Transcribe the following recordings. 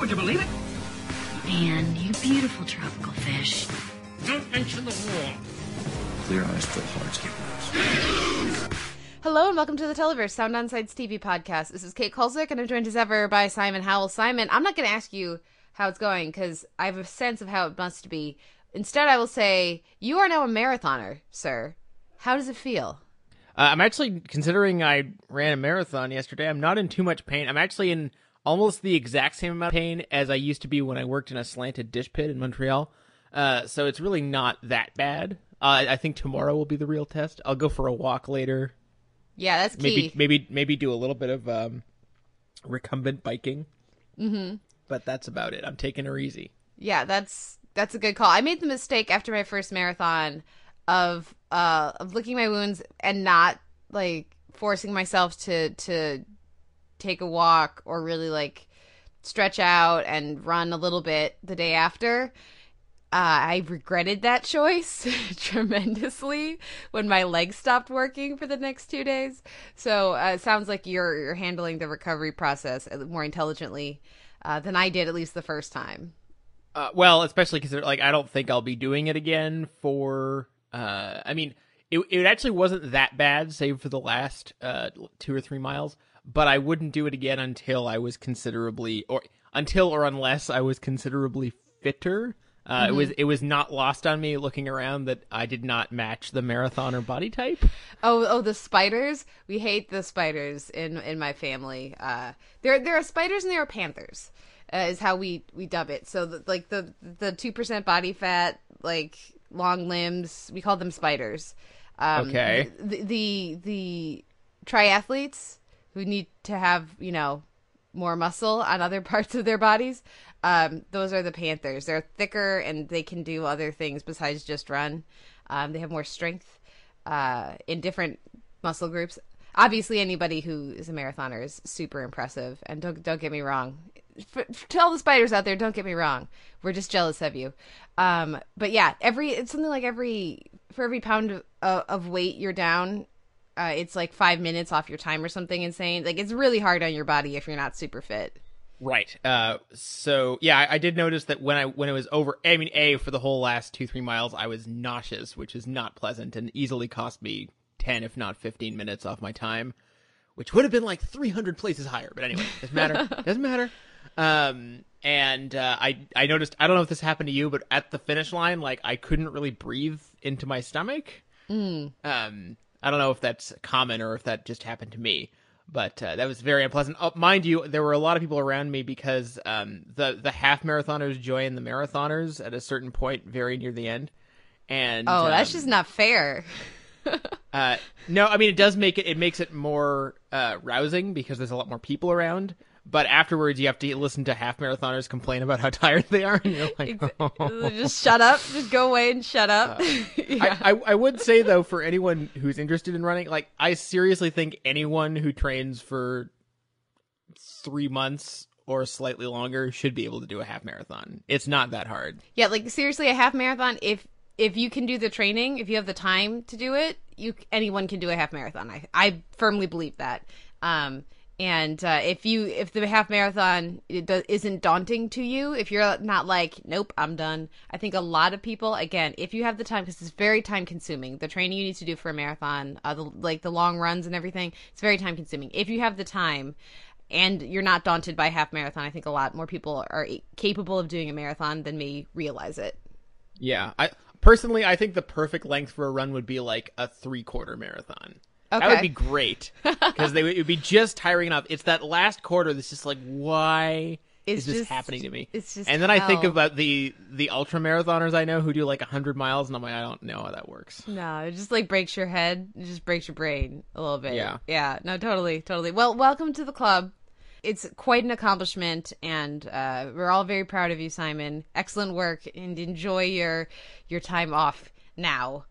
Would you believe it? Man, you beautiful tropical fish. Don't mention the war. Clear eyes, full hearts, get loose. Hello and welcome to the Televerse Sound On Sight TV podcast. This is Kate Kulzick and I'm joined as ever by Simon Howell. Simon, I'm not going to ask you how it's going because I have a sense of how it must be. Instead, I will say you are now a marathoner, sir. How does it feel? Uh, I'm actually considering I ran a marathon yesterday. I'm not in too much pain. I'm actually in almost the exact same amount of pain as I used to be when I worked in a slanted dish pit in Montreal. Uh, so it's really not that bad. Uh, I think tomorrow will be the real test. I'll go for a walk later. Yeah, that's key. Maybe maybe maybe do a little bit of um, recumbent biking. Mm-hmm. But that's about it. I'm taking her easy. Yeah, that's that's a good call. I made the mistake after my first marathon of uh of licking my wounds and not like forcing myself to to take a walk or really like stretch out and run a little bit the day after. Uh, I regretted that choice tremendously when my legs stopped working for the next two days. So uh, it sounds like you're you're handling the recovery process more intelligently uh, than I did, at least the first time. Uh, well, especially because like I don't think I'll be doing it again for. Uh, I mean, it it actually wasn't that bad, save for the last uh, two or three miles. But I wouldn't do it again until I was considerably, or until or unless I was considerably fitter. Uh, It was it was not lost on me looking around that I did not match the marathoner body type. Oh, oh, the spiders. We hate the spiders in in my family. Uh, there there are spiders and there are panthers. Uh, is how we we dub it. So the, like the the two percent body fat, like long limbs, we call them spiders. Um, Okay. The, the the triathletes who need to have you know more muscle on other parts of their bodies. Um, those are the panthers. They're thicker and they can do other things besides just run. Um, they have more strength uh, in different muscle groups. Obviously, anybody who is a marathoner is super impressive. And don't don't get me wrong. All the spiders out there, don't get me wrong. We're just jealous of you. Um, but yeah, every it's something like every for every pound of, of weight you're down, uh, it's like five minutes off your time or something insane. Like it's really hard on your body if you're not super fit. Right. Uh, so yeah, I, I did notice that when I when it was over, I mean, a for the whole last two three miles, I was nauseous, which is not pleasant, and easily cost me ten, if not fifteen minutes off my time, which would have been like three hundred places higher. But anyway, doesn't matter. doesn't matter. Um, and uh, I I noticed I don't know if this happened to you, but at the finish line, like I couldn't really breathe into my stomach. Um, I don't know if that's common or if that just happened to me, but uh, that was very unpleasant. Oh, mind you, there were a lot of people around me because um, the the half marathoners join the marathoners at a certain point, very near the end. And Oh, that's um, just not fair. uh, no, I mean it does make it it makes it more uh, rousing because there's a lot more people around. But afterwards, you have to listen to half marathoners complain about how tired they are, and you're like, just shut up. Just go away and shut up. yeah. I, I, I would say though, for anyone who's interested in running, like I seriously think anyone who trains for three months or slightly longer should be able to do a half marathon. It's not that hard. Yeah, like seriously, a half marathon. If if you can do the training, if you have the time to do it, you anyone can do a half marathon. I I firmly believe that. Um, and uh, if you if the half marathon isn't daunting to you, if you're not like nope, I'm done. I think a lot of people again, if you have the time, because it's very time consuming. The training you need to do for a marathon, uh, the, like the long runs and everything, it's very time consuming. If you have the time and you're not daunted by half marathon, I think a lot more people are capable of doing a marathon than may realize it. Yeah, I personally I think the perfect length for a run would be like a three quarter marathon. That would be great because they would, it would be just tiring enough. It's that last quarter that's just like, why It's is this just- happening to me? it's just and then I think about the the ultra marathoners I know who do like hundred miles, and I'm like, I don't know how that works. No, it just like breaks your head. It just breaks your brain a little bit. Yeah. Yeah. No, totally, totally. Well, welcome to the club. It's quite an accomplishment, and uh, we're all very proud of you, Simon. Excellent work, and enjoy your your time off now.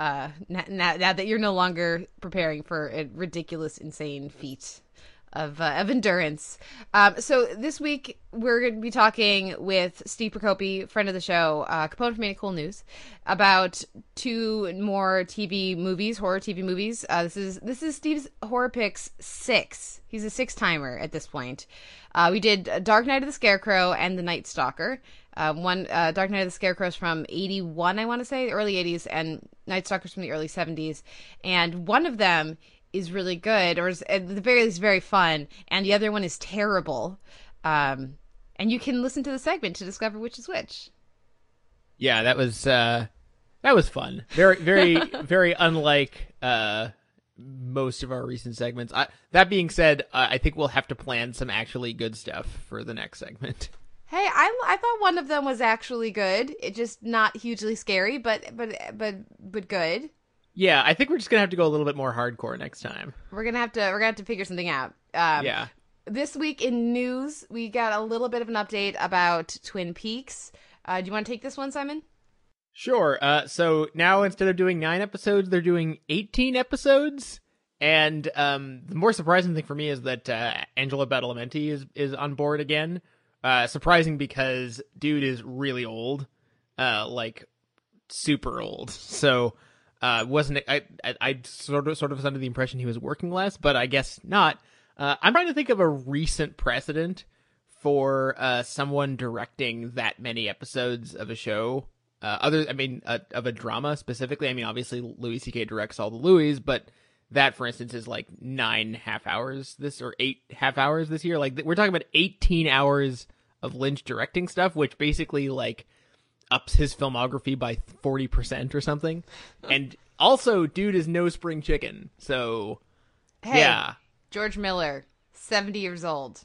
Uh, now, now, that you're no longer preparing for a ridiculous, insane feat of uh, of endurance. Um, so this week we're going to be talking with Steve Prokopy, friend of the show, uh, component from Ain't It Cool News, about two more TV movies, horror TV movies. Uh, this is this is Steve's horror picks six. He's a six timer at this point. Uh, we did Dark Night of the Scarecrow and The Night Stalker. Uh, one uh, Dark Night of the Scarecrow is from '81, I want to say, early '80s, and Night Stalker's from the early '70s. And one of them is really good, or is at the very least very fun, and the other one is terrible. Um, and you can listen to the segment to discover which is which. Yeah, that was uh, that was fun. Very, very, very unlike uh, most of our recent segments. I, that being said, uh, I think we'll have to plan some actually good stuff for the next segment. Hey, I, I thought one of them was actually good. It just not hugely scary, but but but but good. Yeah, I think we're just gonna have to go a little bit more hardcore next time. We're gonna have to we're gonna have to figure something out. Um, yeah. This week in news, we got a little bit of an update about Twin Peaks. Uh, do you want to take this one, Simon? Sure. Uh, so now instead of doing nine episodes, they're doing 18 episodes. And um, the more surprising thing for me is that uh, Angelo Badalamenti is is on board again. Uh, surprising because dude is really old, uh, like super old. So uh, wasn't I, I? I sort of sort of was under the impression he was working less, but I guess not. Uh, I'm trying to think of a recent precedent for uh, someone directing that many episodes of a show. Uh, other, I mean, uh, of a drama specifically. I mean, obviously Louis C.K. directs all the Louis, but that, for instance, is like nine half hours this or eight half hours this year. Like we're talking about 18 hours of Lynch directing stuff, which basically like ups his filmography by 40% or something. and also, dude is no spring chicken. So, Hey, yeah, George Miller, seventy years old.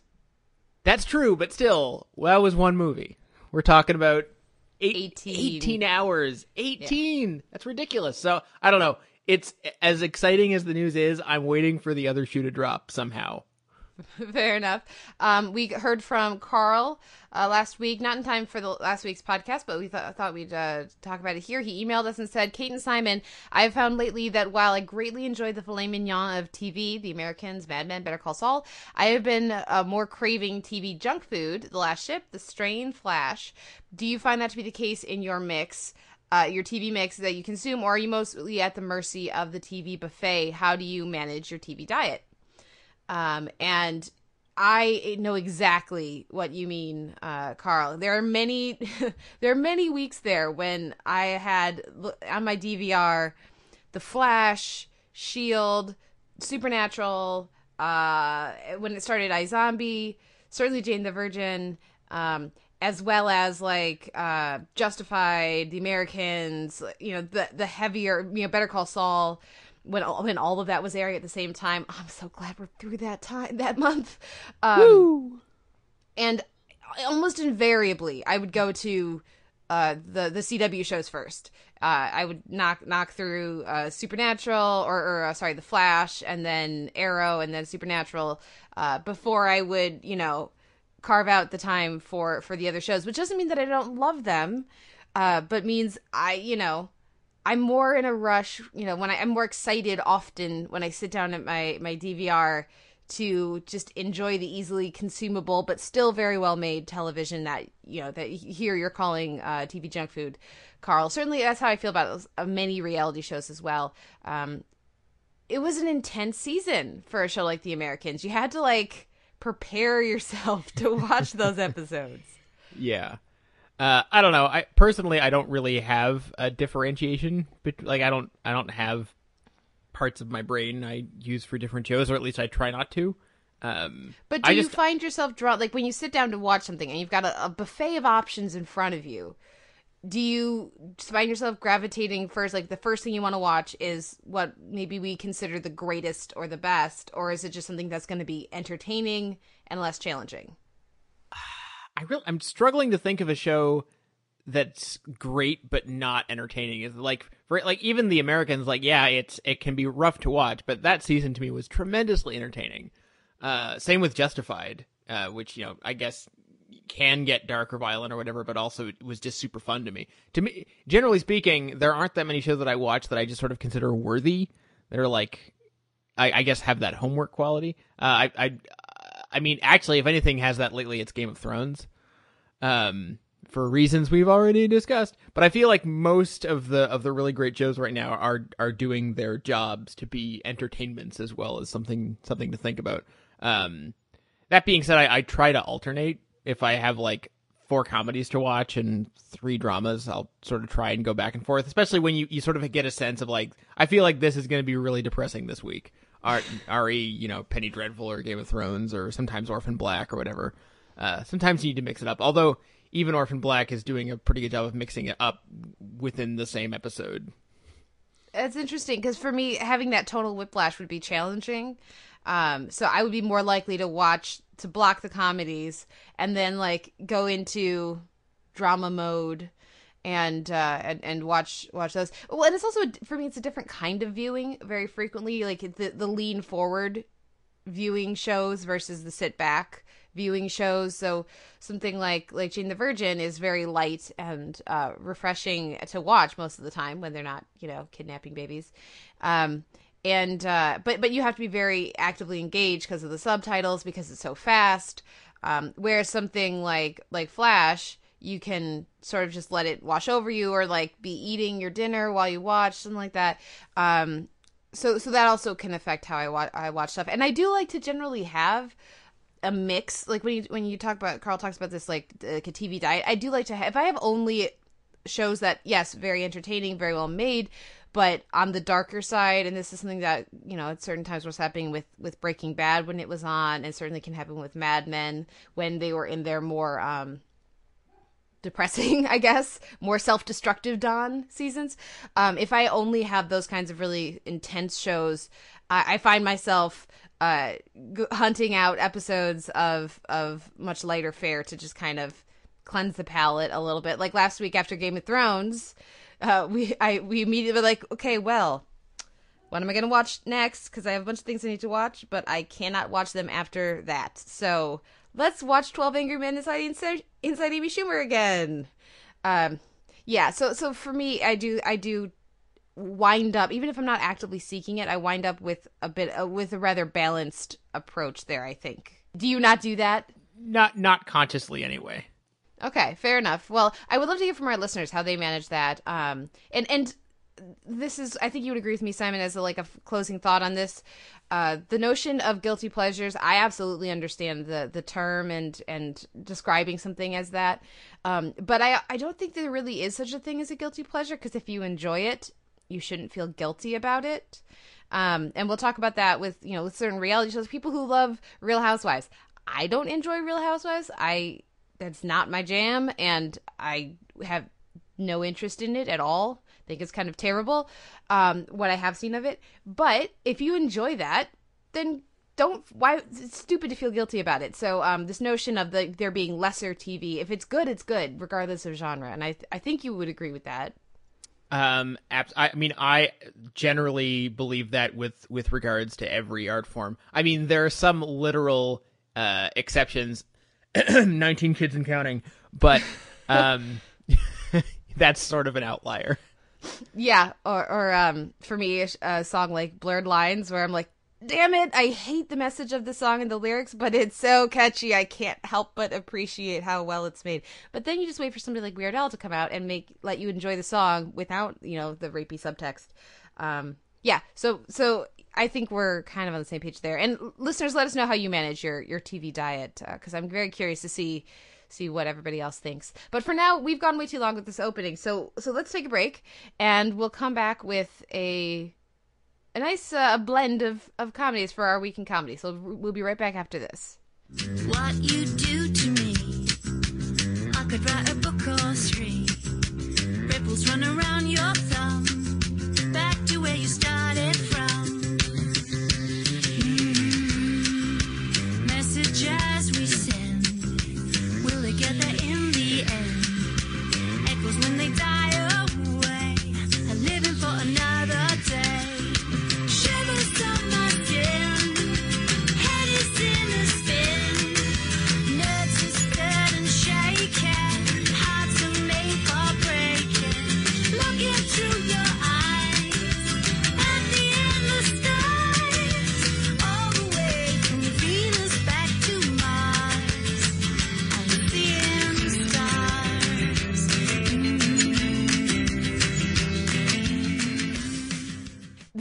that's true, but still, that was one movie. We're talking about eight, 18. 18 hours. 18. That's ridiculous. So, I don't know. It's as exciting as the news is. I'm waiting for the other shoe to drop somehow. Fair enough. Um, we heard from Carl uh, last week, not in time for the last week's podcast, but we th- thought we'd uh, talk about it here. He emailed us and said, Kate and Simon, I have found lately that while I greatly enjoy the filet mignon of TV, The Americans, Mad Men, Better Call Saul, I have been uh, more craving TV junk food, The Last Ship, The Strain, Flash. Do you find that to be the case in your mix? Uh, your TV mix that you consume, or are you mostly at the mercy of the TV buffet? How do you manage your TV diet? Um, and I know exactly what you mean, uh, Carl. There are many, there are many weeks there when I had on my DVR, The Flash, Shield, Supernatural. Uh, when it started, iZombie, certainly Jane the Virgin, um, as well as like uh, Justified, The Americans. You know, the the heavier, you know, Better Call Saul when all, when all of that was airing at the same time. I'm so glad we're through that time that month. Um, And almost invariably, I would go to uh, the the CW shows first. Uh, I would knock knock through uh, Supernatural or, or uh, sorry, The Flash, and then Arrow, and then Supernatural uh, before I would you know carve out the time for for the other shows. Which doesn't mean that I don't love them, uh, but means I you know I'm more in a rush, you know, when I, I'm more excited often when I sit down at my, my DVR to just enjoy the easily consumable but still very well made television that, you know, that here you're calling uh, TV junk food, Carl. Certainly that's how I feel about uh, many reality shows as well. Um, it was an intense season for a show like The Americans. You had to like prepare yourself to watch those episodes. Yeah. Uh, I don't know. I personally, I don't really have a differentiation. But like, I don't, I don't have parts of my brain I use for different shows, or at least I try not to. Um, But do I you just- find yourself drawn like when you sit down to watch something and you've got a, a buffet of options in front of you? Do you find yourself gravitating first? Like the first thing you want to watch is what maybe we consider the greatest or the best, or is it just something that's going to be entertaining and less challenging? I really, I'm struggling to think of a show that's great but not entertaining. Is like for like even the Americans, like yeah, it's it can be rough to watch, but that season to me was tremendously entertaining. Uh, same with Justified. uh, which you know I guess can get dark or violent or whatever, but also it was just super fun to me. To me, generally speaking, there aren't that many shows that I watch that I just sort of consider worthy. They're like, I, I guess, have that homework quality. Uh, I, I, I mean, actually, if anything has that lately, it's Game of Thrones. Um, for reasons we've already discussed. But I feel like most of the of the really great shows right now are are doing their jobs to be entertainments as well as something something to think about. Um, that being said, I, I try to alternate if I have like four comedies to watch and three dramas, I'll sort of try and go back and forth, especially when you, you sort of get a sense of like, I feel like this is going to be really depressing this week. RE, you know, Penny Dreadful or Game of Thrones or sometimes Orphan Black or whatever. Uh, sometimes you need to mix it up. Although even Orphan Black is doing a pretty good job of mixing it up within the same episode. It's interesting because for me, having that total whiplash would be challenging. Um, so I would be more likely to watch to block the comedies and then like go into drama mode and uh and, and watch watch those. Well and it's also for me it's a different kind of viewing very frequently. Like the the lean forward viewing shows versus the sit back viewing shows. So something like like Jane the Virgin is very light and uh refreshing to watch most of the time when they're not you know kidnapping babies. Um and uh, but but you have to be very actively engaged because of the subtitles because it's so fast. Um, whereas something like like Flash, you can sort of just let it wash over you, or like be eating your dinner while you watch something like that. Um, so so that also can affect how I watch I watch stuff, and I do like to generally have a mix. Like when you when you talk about Carl talks about this like, like a TV diet, I do like to have if I have only shows that yes very entertaining very well made but on the darker side and this is something that you know at certain times was happening with with breaking bad when it was on and certainly can happen with mad men when they were in their more um depressing i guess more self-destructive dawn seasons. Um if i only have those kinds of really intense shows i, I find myself uh g- hunting out episodes of of much lighter fare to just kind of cleanse the palate a little bit. Like last week after game of thrones uh, we I we immediately were like, okay, well, what am I gonna watch next? Because I have a bunch of things I need to watch, but I cannot watch them after that. So let's watch Twelve Angry Men inside inside, inside Amy Schumer again. Um, yeah. So so for me, I do I do wind up even if I'm not actively seeking it, I wind up with a bit uh, with a rather balanced approach there. I think. Do you not do that? Not not consciously anyway. Okay, fair enough. Well, I would love to hear from our listeners how they manage that. Um, and and this is, I think you would agree with me, Simon, as a, like a closing thought on this. Uh, the notion of guilty pleasures, I absolutely understand the the term and and describing something as that. Um, but I I don't think there really is such a thing as a guilty pleasure because if you enjoy it, you shouldn't feel guilty about it. Um, and we'll talk about that with you know with certain reality shows. People who love Real Housewives. I don't enjoy Real Housewives. I that's not my jam and I have no interest in it at all. I think it's kind of terrible um, what I have seen of it. But if you enjoy that, then don't why it's stupid to feel guilty about it. So um, this notion of the there being lesser TV, if it's good, it's good regardless of genre, and I I think you would agree with that. Um, abs- I mean, I generally believe that with with regards to every art form. I mean, there are some literal uh, exceptions 19 kids and counting, but um, that's sort of an outlier. Yeah, or or um, for me, a song like "Blurred Lines," where I'm like, "Damn it, I hate the message of the song and the lyrics, but it's so catchy, I can't help but appreciate how well it's made." But then you just wait for somebody like Weird Al to come out and make let you enjoy the song without you know the rapey subtext. Um, yeah, so so I think we're kind of on the same page there. And listeners, let us know how you manage your your TV diet because uh, I'm very curious to see see what everybody else thinks. But for now, we've gone way too long with this opening, so so let's take a break and we'll come back with a a nice uh, blend of of comedies for our week in comedy. So we'll be right back after this. What you do to me, I could write a book or three. Ripples run around your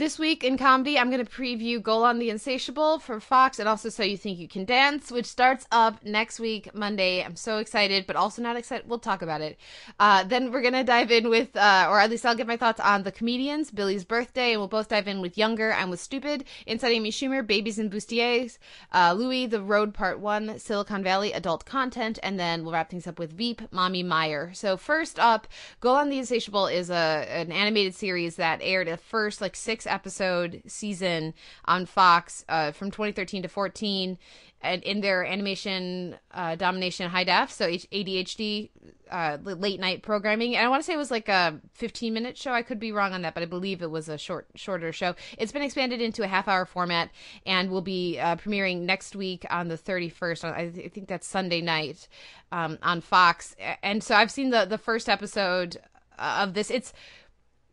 this week in comedy, I'm going to preview Golan the Insatiable for Fox and also So You Think You Can Dance, which starts up next week, Monday. I'm so excited, but also not excited. We'll talk about it. Uh, then we're going to dive in with, uh, or at least I'll give my thoughts on The Comedians, Billy's Birthday, and we'll both dive in with Younger and with Stupid, Inside Amy Schumer, Babies and Bustiers, uh, Louie, The Road Part 1, Silicon Valley, Adult Content, and then we'll wrap things up with Veep, Mommy Meyer. So first up, Golan the Insatiable is a an animated series that aired a first like six episode season on Fox uh, from 2013 to 14 and in their animation uh, domination high def so adhd uh, late night programming. And i want to say it was like a 15 minute show. I could be wrong on that but i believe it was a short shorter show. It's been expanded into a half hour format and will be uh, premiering next week on the 31st i think that's sunday night um, on fox. And so i've seen the the first episode of this. It's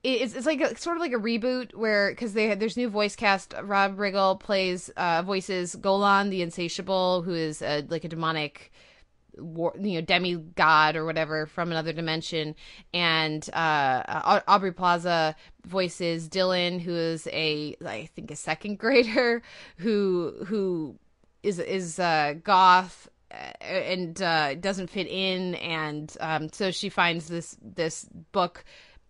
it's, it's like a, sort of like a reboot where because they there's new voice cast. Rob Riggle plays uh, voices Golan the Insatiable, who is a, like a demonic, war, you know, demigod or whatever from another dimension, and uh, Aubrey Plaza voices Dylan, who is a I think a second grader who who is is uh, goth uh, and uh, doesn't fit in, and um, so she finds this this book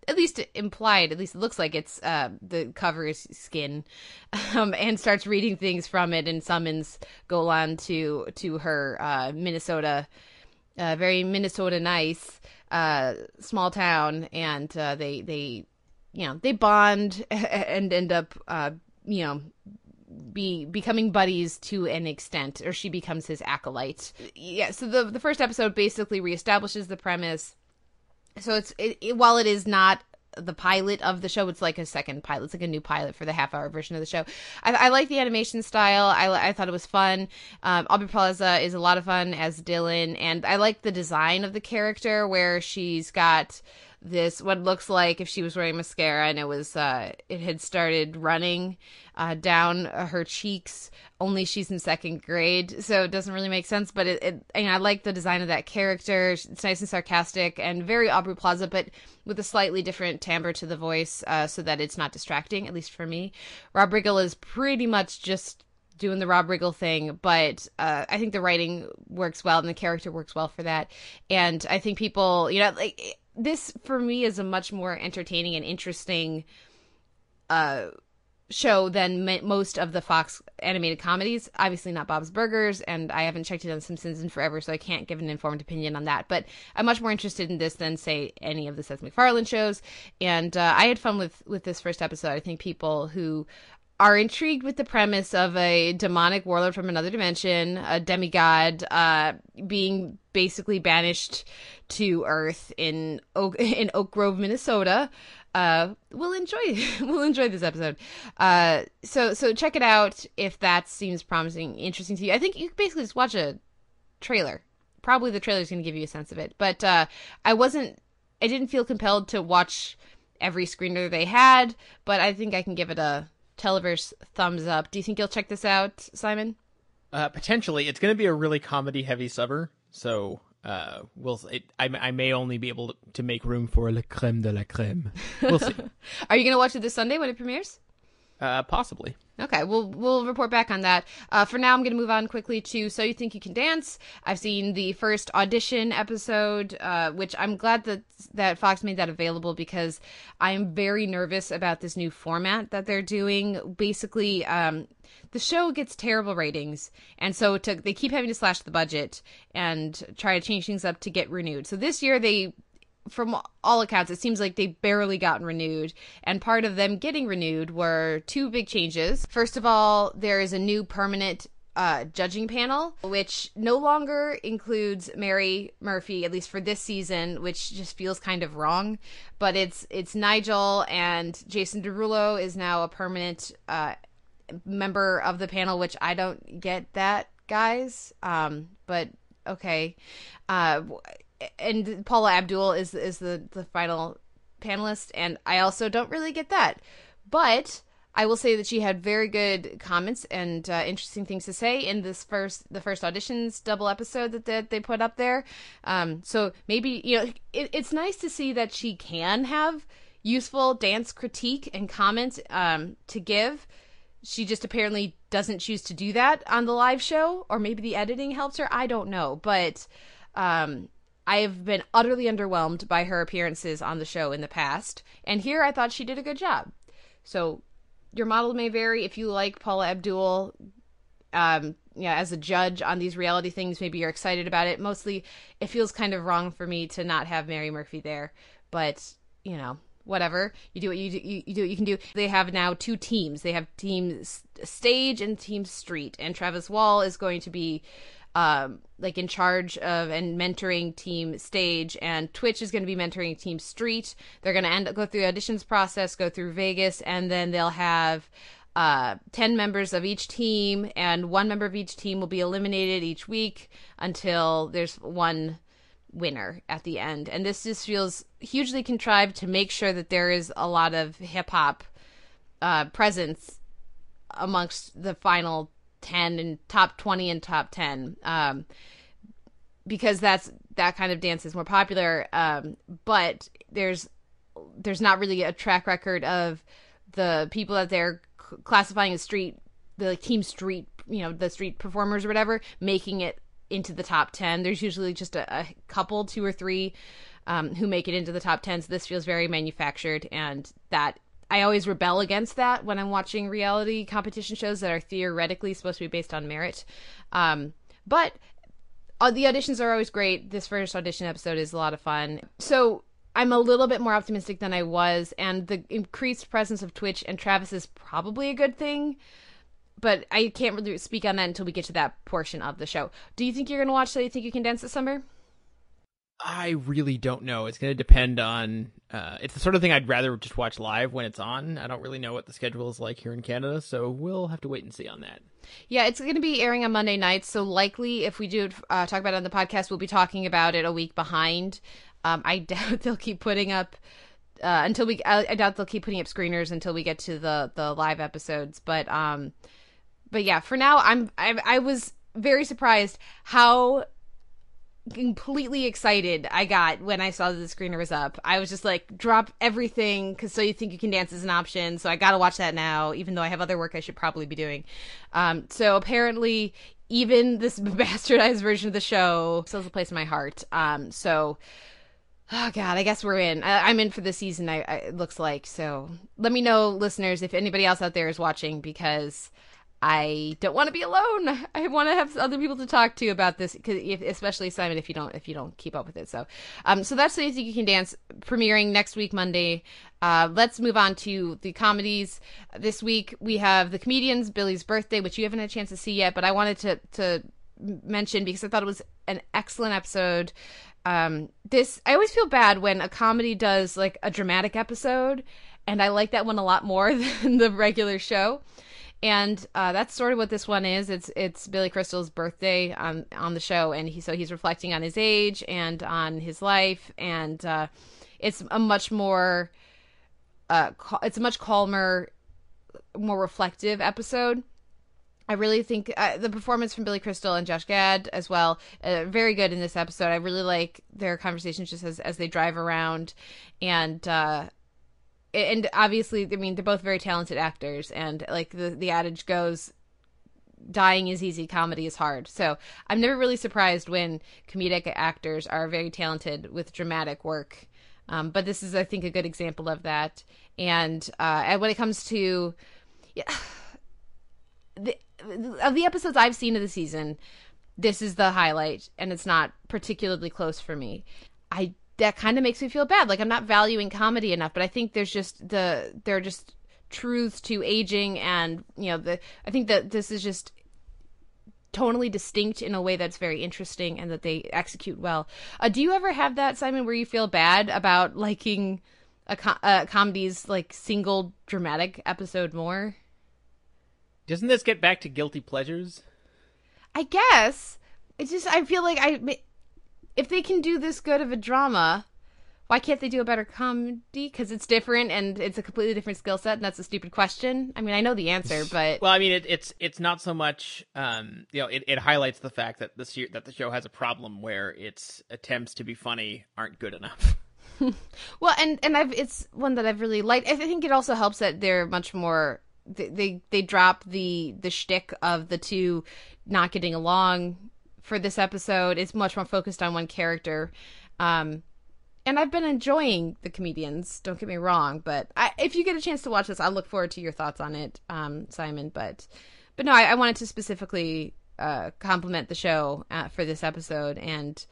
at least implied, at least it looks like it's uh, the cover skin, um, and starts reading things from it and summons Golan to to her uh, Minnesota, uh, very Minnesota nice uh, small town, and uh, they they you know they bond and end up uh, you know be becoming buddies to an extent, or she becomes his acolyte. Yeah. So the the first episode basically reestablishes the premise so it's it, it, while it is not the pilot of the show, it's like a second pilot. It's like a new pilot for the half hour version of the show. I, I like the animation style. I, I thought it was fun. Um, Aubrey Plaza is a lot of fun as Dylan, and I like the design of the character where she's got this what looks like if she was wearing mascara and it was uh it had started running uh down her cheeks. Only she's in second grade so it doesn't really make sense but it, it i like the design of that character. It's nice and sarcastic and very aubrey plaza but with a slightly different timbre to the voice uh so that it's not distracting at least for me. Rob riggle is pretty much just doing the Rob Riggle thing, but uh, I think the writing works well and the character works well for that. And I think people, you know, like this for me is a much more entertaining and interesting uh show than m- most of the Fox animated comedies. Obviously, not Bob's Burgers, and I haven't checked it on Simpsons in forever, so I can't give an informed opinion on that. But I'm much more interested in this than, say, any of the Seth MacFarlane shows. And uh, I had fun with with this first episode. I think people who are intrigued with the premise of a demonic warlord from another dimension, a demigod, uh, being basically banished to Earth in Oak in Oak Grove, Minnesota. Uh, we'll enjoy we'll enjoy this episode. Uh, so so check it out if that seems promising, interesting to you. I think you can basically just watch a trailer. Probably the trailer is going to give you a sense of it. But uh, I wasn't. I didn't feel compelled to watch every screener they had, but I think I can give it a Televerse thumbs up. Do you think you'll check this out, Simon? Uh, potentially, it's going to be a really comedy heavy summer, so uh, we'll. It, I, I may only be able to make room for le creme de la creme. We'll see. Are you going to watch it this Sunday when it premieres? Uh, possibly. Okay, we'll we'll report back on that. Uh, for now, I'm going to move on quickly to So You Think You Can Dance. I've seen the first audition episode, uh, which I'm glad that that Fox made that available because I am very nervous about this new format that they're doing. Basically, um, the show gets terrible ratings, and so to, they keep having to slash the budget and try to change things up to get renewed. So this year they from all accounts, it seems like they barely gotten renewed. And part of them getting renewed were two big changes. First of all, there is a new permanent uh, judging panel, which no longer includes Mary Murphy, at least for this season, which just feels kind of wrong. But it's it's Nigel and Jason Derulo is now a permanent uh, member of the panel, which I don't get that, guys. Um, but okay. Uh, and Paula Abdul is is the the final panelist, and I also don't really get that, but. I will say that she had very good comments and uh, interesting things to say in this first the first auditions double episode that, that they put up there. Um, so maybe you know it, it's nice to see that she can have useful dance critique and comments um, to give. She just apparently doesn't choose to do that on the live show, or maybe the editing helps her. I don't know, but um, I have been utterly underwhelmed by her appearances on the show in the past, and here I thought she did a good job. So your model may vary. If you like Paula Abdul, um, yeah, as a judge on these reality things, maybe you're excited about it. Mostly, it feels kind of wrong for me to not have Mary Murphy there, but you know, whatever you do what you do, you, you do what you can do they have now two teams they have team stage and team street and travis wall is going to be um, like in charge of and mentoring team stage and twitch is going to be mentoring team street they're going to end up go through auditions process go through vegas and then they'll have uh, 10 members of each team and one member of each team will be eliminated each week until there's one winner at the end. And this just feels hugely contrived to make sure that there is a lot of hip hop uh, presence amongst the final 10 and top 20 and top 10. Um, because that's that kind of dance is more popular. Um, but there's there's not really a track record of the people that they're classifying as street the like, team street you know the street performers or whatever making it into the top 10. There's usually just a, a couple, two or three, um, who make it into the top 10. So this feels very manufactured, and that I always rebel against that when I'm watching reality competition shows that are theoretically supposed to be based on merit. Um, but uh, the auditions are always great. This first audition episode is a lot of fun. So I'm a little bit more optimistic than I was, and the increased presence of Twitch and Travis is probably a good thing but I can't really speak on that until we get to that portion of the show. Do you think you're going to watch So You Think You Can Dance this summer? I really don't know. It's going to depend on. Uh, it's the sort of thing I'd rather just watch live when it's on. I don't really know what the schedule is like here in Canada, so we'll have to wait and see on that. Yeah, it's going to be airing on Monday nights, so likely if we do uh, talk about it on the podcast, we'll be talking about it a week behind. Um, I doubt they'll keep putting up uh, until we. I, I doubt they'll keep putting up screeners until we get to the the live episodes, but um but yeah, for now, I'm I, I was very surprised how completely excited I got when I saw that the screener was up. I was just like, drop everything because so you think you can dance is an option. So I got to watch that now, even though I have other work I should probably be doing. Um, so apparently, even this bastardized version of the show still has a place in my heart. Um, so. Oh God, I guess we're in. I, am in for the season. I, I, it looks like so. Let me know, listeners, if anybody else out there is watching because I don't want to be alone. I want to have other people to talk to about this, especially Simon, if you don't if you don't keep up with it. So, um, so that's the think you can dance premiering next week Monday. Uh, let's move on to the comedies. This week we have the comedians Billy's birthday, which you haven't had a chance to see yet, but I wanted to to mention because I thought it was an excellent episode. Um, this I always feel bad when a comedy does like a dramatic episode, and I like that one a lot more than the regular show and uh, that's sort of what this one is. It's it's Billy Crystal's birthday on on the show, and he so he's reflecting on his age and on his life, and uh, it's a much more uh, it's a much calmer, more reflective episode. I really think uh, the performance from Billy Crystal and Josh Gad as well, uh, very good in this episode. I really like their conversations just as as they drive around, and uh, and obviously, I mean, they're both very talented actors, and like the the adage goes, dying is easy, comedy is hard. So I'm never really surprised when comedic actors are very talented with dramatic work. Um, but this is, I think, a good example of that. And, uh, when it comes to yeah, the, of the episodes I've seen of the season, this is the highlight, and it's not particularly close for me. I that kind of makes me feel bad. Like I'm not valuing comedy enough, but I think there's just the there are just truths to aging and you know the I think that this is just tonally distinct in a way that's very interesting and that they execute well. Uh, do you ever have that Simon where you feel bad about liking a, co- a comedy's like single dramatic episode more? Doesn't this get back to guilty pleasures? I guess. It's just I feel like I if they can do this good of a drama, why can't they do a better comedy? Because it's different and it's a completely different skill set, and that's a stupid question. I mean, I know the answer, but well, I mean, it, it's it's not so much, um, you know, it, it highlights the fact that this year that the show has a problem where its attempts to be funny aren't good enough. Well, and and I've it's one that I've really liked. I think it also helps that they're much more they they, they drop the the shtick of the two not getting along for this episode. It's much more focused on one character. Um and I've been enjoying the comedians. Don't get me wrong, but I, if you get a chance to watch this, I look forward to your thoughts on it, um, Simon. But, but no, I, I wanted to specifically uh, compliment the show uh, for this episode, and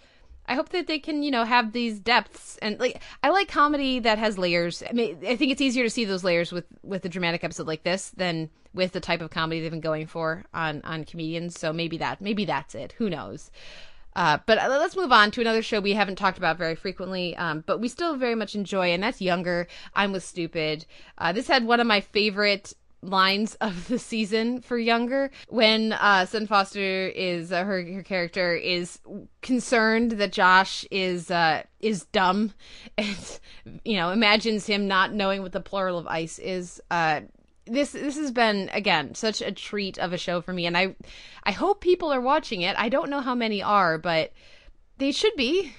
I hope that they can, you know, have these depths and like I like comedy that has layers. I mean, I think it's easier to see those layers with with a dramatic episode like this than with the type of comedy they've been going for on on comedians. So maybe that maybe that's it. Who knows? Uh, but uh, let's move on to another show we haven't talked about very frequently, um, but we still very much enjoy, and that's Younger. I'm with Stupid. Uh, this had one of my favorite lines of the season for Younger. When uh, Sutton Foster is uh, her her character is concerned that Josh is uh, is dumb, and you know imagines him not knowing what the plural of ice is. Uh, this this has been again such a treat of a show for me. And i i hope people are watching it. I don't know how many are but they should be.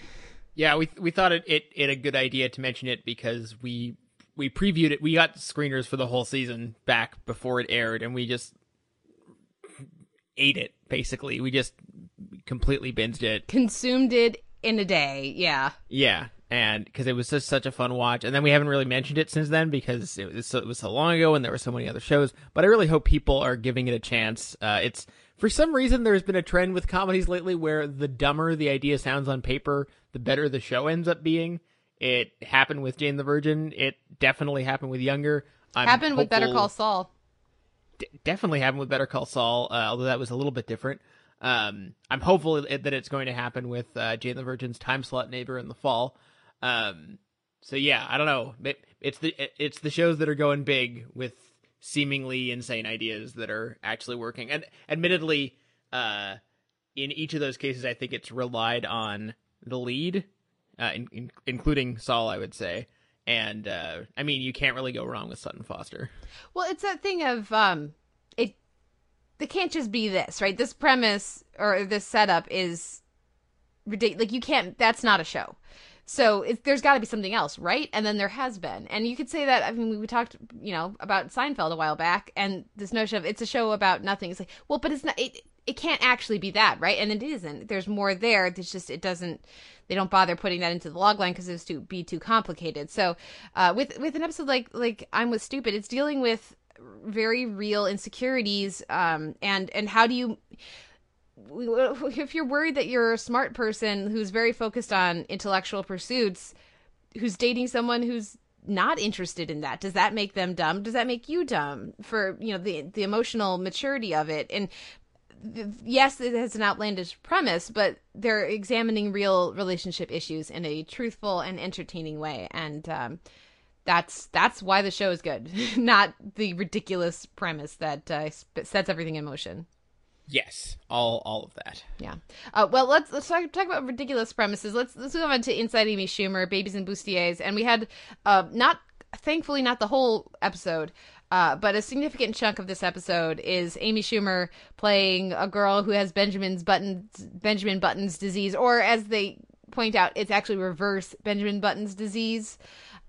Yeah, we we thought it, it it a good idea to mention it because we we previewed it. We got screeners for the whole season back before it aired, and we just ate it. Basically, we just completely binged it. consumed it in a day yeah Yeah, and because it was just such a fun watch, and then we haven't really mentioned it since then because it was so, it was so long ago and there were so many other shows. But I really hope people are giving it a chance. Uh, it's for some reason there's been a trend with comedies lately where the dumber the idea sounds on paper, the better the show ends up being. It happened with Jane the Virgin. It definitely happened with Younger. I'm happened with better call saul d- definitely happened with Better Call Saul, uh, although that was a little bit different. Um, I'm hopeful that it's going to happen with uh, Jane the Virgin's time slot neighbor in the fall. Um, so yeah, I don't know. It, it's the it- it's the shows that are going big with seemingly insane ideas that are actually working. And admittedly, uh, in each of those cases, I think it's relied on the lead, uh, in, in, including Saul, I would say. And uh, I mean, you can't really go wrong with Sutton Foster. well it's that thing of um it it can't just be this right? This premise or this setup is ridiculous like you can't that's not a show. So it, there's got to be something else right? And then there has been. And you could say that i mean we talked you know about seinfeld a while back and this notion of it's a show about nothing. It's like well but it's not it, it can't actually be that right? And it isn't. There's more there. It's just it doesn't they don't bother putting that into the log line because it's too be too complicated. So uh with with an episode like like i'm with stupid it's dealing with very real insecurities um and and how do you if you're worried that you're a smart person who's very focused on intellectual pursuits who's dating someone who's not interested in that does that make them dumb? Does that make you dumb for you know the the emotional maturity of it? And yes it has an outlandish premise but they're examining real relationship issues in a truthful and entertaining way and um that's that's why the show is good not the ridiculous premise that uh, sets everything in motion Yes, all all of that. yeah. Uh, well, let's let's talk, talk about ridiculous premises. Let's let's move on to Inside Amy Schumer, Babies and Bustiers, and we had uh not thankfully not the whole episode. Uh, but a significant chunk of this episode is Amy Schumer playing a girl who has Benjamin's Buttons Benjamin Buttons disease, or as they point out, it's actually reverse Benjamin Buttons disease.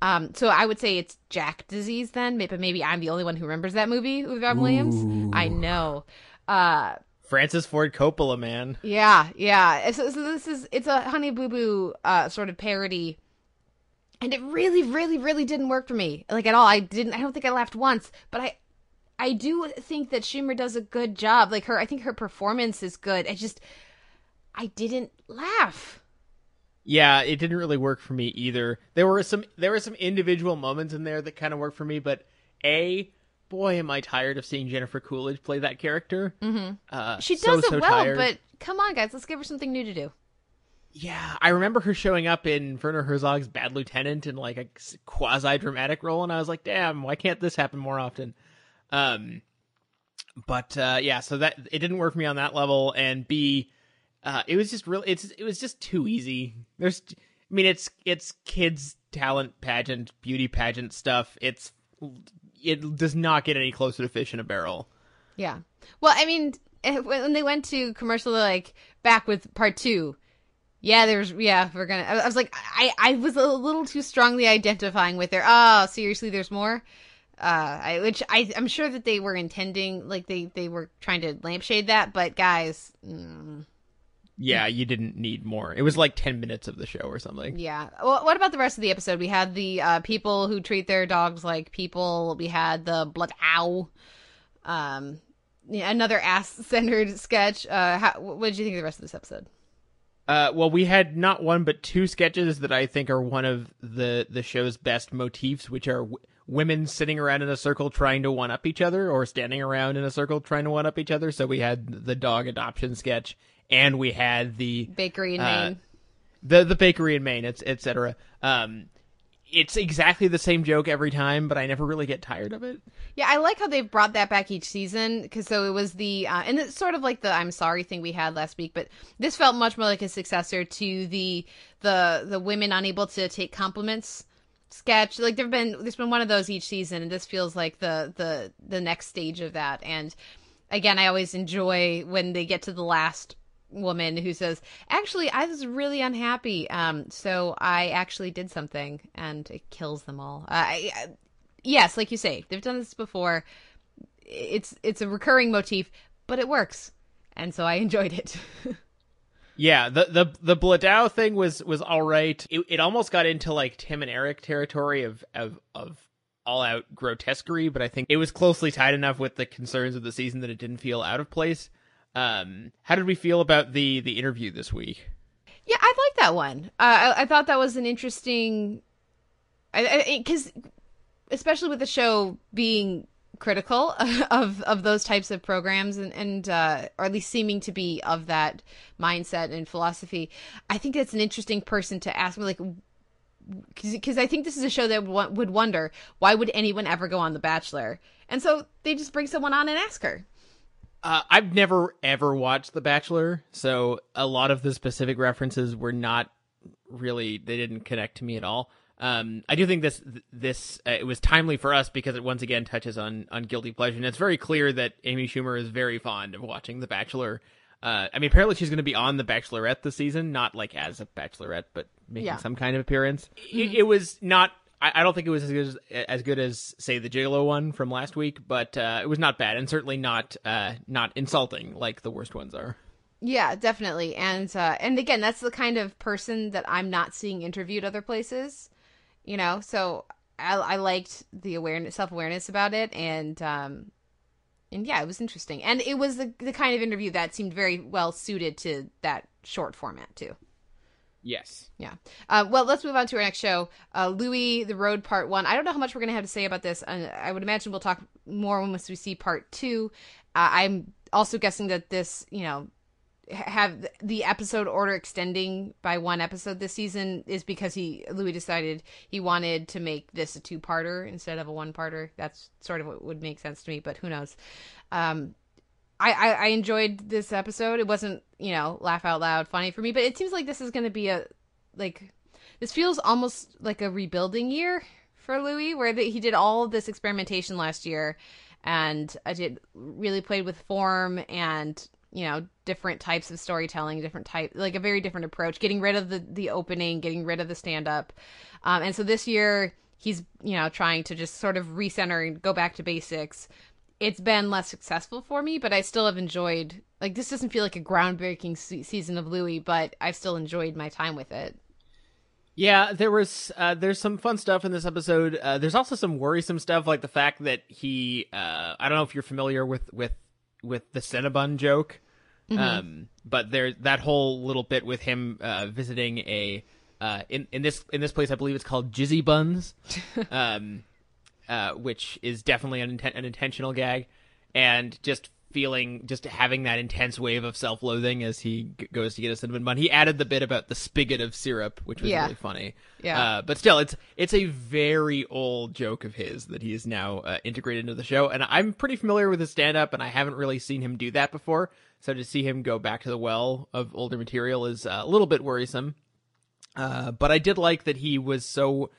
Um, so I would say it's Jack disease then. Maybe maybe I'm the only one who remembers that movie with Robin Williams. I know. Uh, Francis Ford Coppola, man. yeah, yeah. So, so this is it's a Honey Boo Boo uh, sort of parody, and it really, really, really didn't work for me like at all. I didn't. I don't think I laughed once, but I, I do think that Schumer does a good job. Like her, I think her performance is good. I just, I didn't laugh. Yeah, it didn't really work for me either. There were some there were some individual moments in there that kind of worked for me, but a boy, am I tired of seeing Jennifer Coolidge play that character. Mm-hmm. Uh, She so, does it so well, tired. but come on, guys, let's give her something new to do. Yeah, I remember her showing up in Werner Herzog's Bad Lieutenant in like a quasi dramatic role, and I was like, damn, why can't this happen more often? Um, but uh, yeah, so that it didn't work for me on that level, and B, uh, it was just really it's it was just too easy. There's, I mean, it's it's kids talent pageant, beauty pageant stuff. It's it does not get any closer to fish in a barrel. Yeah. Well, I mean, eh, when they went to commercial, like back with part two. Yeah, there's yeah, we're gonna. I was like, I I was a little too strongly identifying with her. Oh, seriously, there's more. Uh, I which I I'm sure that they were intending, like they they were trying to lampshade that, but guys, mm, Yeah, you didn't need more. It was like ten minutes of the show or something. yeah. Well, what about the rest of the episode? We had the uh, people who treat their dogs like people. We had the blood ow. Um, yeah, another ass centered sketch. Uh, how, what did you think of the rest of this episode? Uh, well, we had not one but two sketches that I think are one of the the show's best motifs, which are w- women sitting around in a circle trying to one up each other, or standing around in a circle trying to one up each other. So we had the dog adoption sketch, and we had the Bakery in Uh, Maine. the the bakery in Maine, etc. Um, it's exactly the same joke every time, but I never really get tired of it. Yeah, I like how they've brought that back each season because so it was the uh, and it's sort of like the I'm sorry thing we had last week, but this felt much more like a successor to the the the women unable to take compliments sketch. Like there've been there's been one of those each season, and this feels like the the the next stage of that. And again, I always enjoy when they get to the last woman who says, "Actually, I was really unhappy, um, so I actually did something," and it kills them all. Uh, I, I, yes, like you say, they've done this before. It's it's a recurring motif, but it works, and so I enjoyed it. Yeah, the the the Bladow thing was was all right. It, it almost got into like Tim and Eric territory of of of all out grotesquerie, but I think it was closely tied enough with the concerns of the season that it didn't feel out of place. Um, how did we feel about the the interview this week? Yeah, I like that one. Uh, I, I thought that was an interesting, because especially with the show being critical of of those types of programs and and uh, or at least seeming to be of that mindset and philosophy. I think that's an interesting person to ask me, like. Because I think this is a show that would would wonder why would anyone ever go on The Bachelor, and so they just bring someone on and ask her. Uh, I've never ever watched The Bachelor, so a lot of the specific references were not really they didn't connect to me at all. Um, I do think this this uh, it was timely for us because it once again touches on on guilty pleasure, and it's very clear that Amy Schumer is very fond of watching The Bachelor. Uh, I mean, apparently she's going to be on The Bachelorette this season, not like as a Bachelorette, but making Yeah. some kind of appearance. It, it was not. I, I don't think it was as good as, as good as say the Gigolo one from last week, but uh, it was not bad, and certainly not uh, not insulting like the worst ones are. Yeah, definitely. And uh and again, that's the kind of person that I'm not seeing interviewed other places. You know, so I I liked the awareness self-awareness about it and um and yeah, it was interesting. And it was the the kind of interview that seemed very well suited to that short format too. Yes. Yeah. Uh, well, let's move on to our next show. Uh, Louie the Road Part One. I don't know how much we're going to have to say about this. Uh, I would imagine we'll talk more once we see Part Two. Uh, I'm also guessing that this, you know, have the episode order extending by one episode this season is because he Louis decided he wanted to make this a two-parter instead of a one-parter. That's sort of what would make sense to me, but who knows? Um, I, I, I enjoyed this episode. It wasn't, you know, laugh out loud funny for me, but it seems like this is going to be a like this feels almost like a rebuilding year for Louis, where the, he did all this experimentation last year, and I did really played with form and you know different types of storytelling, different type like a very different approach, getting rid of the the opening, getting rid of the stand up, um, and so this year he's you know trying to just sort of recenter and go back to basics it's been less successful for me, but I still have enjoyed. Like this doesn't feel like a groundbreaking se- season of Louie, but I've still enjoyed my time with it. Yeah, there was uh, there's some fun stuff in this episode. Uh, there's also some worrisome stuff, like the fact that he uh, I don't know if you're familiar with with with the Cinnabon joke, um, but there that whole little bit with him uh, visiting a uh, in in this in this place I believe it's called Jizzy Buns, um, uh, which is definitely an, inten- an intentional gag, and just feeling just having that intense wave of self-loathing as he g- goes to get a cinnamon bun. He added the bit about the spigot of syrup, which was Yeah. really funny. Yeah. Uh, but still, it's it's a very old joke of his that he is now uh, integrated into the show, and I'm pretty familiar with his stand-up, and I haven't really seen him do that before. So to see him go back to the well of older material is uh, a little bit worrisome. Uh, but I did like that he was so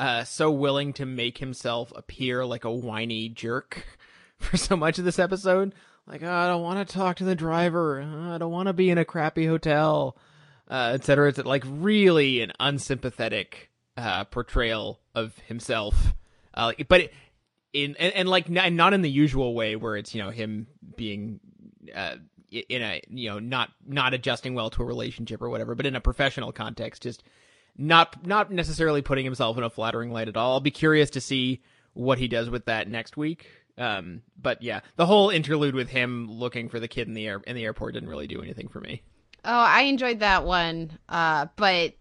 uh, so willing to make himself appear like a whiny jerk for so much of this episode. Like, oh, I don't want to talk to the driver. Uh, I don't want to be in a crappy hotel. uh, et cetera. It's like really an unsympathetic uh, portrayal of himself, uh, but in and, and like n- not in the usual way where it's you know him being uh, in a you know not not adjusting well to a relationship or whatever, but in a professional context, just not not necessarily putting himself in a flattering light at all. I'll be curious to see what he does with that next week. Um, but yeah, the whole interlude with him looking for the kid in the air in the airport didn't really do anything for me. Oh, I enjoyed that one. Uh, but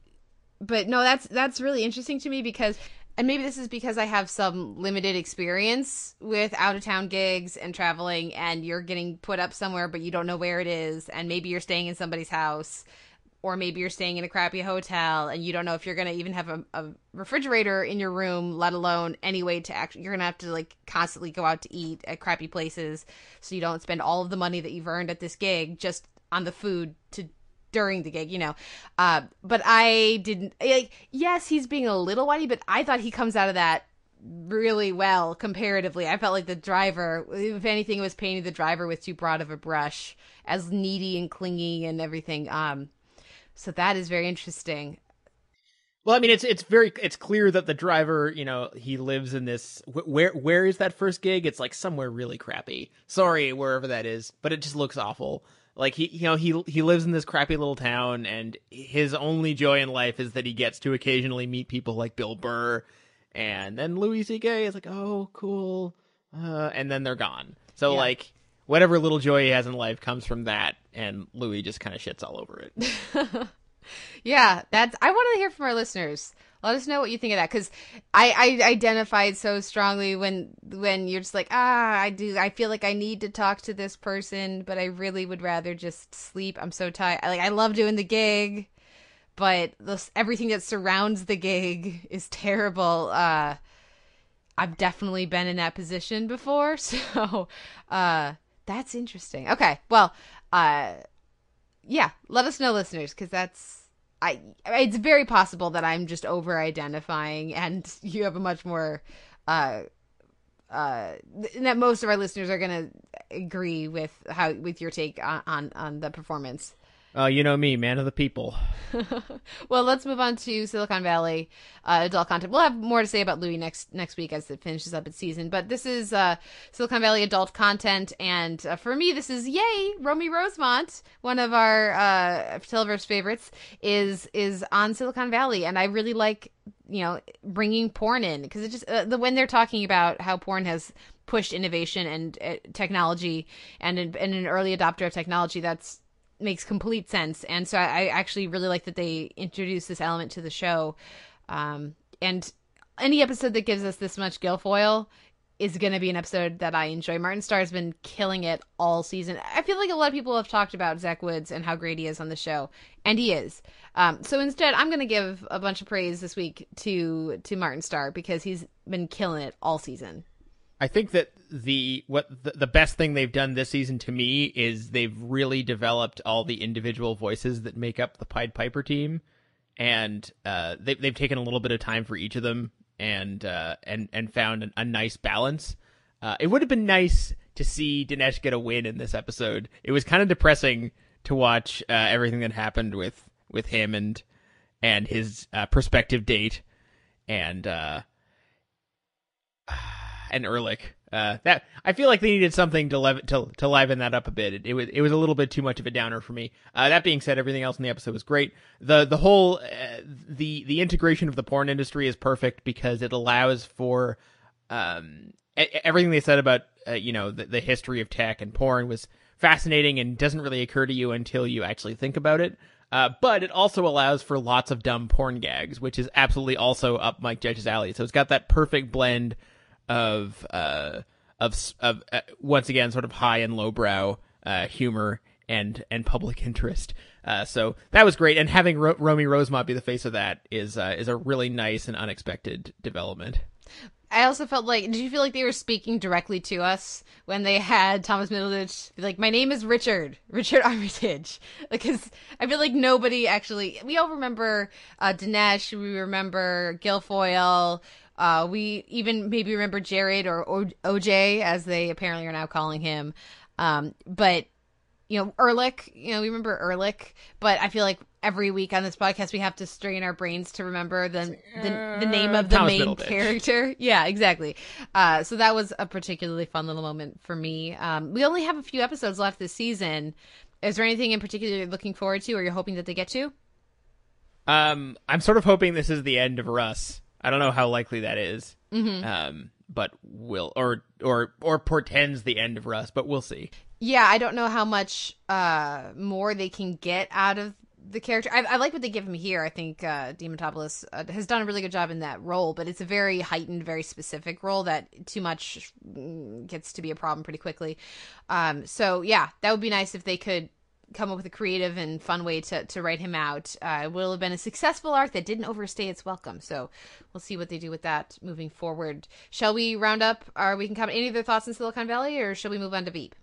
but no, that's that's really interesting to me because and maybe this is because I have some limited experience with out of town gigs and traveling and you're getting put up somewhere but you don't know where it is and maybe you're staying in somebody's house or maybe you're staying in a crappy hotel and you don't know if you're going to even have a, a refrigerator in your room let alone any way to actually you're going to have to like constantly go out to eat at crappy places so you don't spend all of the money that you've earned at this gig just on the food to during the gig, you know. Uh, but I didn't like. Yes, he's being a little whiny, but I thought he comes out of that really well comparatively. I felt like the driver, if anything, was painting the driver with too broad of a brush, as needy and clingy and everything. Um, so that is very interesting. Well, I mean, it's it's very it's clear that the driver, you know, he lives in this. Where where is that first gig? It's like somewhere really crappy. Sorry, wherever that is, but it just looks awful. Like he, you know, he he lives in this crappy little town, and his only joy in life is that he gets to occasionally meet people like Bill Burr, and then Louis C.K. is like, oh, cool, uh, and then they're gone. So Yeah. like, whatever little joy he has in life comes from that, and Louis just kind of shits all over it. Yeah, that's. I want to hear from our listeners. Let us know what you think of that because I, I identified so strongly when when you're just like ah I do I feel like I need to talk to this person but I really would rather just sleep I'm so tired like I love doing the gig but this everything that surrounds the gig is terrible uh I've definitely been in that position before so uh that's interesting okay well uh yeah, let us know, listeners, because that's I. It's very possible that I'm just over identifying, and you have a much more, uh, uh, th- that most of our listeners are gonna agree with how with your take on on, on the performance. Uh, you know me, man of the people. well, let's move on to Silicon Valley uh, adult content. We'll have more to say about Louie next next week as it finishes up its season. But this is uh, Silicon Valley adult content, and uh, for me, this is yay. Romy Rosemont, one of our uh, Televerse favorites, is is on Silicon Valley, and I really like you know bringing porn in because it just uh, the when they're talking about how porn has pushed innovation and uh, technology and, and an early adopter of technology that's makes complete sense. And so I, I actually really like that they introduced this element to the show. Um, and any episode that gives us this much Gilfoyle is going to be an episode that I enjoy. Martin Starr has been killing it all season. I feel like a lot of people have talked about Zach Woods and how great he is on the show, and he is. Um, so instead, I'm going to give a bunch of praise this week to to Martin Starr because he's been killing it all season. I think that the what the, the best thing they've done this season to me is they've really developed all the individual voices that make up the Pied Piper team, and uh, they, they've taken a little bit of time for each of them and uh, and and found an, a nice balance. Uh, it would have been nice to see Dinesh get a win in this episode. It was kind of depressing to watch uh, everything that happened with with him and and his uh, prospective date and uh, and Ehrlich. Uh, that I feel like they needed something to lev- to to liven that up a bit. It, it was it was a little bit too much of a downer for me. Uh, that being said, everything else in the episode was great. the The whole uh, the the integration of the porn industry is perfect because it allows for um everything they said about uh, you know the, the history of tech and porn was fascinating and doesn't really occur to you until you actually think about it. Uh, but it also allows for lots of dumb porn gags, which is absolutely also up Mike Judge's alley. So it's got that perfect blend of uh of of uh, once again sort of high and lowbrow uh humor and and public interest. Uh, so that was great, and having Ro- Romy Rosemont be the face of that is uh, is a really nice and unexpected development. I also felt like, did you feel like they were speaking directly to us when they had Thomas Middleditch be like, "My name is Richard, Richard Armitage," because I feel like nobody actually. We all remember uh, Dinesh, we remember Gilfoyle, uh, we even maybe remember Jared or o- OJ as they apparently are now calling him. Um, but you know, Ehrlich, you know, we remember Ehrlich, but I feel like every week on this podcast we have to strain our brains to remember the the, the name of the Thomas main character. Yeah, exactly. Uh, so that was a particularly fun little moment for me. Um, we only have a few episodes left this season. Is there anything in particular you're looking forward to, or you're hoping that they get to? Um, I'm sort of hoping this is the end of Russ. I don't know how likely that is. Mm-hmm. Um, but will or or or portends the end of Russ, but we'll see. Yeah, I don't know how much uh, more they can get out of the character. I, I like what they give him here. I think uh, Diamantopoulos uh, has done a really good job in that role, but it's a very heightened, very specific role that too much gets to be a problem pretty quickly. Um, so yeah, that would be nice if they could come up with a creative and fun way to, to write him out. Uh, it will have been a successful arc that didn't overstay its welcome. So we'll see what they do with that moving forward. Shall we round up? Or we can comment any other thoughts in Silicon Valley, or shall we move on to Veep?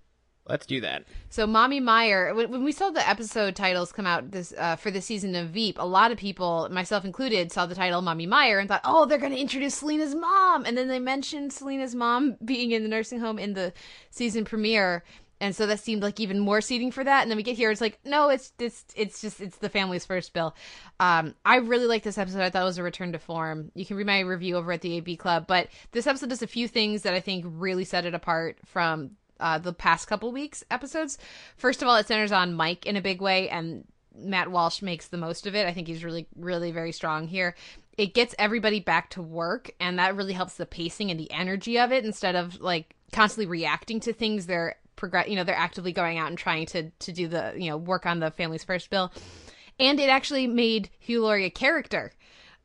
Let's do that. So, Mommy Meyer, when, when we saw the episode titles come out this uh, for the season of Veep, a lot of people, myself included, saw the title Mommy Meyer and thought, "Oh, they're going to introduce Selina's mom." And then they mentioned Selina's mom being in the nursing home in the season premiere, and so that seemed like even more seating for that. And then we get here, it's like, no, it's it's it's just it's the family's first bill. Um, I really like this episode. I thought it was a return to form. You can read my review over at the AV Club, but this episode does a few things that I think really set it apart from uh, the past couple weeks episodes. First of all, it centers on Mike in a big way, and Matt Walsh makes the most of it. I think he's really, really very strong here. It gets everybody back to work, and that really helps the pacing and the energy of it instead of like constantly reacting to things. They're progress, you know, they're actively going out and trying to to do the you know work on the family's first bill, and it actually made Hugh Laurie a character,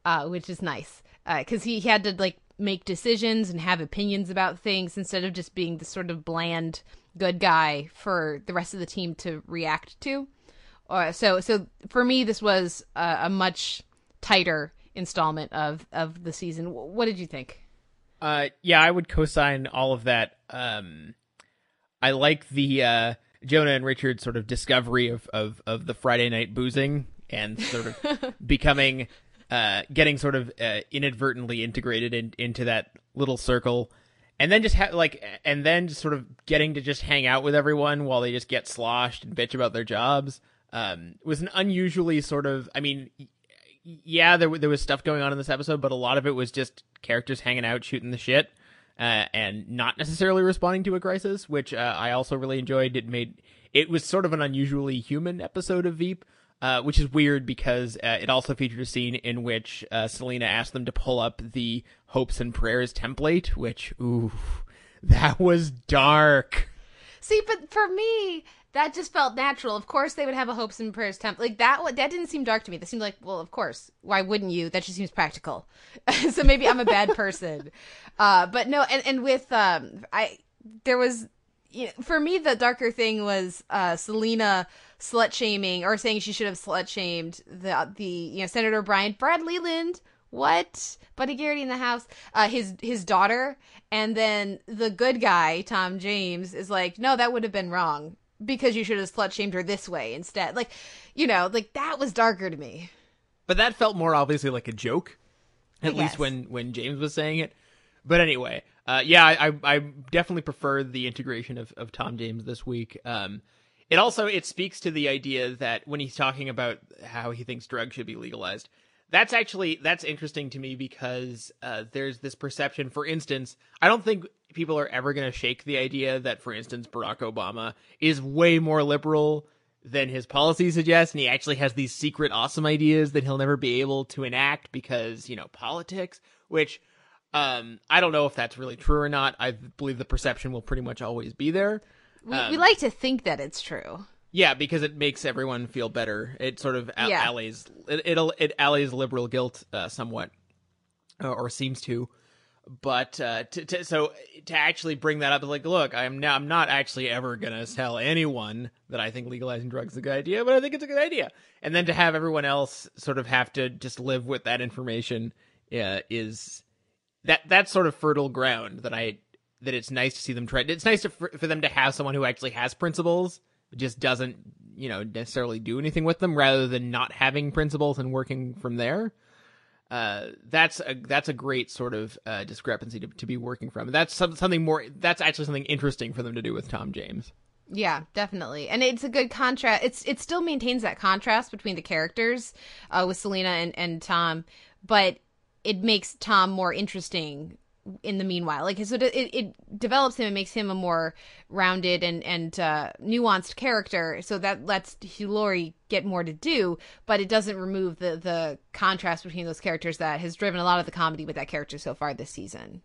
uh, which is nice because he, he had to like make decisions and have opinions about things instead of just being the sort of bland good guy for the rest of the team to react to. Uh, so so for me, this was a, a much tighter installment of of the season. Wh- What did you think? Uh, yeah, I would co-sign all of that. Um, I like the uh, Jonah and Richard sort of discovery of, of, of the Friday night boozing and sort of becoming, uh, getting sort of uh, inadvertently integrated in, into that little circle, and then just ha- like, and then just sort of getting to just hang out with everyone while they just get sloshed and bitch about their jobs. Um, was an unusually sort of, I mean, yeah, there there was stuff going on in this episode, but a lot of it was just characters hanging out, shooting the shit, uh, and not necessarily responding to a crisis, which uh, I also really enjoyed. It made it was sort of an unusually human episode of Veep, uh, which is weird because uh, it also featured a scene in which uh, Selina asked them to pull up the hopes and prayers template, which ooh, that was dark. See, but for me, that just felt natural. Of course, they would have a hopes and prayers temp like that. That didn't seem dark to me. That seemed like, well, of course. Why wouldn't you? That just seems practical. so maybe I'm a bad person. Uh, but no, and and with um, I there was you know, for me the darker thing was uh Selina slut shaming or saying she should have slut shamed the the you know Senator Brian Brad Leland. What? Buddy Garrity in the house. Uh, his his daughter, and then the good guy Tom James is like, no, that would have been wrong because you should have slut shamed her this way instead. Like, you know, like that was darker to me. But that felt more obviously like a joke, at I least guess. when when James was saying it. But anyway, uh, yeah, I, I I definitely prefer the integration of of Tom James this week. Um, it also it speaks to the idea that when he's talking about how he thinks drugs should be legalized, that's actually that's interesting to me because uh, there's this perception. For instance, I don't think people are ever going to shake the idea that, for instance, Barack Obama is way more liberal than his policy suggests, and he actually has these secret awesome ideas that he'll never be able to enact because you know politics. Which um, I don't know if that's really true or not. I believe the perception will pretty much always be there. We, Um, we like to think that it's true. Yeah, because it makes everyone feel better. It sort of a- Yeah. allays it it'll, it allays liberal guilt uh, somewhat, uh, or seems to. But uh, to, to so to actually bring that up, like, look, I'm now I'm not actually ever gonna tell anyone that I think legalizing drugs is a good idea, but I think it's a good idea. And then to have everyone else sort of have to just live with that information uh, is that that's sort of fertile ground that I that it's nice to see them try. It's nice to, for, for them to have someone who actually has principles, just doesn't you know necessarily do anything with them, rather than not having principles and working from there. Uh, that's a that's a great sort of uh, discrepancy to, to be working from. That's some, something more. That's actually something interesting for them to do with Tom James. Yeah, definitely, and it's a good contrast. It's it still maintains that contrast between the characters uh, with Selina and and Tom, but it makes Tom more interesting in the meanwhile. Like so, it, it develops him and makes him a more rounded and and uh, nuanced character. So that lets Laurie get more to do, but it doesn't remove the the contrast between those characters that has driven a lot of the comedy with that character so far this season.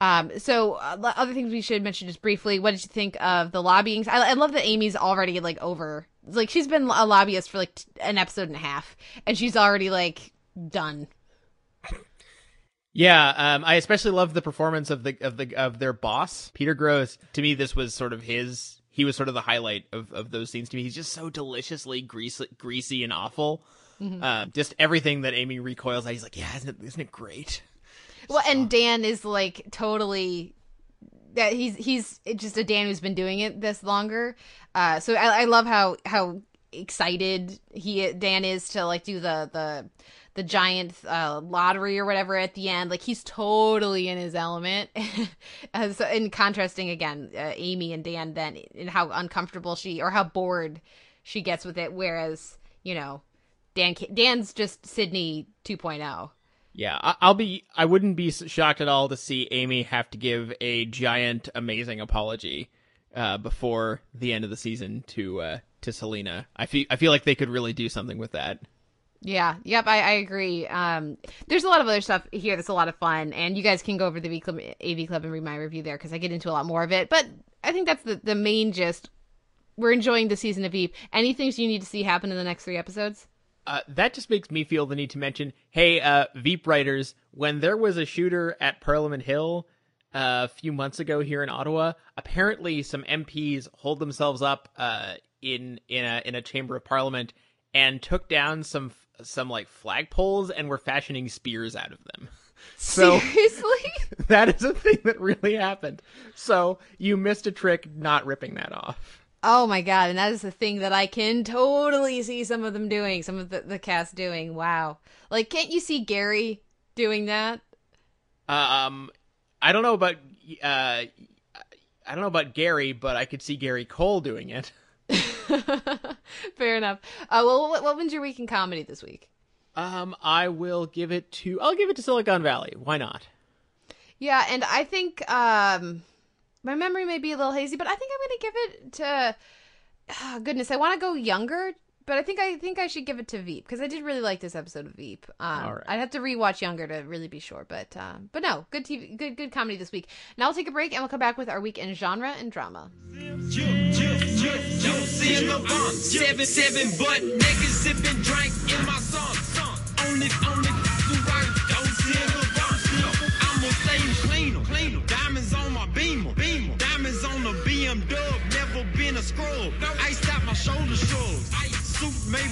Um, so uh, other things we should mention just briefly. What did you think of the lobbying? I, I love that Amy's already like over. Like she's been a lobbyist for like an episode and a half, and she's already like done. Yeah, um, I especially love the performance of the of the of their boss, Peter Grosz. To me, this was sort of his. He was sort of the highlight of, of those scenes to me. He's just so deliciously greasy, greasy and awful. Mm-hmm. Uh, just everything that Amy recoils at. He's like, yeah, isn't it, isn't it great? Well, and Dan is like totally that he's he's just a Dan who's been doing it this longer. Uh, so I, I love how how excited he Dan is to like do the the the giant uh, lottery or whatever at the end. Like he's totally in his element. As in contrasting again, uh, Amy and Dan then and how uncomfortable she or how bored she gets with it. Whereas you know Dan Dan's just Sidney 2.0. Yeah, I'll be. I wouldn't be shocked at all to see Amy have to give a giant, amazing apology uh, before the end of the season to uh, to Selina. I feel. I feel like they could really do something with that. Yeah. Yep. I, I agree. Um, there's a lot of other stuff here that's a lot of fun, and you guys can go over the V Club, AV Club and read my review there because I get into a lot more of it. But I think that's the the main gist. We're enjoying the season of Veep. Any things you need to see happen in the next three episodes? Uh, that just makes me feel the need to mention, hey, uh, Veep writers, when there was a shooter at Parliament Hill uh, a few months ago here in Ottawa, apparently some MPs hold themselves up uh, in in a in a chamber of Parliament and took down some some like flagpoles and were fashioning spears out of them. So seriously, that is a thing that really happened. So you missed a trick not ripping that off. Oh my god, and that is the thing that I can totally see some of them doing, some of the, the cast doing. Wow. Like can't you see Gary doing that? Um I don't know about uh I don't know about Gary, but I could see Gary Cole doing it. Fair enough. Uh, well, what, what wins your week in comedy this week? Um, I will give it to. I'll give it to Silicon Valley. Why not? Yeah, and I think um, my memory may be a little hazy, but I think I'm going to give it to. Oh, goodness, I want to go younger, but I think I think I should give it to Veep because I did really like this episode of Veep. Um, All right. I'd have to rewatch Younger to really be sure, but um, but no, good TV, good good comedy this week. Now we'll take a break and we'll come back with our week in genre and drama. Seven, seven butt niggas sipping drink in my song. Ring,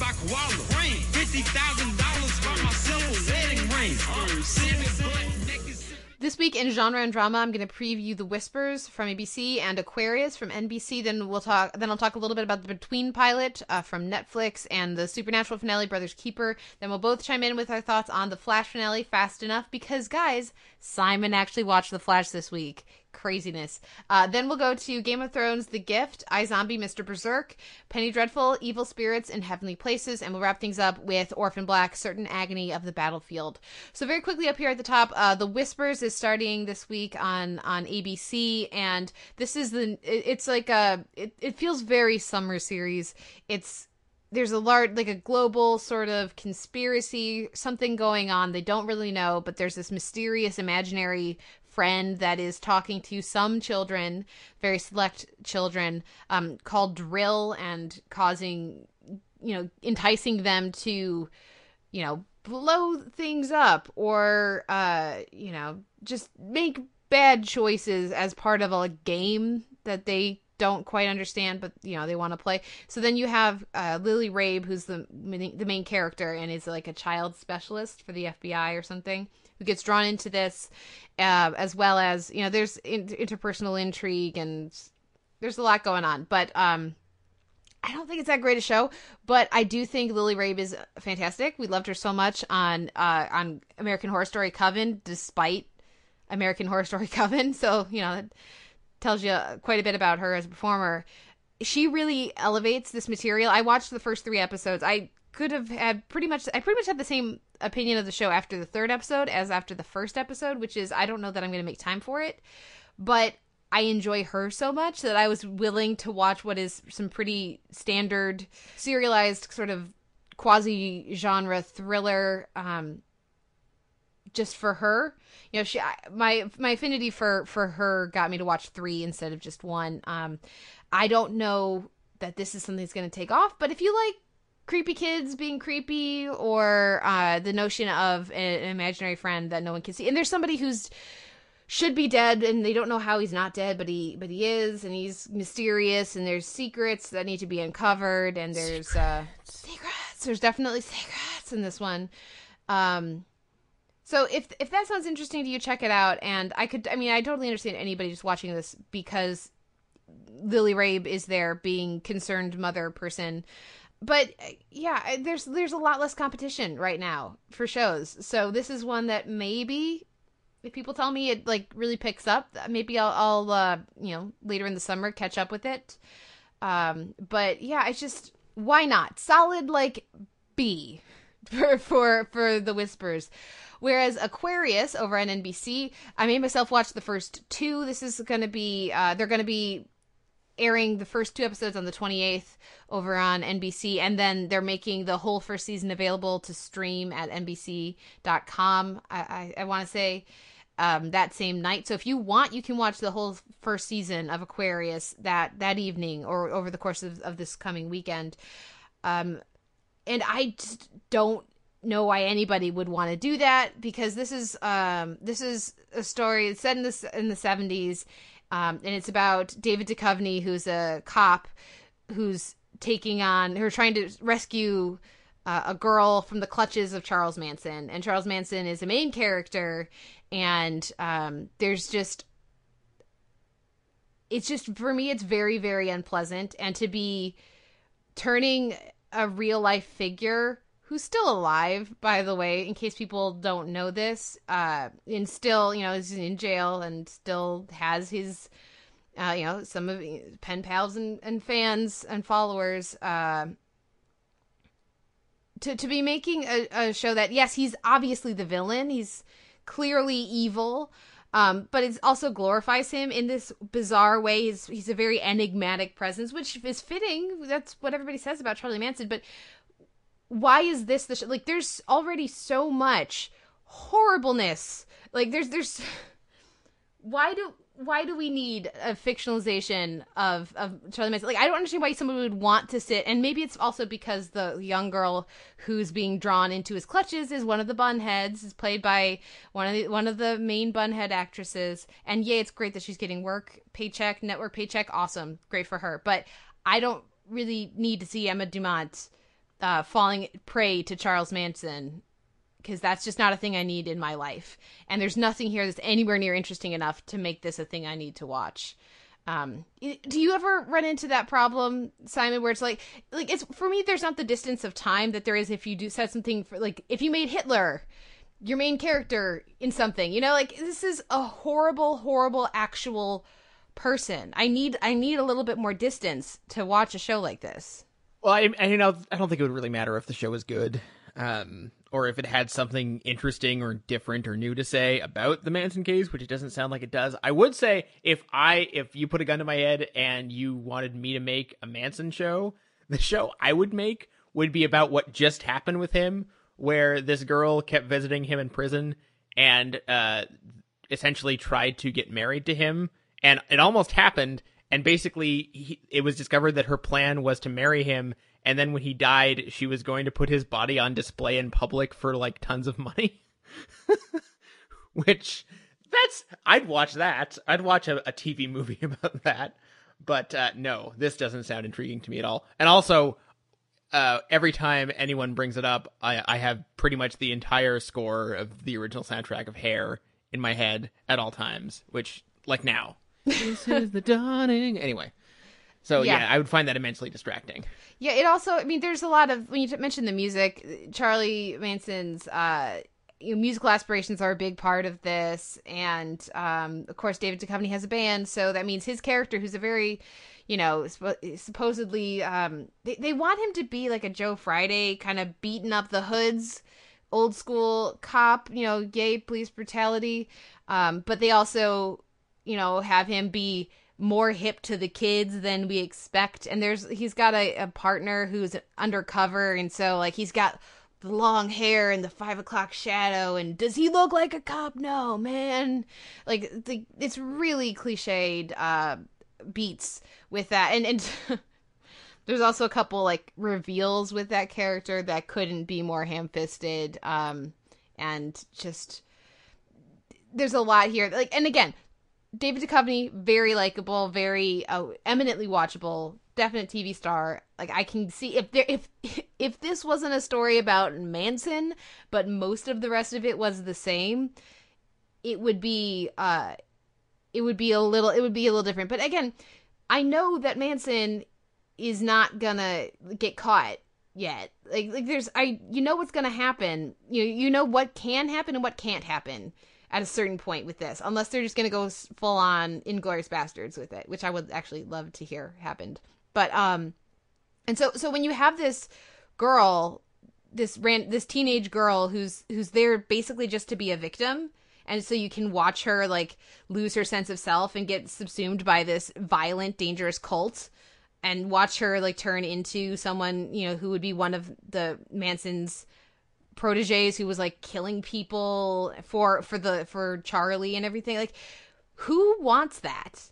fifty thousand dollars for my silver wedding ring. Uh, niggas. This week in genre and drama, I'm going to preview The Whispers from ABC and Aquarius from NBC. Then we'll talk. Then I'll talk a little bit about the Between pilot uh, from Netflix and the Supernatural finale, Brothers Keeper. Then we'll both chime in with our thoughts on the Flash finale, Fast Enough, because guys, Simon actually watched the Flash this week. Craziness. Uh, then we'll go to Game of Thrones, The Gift, iZombie, Mr. Berserk, Penny Dreadful, Evil Spirits, and Heavenly Places, and we'll wrap things up with Orphan Black, Certain Agony of the Battlefield. So very quickly up here at the top, uh, The Whispers is starting this week on on ABC, and this is the it, it's like a it, it feels very summer series. It's there's a large like a global sort of conspiracy something going on they don't really know but there's this mysterious imaginary friend that is talking to some children very select children um, called drill and causing you know enticing them to you know blow things up or uh you know just make bad choices as part of a game that they don't quite understand, but you know they want to play. So then you have uh, Lily Rabe, who's the the main character and is like a child specialist for the FBI or something, who gets drawn into this, uh, as well as you know there's in- interpersonal intrigue and there's a lot going on. But um, I don't think it's that great a show, but I do think Lily Rabe is fantastic. We loved her so much on uh, on American Horror Story Coven, despite American Horror Story Coven. So you know. That, tells you quite a bit about her as a performer. she really elevates this material. I watched the first three episodes. I could have had pretty much I pretty much had the same opinion of the show after the third episode as after the first episode, which is I don't know that I'm going to make time for it, but I enjoy her so much that I was willing to watch what is some pretty standard serialized sort of quasi genre thriller um just for her. You know, she my my affinity for for her got me to watch 3 instead of just one. Um I don't know that this is something that's going to take off, but if you like creepy kids being creepy or uh, the notion of an, imaginary friend that no one can see, and there's somebody who's should be dead and they don't know how he's not dead but he but he is and he's mysterious and there's secrets that need to be uncovered and there's secrets. uh secrets there's definitely secrets in this one um so if if that sounds interesting to you check it out and i could i mean i totally understand anybody just watching this because Lily Rabe is there being concerned mother person. But uh, yeah, there's there's a lot less competition right now for shows. So this is one that maybe if people tell me it like really picks up, maybe I'll I'll uh, you know, later in the summer catch up with it. Um but yeah, it's just why not? Solid like B for for for the whispers. Whereas Aquarius over on NBC, I made myself watch the first two. This is going to be uh they're going to be airing the first two episodes on the 28th over on NBC, and then they're making the whole first season available to stream at NBC.com. I, I, I want to say um, that same night. So if you want, you can watch the whole first season of Aquarius that that evening or over the course of, of this coming weekend. Um, and I just don't know why anybody would want to do that because this is um, this is a story it's set in the in the 70s um, and it's about David Duchovny, who's a cop who's taking on, who's trying to rescue uh, a girl from the clutches of Charles Manson. And Charles Manson is a main character, and um, there's just, it's just, for me, it's very, very unpleasant. And to be turning a real life figure who's still alive, by the way, in case people don't know this, uh, and still, you know, is in jail and still has his, uh, you know, some of pen pals and, and fans and followers, uh, to, to be making a, a show that, yes, he's obviously the villain. He's clearly evil. Um, but it also glorifies him in this bizarre way. He's he's a very enigmatic presence, which is fitting. That's what everybody says about Charlie Manson. But why is this the like there's already so much horribleness like there's there's why do why do we need a fictionalization of of Charlie Manson? Like, I don't understand why someone would want to sit. And maybe it's also because the young girl who's being drawn into his clutches is one of the bunheads, is played by one of the one of the main bunhead actresses. And yeah, it's great that she's getting work, paycheck, network paycheck, awesome, great for her. But I don't really need to see Emma Dumont uh, falling prey to Charles Manson because that's just not a thing I need in my life. And there's nothing here that's anywhere near interesting enough to make this a thing I need to watch. Um, do you ever run into that problem, Simon, where it's like, like it's for me, there's not the distance of time that there is if you do said something for like if you made Hitler your main character in something, you know, like this is a horrible, horrible actual person. I need I need a little bit more distance to watch a show like this. Well, I, I you know I don't think it would really matter if the show was good, um, or if it had something interesting or different or new to say about the Manson case, which it doesn't sound like it does. I would say if I if you put a gun to my head and you wanted me to make a Manson show, the show I would make would be about what just happened with him, where this girl kept visiting him in prison and uh, essentially tried to get married to him, and it almost happened and basically he, it was discovered that her plan was to marry him and then when he died she was going to put his body on display in public for like tons of money. Which that's i'd watch that. I'd watch a, a tv movie about that. But uh, no this doesn't sound intriguing to me at all. And also uh, every time anyone brings it up I, I have pretty much the entire score of the original soundtrack of hair in my head at all times which like now this is the dawning. Anyway, so yeah. yeah. I would find that immensely distracting. Yeah, it also. I mean, there's a lot of when you mentioned the music, Charlie Manson's uh, you know, musical aspirations are a big part of this, and um, of course, David Duchovny has a band, so that means his character, who's a very, you know, suppo- supposedly, um, they they want him to be like a Joe Friday kind of beating up the hoods, old school cop, you know, gay police brutality, um, but they also, you know, have him be more hip to the kids than we expect. And there's he's got a, a partner who's undercover. And so like he's got the long hair and the five o'clock shadow. And does he look like a cop? No man. Like the, it's really cliched uh beats with that. And and there's also a couple like reveals with that character that couldn't be more ham-fisted. Um and just there's a lot here. Like and again david Duchovny, very likable very uh, eminently watchable definite tv star. Like i can see if there if if this wasn't a story about manson but most of the rest of it was the same it would be uh it would be a little it would be a little different. But again i know that manson is not gonna get caught yet. Like like there's i you know what's gonna happen. You you know what can happen and what can't happen at a certain point with this unless they're just gonna go full on Inglourious Basterds with it which i would actually love to hear happened. But um and so so when you have this girl this ran this teenage girl who's who's there basically just to be a victim and so you can watch her like lose her sense of self and get subsumed by this violent dangerous cult and watch her like turn into someone you know who would be one of the manson's proteges who was like killing people for for the for charlie and everything like who wants that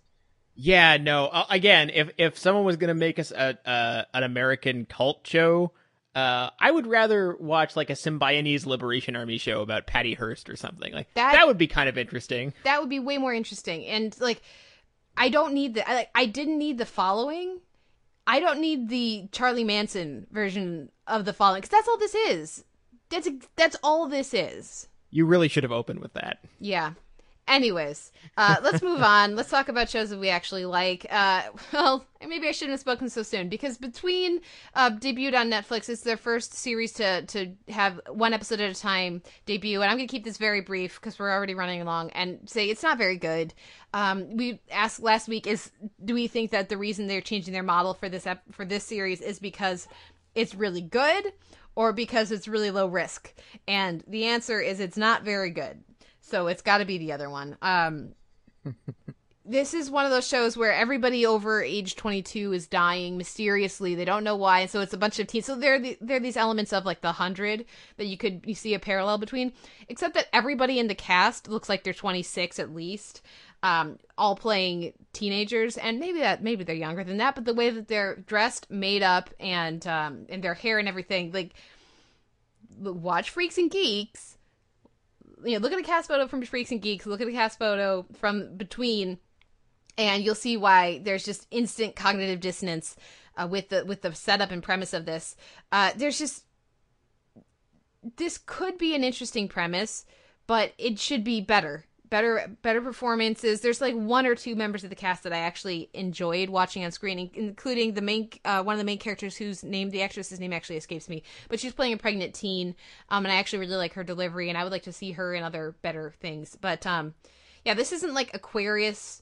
Yeah, no. Uh, again, if if someone was gonna make us a, a an American cult show, uh, I would rather watch like a Symbionese Liberation Army show about Patty Hearst or something like That- that. would be kind of interesting. that would be way more interesting and like i don't need the I, like i didn't need the following i don't need the charlie manson version of the following because that's all this is. That's that's all this is. You really should have opened with that. yeah anyways uh let's move on. Let's talk about shows that we actually like. Uh well maybe i shouldn't have spoken so soon because between uh debuted on netflix it's their first series to to have one episode at a time debut. And i'm gonna keep this very brief because we're already running along and say it's not very good. Um we asked last week is do we think that the reason they're changing their model for this ep- for this series is because it's really good or because it's really low risk? And the answer is it's not very good so it's got to be the other one. Um, this is one of those shows where everybody over age 22 is dying mysteriously. They don't know why, and so it's a bunch of teens. So there, are the, there are these elements of like the hundred that you could you see a parallel between, except that everybody in the cast looks like they're 26 at least, um, all playing teenagers, and maybe that maybe they're younger than that, but the way that they're dressed, made up, and um, and their hair and everything, like watch Freaks and Geeks you know, look at a cast photo from Freaks and Geeks, look at a cast photo from Between, and you'll see why there's just instant cognitive dissonance uh, with the with the setup and premise of this. Uh, there's just this could be an interesting premise, but it should be better. Better, better performances. There's like one or two members of the cast that I actually enjoyed watching on screen, including the main, uh, one of the main characters whose name, the actress's name actually escapes me, but she's playing a pregnant teen, um, and I actually really like her delivery, and I would like to see her in other better things. But um, yeah, this isn't like Aquarius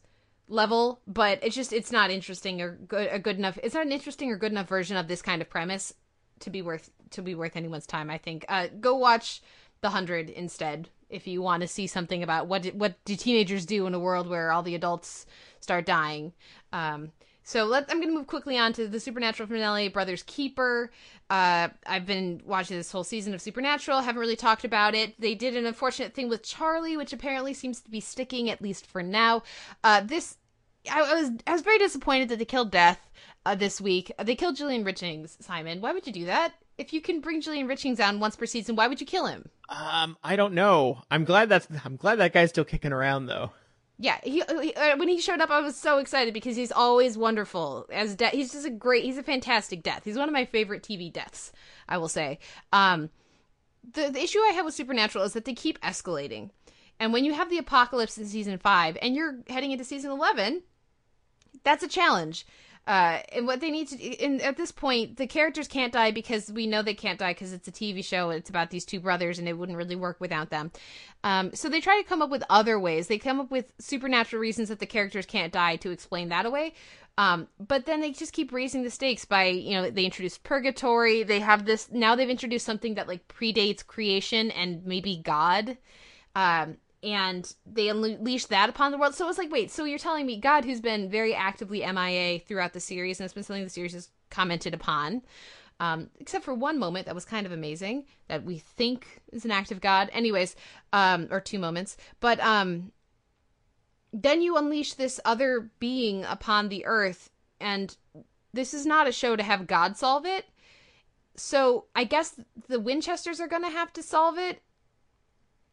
level, but it's just it's not interesting or good, good enough. It's not an interesting or good enough version of this kind of premise to be worth to be worth anyone's time. I think. Uh, go watch The Hundred instead if you want to see something about what do, what do teenagers do in a world where all the adults start dying. Um, so let I'm going to move quickly on to the Supernatural finale, Brothers Keeper. Uh, I've been watching this whole season of Supernatural. Haven't really talked about it. They did an unfortunate thing with Charlie, which apparently seems to be sticking at least for now. Uh, this I, I was I was very disappointed that they killed Death uh, this week. They killed Julian Richings. Simon, why would you do that? If you can bring Julian Richings on once per season, why would you kill him? Um, I don't know. I'm glad that's I'm glad that guy's still kicking around though. Yeah, he, he uh, when he showed up, I was so excited because he's always wonderful as death. He's just a great. He's a fantastic death. He's one of my favorite TV deaths. I will say. Um, the the issue I have with Supernatural is that they keep escalating, and when you have the apocalypse in season five and you're heading into season eleven, that's a challenge. Uh, and what they need to, at this point, the characters can't die because we know they can't die because it's a TV show. It's about these two brothers, and it wouldn't really work without them. Um, so they try to come up with other ways. They come up with supernatural reasons that the characters can't die to explain that away. Um, but then they just keep raising the stakes by, you know, they introduce purgatory. They have this now. They've introduced something that like predates creation and maybe God. Um, and they unleash that upon the world. So it's like, wait, so you're telling me God, who's been very actively MIA throughout the series, and it's been something the series has commented upon, um, except for one moment that was kind of amazing that we think is an act of God. Anyways, um, or two moments, but um, then you unleash this other being upon the earth, and this is not a show to have God solve it. So I guess the Winchesters are going to have to solve it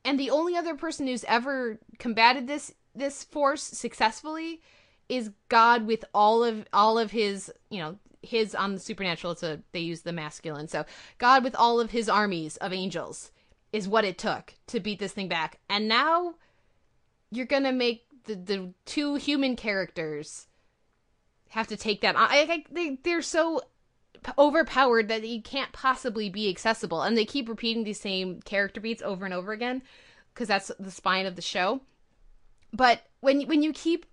and the only other person who's ever combated this this force successfully is God with all of all of his, you know, his on the supernatural a they use the masculine. So God with all of his armies of angels is what it took to beat this thing back. And now you're to make the the two human characters have to take that. I, I they they're so overpowered that you can't possibly be accessible. And they keep repeating these same character beats over and over again because that's the spine of the show. But when when you keep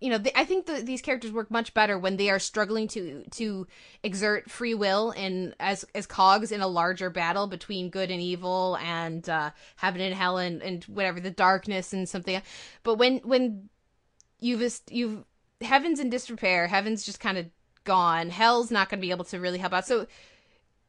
you know they, i think the, these characters work much better when they are struggling to to exert free will and as as cogs in a larger battle between good and evil and uh heaven and hell and, and whatever the darkness and something but when when you've you've heaven's in disrepair heaven's just kind of gone. Hell's not going to be able to really help out. So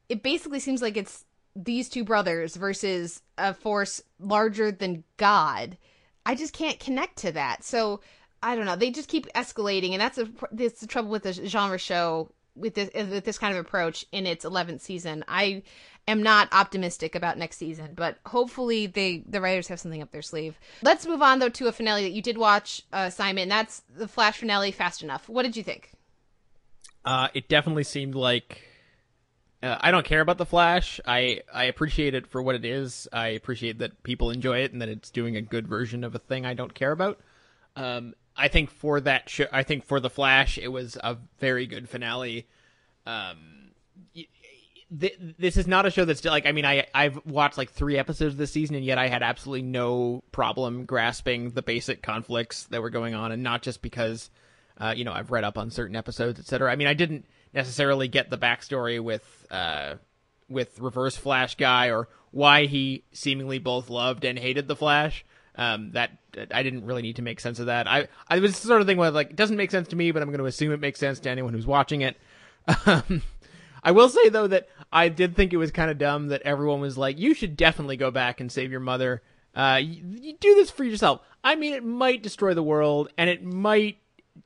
it basically seems like it's these two brothers versus a force larger than God. I just can't connect to that. So I don't know. They just keep escalating, and that's a that's the trouble with the genre show with this with this kind of approach in its 11th season. I am not optimistic about next season, but hopefully they the writers have something up their sleeve. Let's move on though to a finale that you did watch, uh, Simon. That's the Flash finale, Fast Enough. What did you think? Uh, it definitely seemed like uh, I don't care about the Flash. I I appreciate it for what it is. I appreciate that people enjoy it and that it's doing a good version of a thing I don't care about. Um, I think for that show, I think for the Flash, it was a very good finale. Um, th- this is not a show that's like I mean I I've watched like three episodes this season and yet I had absolutely no problem grasping the basic conflicts that were going on and not just because uh, you know, I've read up on certain episodes, etc. I mean, I didn't necessarily get the backstory with uh, with Reverse Flash guy or why he seemingly both loved and hated the Flash. Um, that I didn't really need to make sense of that. I I was sort of thing where like it doesn't make sense to me, but I'm going to assume it makes sense to anyone who's watching it. Um, I will say though that I did think it was kind of dumb that everyone was like, "You should definitely go back and save your mother. Uh, you, you do this for yourself." I mean, it might destroy the world, and it might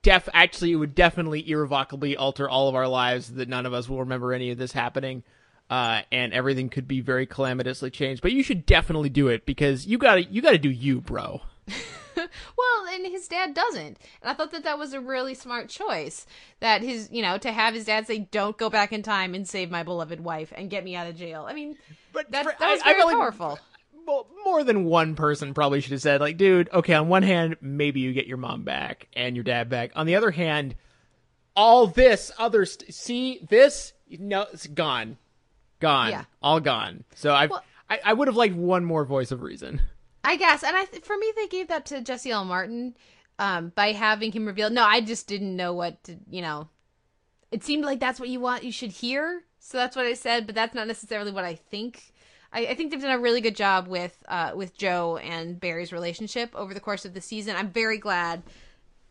def actually it would definitely irrevocably alter all of our lives that none of us will remember any of this happening uh, and everything could be very calamitously changed. But you should definitely do it because you gotta you gotta do you bro. Well and his dad doesn't. And i thought that that was a really smart choice that his you know to have his dad say don't go back in time and save my beloved wife and get me out of jail. I mean but that, for, that was very I powerful like, well, more than one person probably should have said, like, dude, okay, on one hand, maybe you get your mom back and your dad back. On the other hand, all this other st- see this no it's gone. Gone. Yeah. all gone. So i well, I, I would have liked one more voice of reason. I guess. And i for me they gave that to jesse l. Martin um by having him reveal no i just didn't know what to you know. It seemed like that's what you want you should hear. So that's what i said but that's not necessarily what i think I, I, think they've done a really good job with uh, with Joe and Barry's relationship over the course of the season. I'm very glad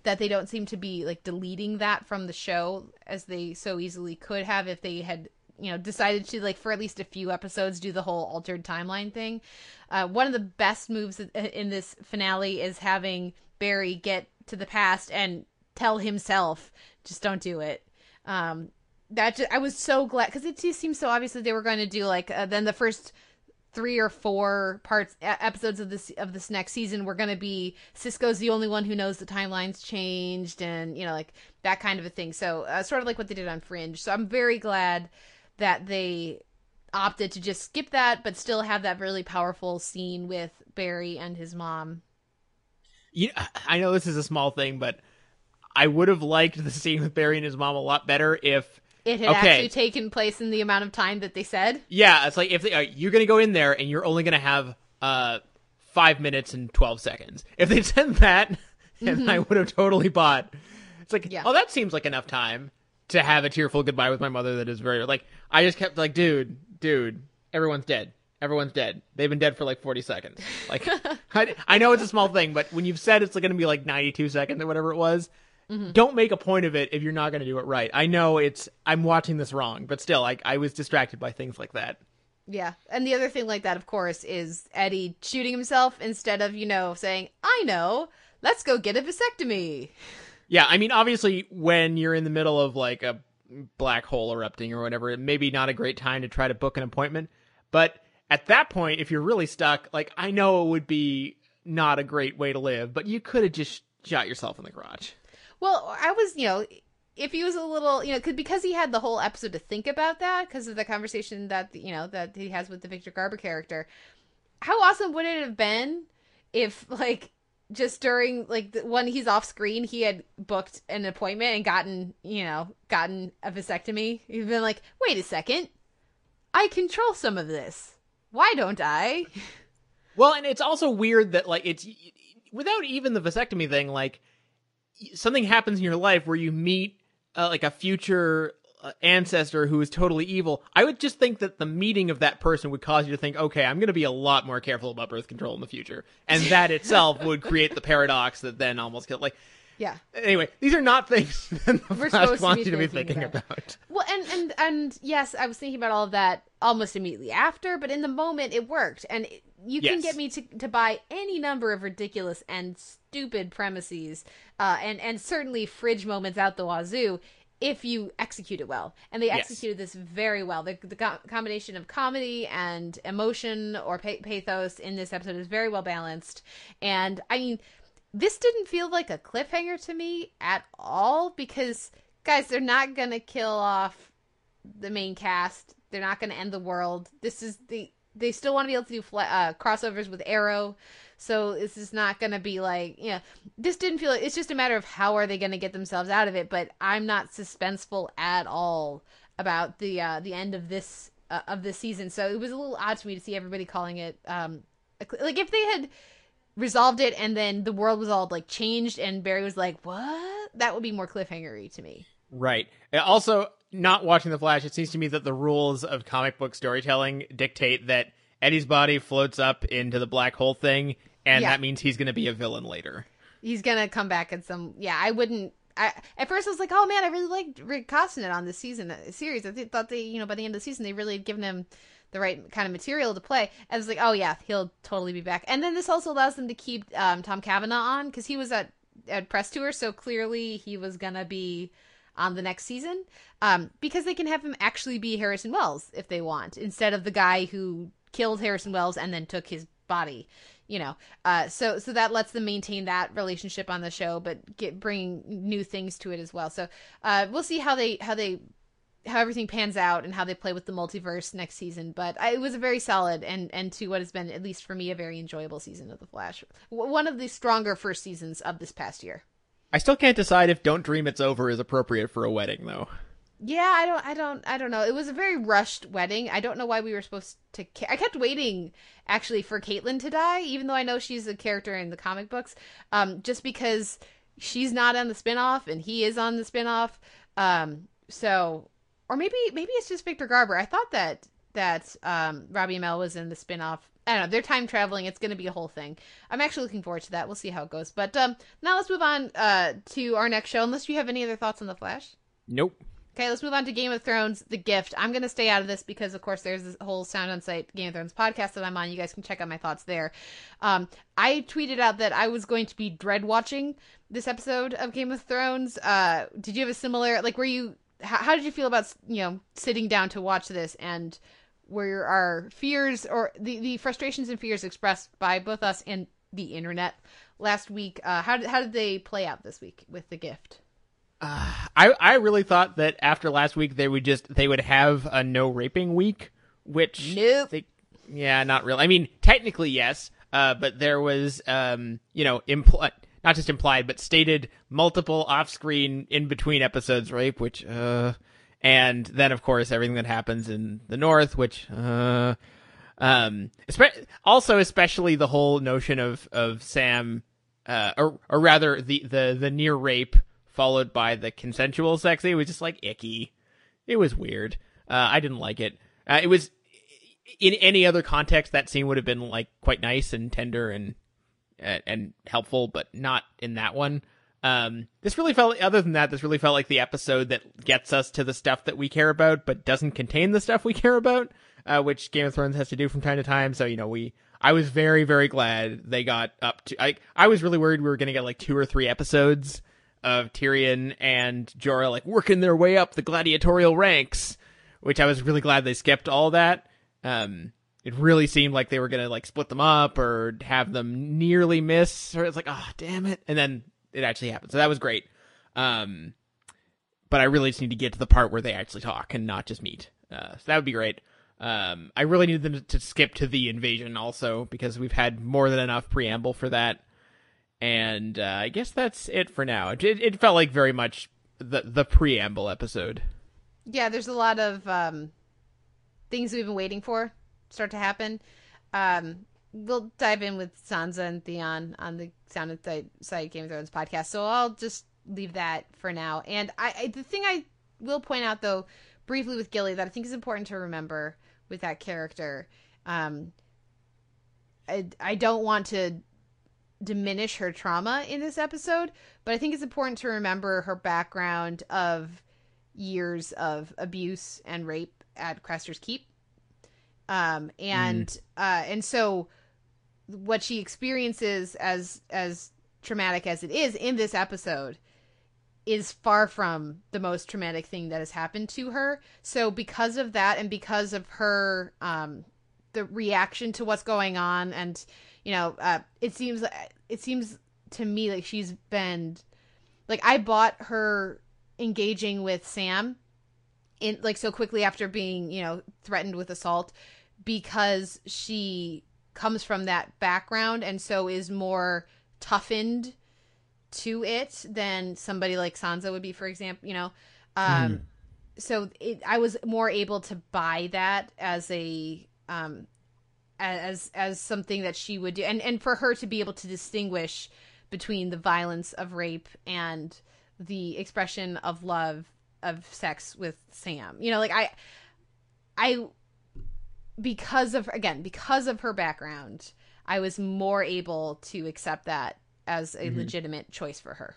that they don't seem to be like deleting that from the show as they so easily could have if they had you know decided to like for at least a few episodes do the whole altered timeline thing. Uh, one of the best moves in this finale is having Barry get to the past and tell himself just don't do it. Um, that just, I was so glad because it just seems so obvious that they were going to do like uh, then the first three or four parts episodes of this of this next season we're going to be Cisco's the only one who knows the timeline's changed and you know like that kind of a thing. So uh, sort of like what they did on Fringe. So I'm very glad that they opted to just skip that but still have that really powerful scene with Barry and his mom. Yeah, I know this is a small thing but I would have liked the scene with Barry and his mom a lot better if It had Okay. actually taken place in the amount of time that they said. Yeah, it's like if they, uh, you're gonna go in there and you're only gonna have uh five minutes and twelve seconds. If they said that, then I would have totally bought. It's like, Yeah. oh, that seems like enough time to have a tearful goodbye with my mother. That is very like I just kept like, dude, dude, everyone's dead. Everyone's dead. They've been dead for like 40 seconds. Like, I, I know it's a small thing, but when you've said it's going to be like 92 seconds or whatever it was, Mm-hmm. don't make a point of it if you're not going to do it right. I know it's, I'm watching this wrong, but still, like, I was distracted by things like that. Yeah. And the other thing like that, of course, is Eddie shooting himself instead of, you know, saying, I know, let's go get a vasectomy. Yeah, I mean, obviously, when you're in the middle of like a black hole erupting or whatever, it may be not a great time to try to book an appointment. But at that point, if you're really stuck, like, I know it would be not a great way to live, but you could have just shot yourself in the garage. Well, I was, you know, if he was a little, you know, cause, because he had the whole episode to think about that because of the conversation that, you know, that he has with the Victor Garber character. How awesome would it have been if, like, just during like the, when he's off screen, he had booked an appointment and gotten, you know, gotten a vasectomy. He'd been like, wait a second, I control some of this. Why don't I? Well, and it's also weird that like it's without even the vasectomy thing, like something happens in your life where you meet uh, like a future uh, ancestor who is totally evil. I would just think that the meeting of that person would cause you to think, okay, I'm going to be a lot more careful about birth control in the future, and that itself would create the paradox that then almost killed. Like, Yeah. anyway, these are not things that the We're Flash supposed to wants be you to be thinking thinking about. about. Well, and and and yes, I was thinking about all of that almost immediately after, but in the moment it worked, and it, you can get me to to buy any number of ridiculous and stupid premises, uh, and and certainly fridge moments out the wazoo. If you execute it well, and they Yes. executed this very well, the, the co- combination of comedy and emotion or pa- pathos in this episode is very well balanced. And I mean, this didn't feel like a cliffhanger to me at all because guys they're not gonna kill off the main cast they're not gonna end the world this is the they still want to be able to do uh, crossovers with arrow so this is not gonna be like you know this didn't feel it's just a matter of how are they gonna get themselves out of it but i'm not suspenseful at all about the uh the end of this uh, of this season so it was a little odd to me to see everybody calling it um like if they had resolved it and then the world was all like changed and Barry was like, "What?" That would be more cliffhangery to me. Right. Also, not watching The Flash, it seems to me that the rules of comic book storytelling dictate that Eddie's body floats up into the black hole thing, and Yeah. that means he's going to be a villain later. He's gonna come back at some. Yeah, I wouldn't. I at first I was like, "Oh man, I really liked Rick Cosnett on this season uh, series." I th- thought they, you know, by the end of the season, they really had given him the right kind of material to play. I was like, "Oh yeah, he'll totally be back." And then this also allows them to keep um, Tom Cavanagh on because he was at at press tour, so clearly he was gonna be on the next season um, because they can have him actually be Harrison Wells if they want, instead of the guy who killed Harrison Wells and then took his body. You know, uh, so so that lets them maintain that relationship on the show, but get bring new things to it as well. So uh, we'll see how they how they how everything pans out and how they play with the multiverse next season. But I, it was a very solid and and to what has been at least for me a very enjoyable season of the Flash. W- one of the stronger first seasons of this past year. I still can't decide if Don't Dream It's Over is appropriate for a wedding, though. Yeah, I don't, I don't, I don't know. It was a very rushed wedding. I don't know why we were supposed to. Ca- I kept waiting actually for Caitlin to die, even though I know she's a character in the comic books. Um, just because she's not on the spinoff and he is on the spinoff. Um, so, or maybe, maybe it's just Victor Garber. I thought that that um Robbie Amell was in the spinoff. I don't know. They're time traveling. It's going to be a whole thing. I'm actually looking forward to that. We'll see how it goes. But um, now let's move on uh to our next show. Unless you have any other thoughts on the Flash. Nope. Okay, let's move on to Game of Thrones, The Gift. I'm going to stay out of this because, of course, there's this whole Sound On Sight Game of Thrones podcast that I'm on. You guys can check out my thoughts there. Um, I tweeted out that I was going to be dread watching this episode of Game of Thrones. Uh, did you have a similar, like, were you, how, how did you feel about, you know, sitting down to watch this and were our fears or the, the frustrations and fears expressed by both us and the internet last week? Uh, how did, how did they play out this week with The Gift? I I really thought that after last week they would just they would have a no raping week, which Nope. they, yeah, not really. I mean, technically yes, uh, but there was um, you know, impl- not just implied, but stated multiple off-screen in between episodes rape, which uh, and then of course everything that happens in the north, which uh, um, also especially the whole notion of of Sam, uh, or or rather the the the near rape followed by the consensual sex. It was just like icky. It was weird. Uh, I didn't like it. Uh, it was in any other context that scene would have been like quite nice and tender and, and helpful, but not in that one. Um, this really felt. Other than that, this really felt like the episode that gets us to the stuff that we care about, but doesn't contain the stuff we care about, uh, which Game of Thrones has to do from time to time. So you know, we. I was very very glad they got up to. I I was really worried we were going to get like two or three episodes of Tyrion and Jorah like working their way up the gladiatorial ranks, which I was really glad they skipped all that. Um, it really seemed like they were gonna like split them up or have them nearly miss, or it's like, oh damn it, and then it actually happened. So that was great. Um, but I really just need to get to the part where they actually talk and not just meet. Uh, so that would be great. Um, I really need them to skip to the invasion also because we've had more than enough preamble for that. And uh, I guess that's it for now. It, it felt like very much the the preamble episode. Yeah, there's a lot of um, things we've been waiting for start to happen. Um, we'll dive in with Sansa and Theon on the Sound of the Side Game of Thrones podcast. So I'll just leave that for now. And I, I the thing I will point out though, briefly with Gilly, that I think is important to remember with that character. Um, I, I don't want to diminish her trauma in this episode, but I think it's important to remember her background of years of abuse and rape at Craster's Keep. Um, and mm. uh, and so what she experiences as as traumatic as it is in this episode is far from the most traumatic thing that has happened to her. So because of that and because of her um the reaction to what's going on and you know, uh it seems it seems to me like she's been like I bought her engaging with Sam in like so quickly after being, you know, threatened with assault because she comes from that background and so is more toughened to it than somebody like Sansa would be, for example, you know. Um, mm. So it, I was more able to buy that as a um, as as something that she would do, and and for her to be able to distinguish between the violence of rape and the expression of love of sex with Sam. You know, like I I because of again because of her background i was more able to accept that as a mm-hmm. legitimate choice for her.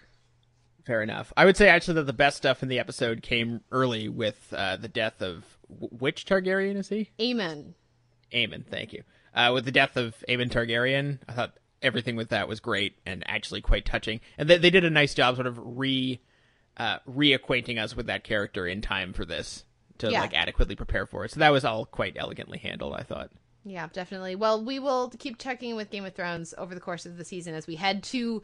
Fair enough. I would say actually that the best stuff in the episode came early with uh, the death of which targaryen is he? Aemon. Aemon thank you. Uh, with the death of aemon targaryen i thought everything with that was great and actually quite touching. And they, they did a nice job sort of re uh, reacquainting us with that character in time for this to yeah. like adequately prepare for it. So that was all quite elegantly handled, I thought. Yeah, definitely. Well, we will keep checking with Game of Thrones over the course of the season as we head to,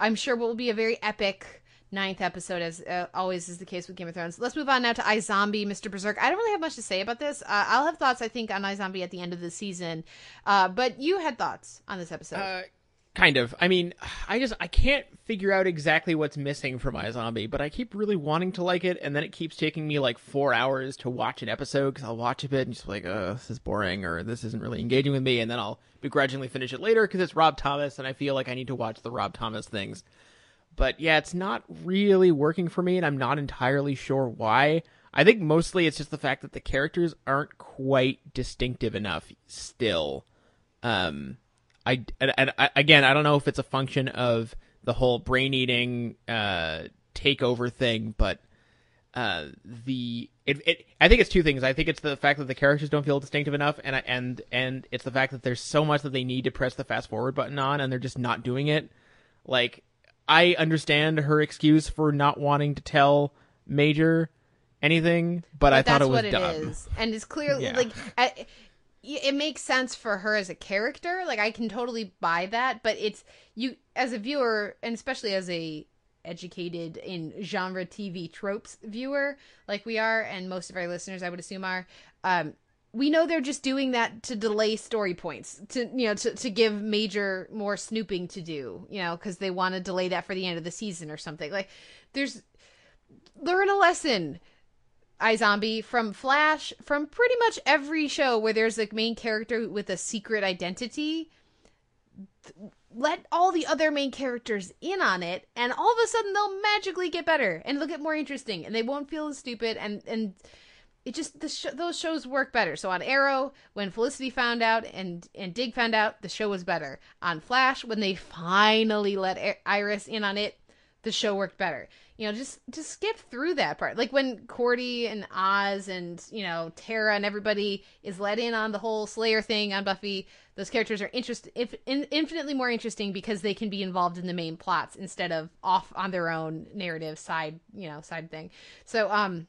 I'm sure, what will be a very epic ninth episode, as uh, always is the case with Game of Thrones. Let's move on now to iZombie, Mr. Berserk. I don't really have much to say about this. Uh, I'll have thoughts, I think, on iZombie at the end of the season. Uh, but you had thoughts on this episode. Kind of. I mean, I just I can't figure out exactly what's missing from zombie, but I keep really wanting to like it, and then it keeps taking me like four hours to watch an episode because I'll watch a bit and just like, oh, this is boring, or this isn't really engaging with me, and then I'll begrudgingly finish it later because it's Rob Thomas, and I feel like I need to watch the Rob Thomas things. But yeah, it's not really working for me, and I'm not entirely sure why. I think mostly it's just the fact that the characters aren't quite distinctive enough still. Um, I, and, I, again, I don't know if it's a function of the whole brain eating uh, takeover thing, but uh, the it, it I think it's two things. I think it's the fact that the characters don't feel distinctive enough, and and and it's the fact that there's so much that they need to press the fast forward button on, and they're just not doing it. Like I understand her excuse for not wanting to tell Major anything, but, but I thought it was what dumb. It is. And it's clearly yeah. like I, it makes sense for her as a character. Like i can totally buy that but it's you as a viewer and especially as a educated in genre tv tropes viewer like we are and most of our listeners i would assume are um we know they're just doing that to delay story points to you know to, to give major more snooping to do you know because they want to delay that for the end of the season or something. Like there's learn a lesson iZombie from Flash from pretty much every show where there's a main character with a secret identity let all the other main characters in on it and all of a sudden they'll magically get better and they'll get more interesting and they won't feel as stupid and and it just the sh- those shows work better. So on Arrow, when Felicity found out and and Dig found out, the show was better. On Flash, when they finally let Iris in on it, the show worked better. You know, just just skip through that part. Like when Cordy and Oz and you know Tara and everybody is let in on the whole Slayer thing on Buffy. Those characters are interest if, in, infinitely more interesting because they can be involved in the main plots instead of off on their own narrative side, you know, side thing. So um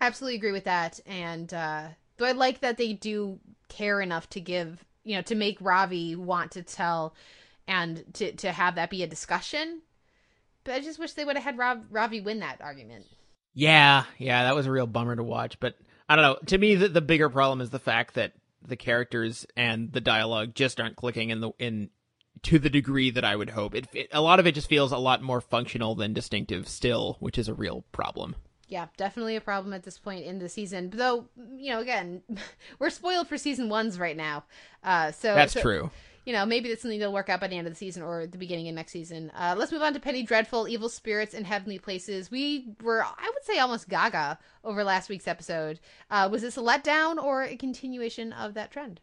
absolutely agree with that and uh though i like that they do care enough to give you know to make ravi want to tell and to to have that be a discussion but i just wish they would have had Rob ravi win that argument Yeah, yeah, that was a real bummer to watch. But I don't know. To me, the, the bigger problem is the fact that the characters and the dialogue just aren't clicking in the in to the degree that I would hope. It, it a lot of it just feels a lot more functional than distinctive still, which is a real problem. yeah definitely a problem at this point in the season though you know again we're spoiled for season ones right now uh so That's so- true. You know, maybe that's something that'll work out by the end of the season or the beginning of next season. Uh, let's move on to Penny Dreadful, Evil Spirits, and Heavenly Places. We were, I would say, almost gaga over last week's episode. Uh, was this a letdown or a continuation of that trend?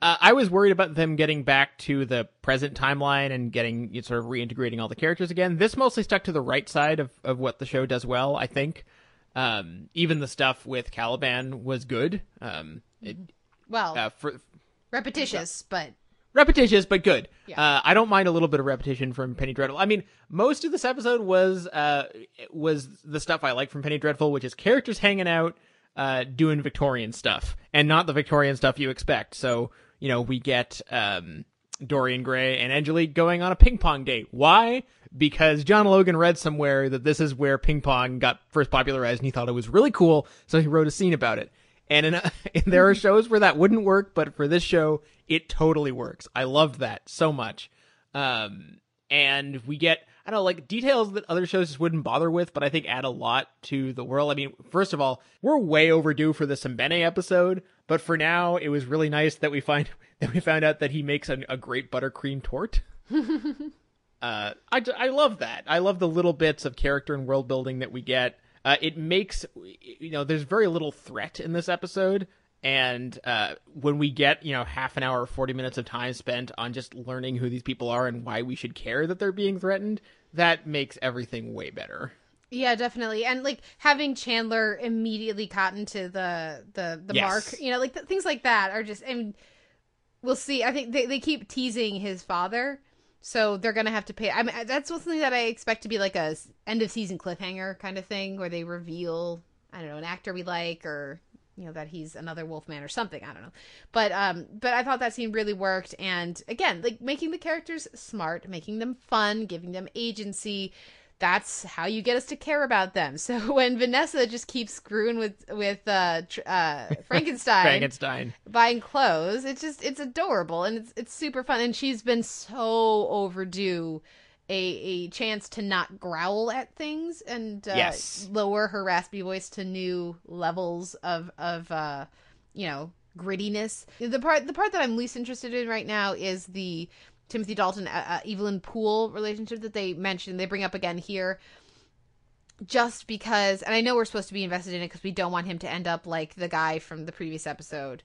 Uh, I was worried about them getting back to the present timeline and getting you know, sort of reintegrating all the characters again. This mostly stuck to the right side of, of what the show does well, I think. Um, even the stuff with Caliban was good. Um, it, Well, uh, for, repetitious, but repetitious but good. Yeah. Uh, I don't mind a little bit of repetition from Penny Dreadful. I mean, most of this episode was uh, was the stuff I like from Penny Dreadful, which is characters hanging out, uh, doing Victorian stuff, and not the Victorian stuff you expect. So you know, we get um, Dorian Gray and Angelique going on a ping pong date. Why? Because John Logan read somewhere that this is where ping pong got first popularized, and he thought it was really cool, so he wrote a scene about it. And, in a, and there are shows where that wouldn't work, but for this show, it totally works. I loved that so much. Um, and we get I don't know like details that other shows just wouldn't bother with, but I think add a lot to the world. I mean, first of all, we're way overdue for the Sembene episode, but for now, it was really nice that we find that we found out that he makes a, a great buttercream tort. uh, I, I love that. I love the little bits of character and world building that we get. Uh, it makes you know there's very little threat in this episode, and uh, when we get you know half an hour, forty minutes of time spent on just learning who these people are and why we should care that they're being threatened, that makes everything way better. yeah, definitely. And like having Chandler immediately caught into the the the Yes. mark, you know, like th- things like that are just. And we'll see. I think they they keep teasing his father. So they're gonna have to pay. I mean, that's something that I expect to be like a end of season cliffhanger kind of thing, where they reveal I don't know an actor we like, or you know that he's another Wolfman or something. I don't know, but um, but I thought that scene really worked, and again, like making the characters smart, making them fun, giving them agency. That's how you get us to care about them. So when Vanessa just keeps screwing with with uh, uh, Frankenstein, Frankenstein. buying clothes. It's just it's adorable and it's it's super fun. And she's been so overdue a a chance to not growl at things and uh, Yes. lower her raspy voice to new levels of of uh you know grittiness. The part the part that I'm least interested in right now is the Timothy Dalton uh, Evelyn Poole relationship that they mentioned they bring up again here just because and i know we're supposed to be invested in it because we don't want him to end up like the guy from the previous episode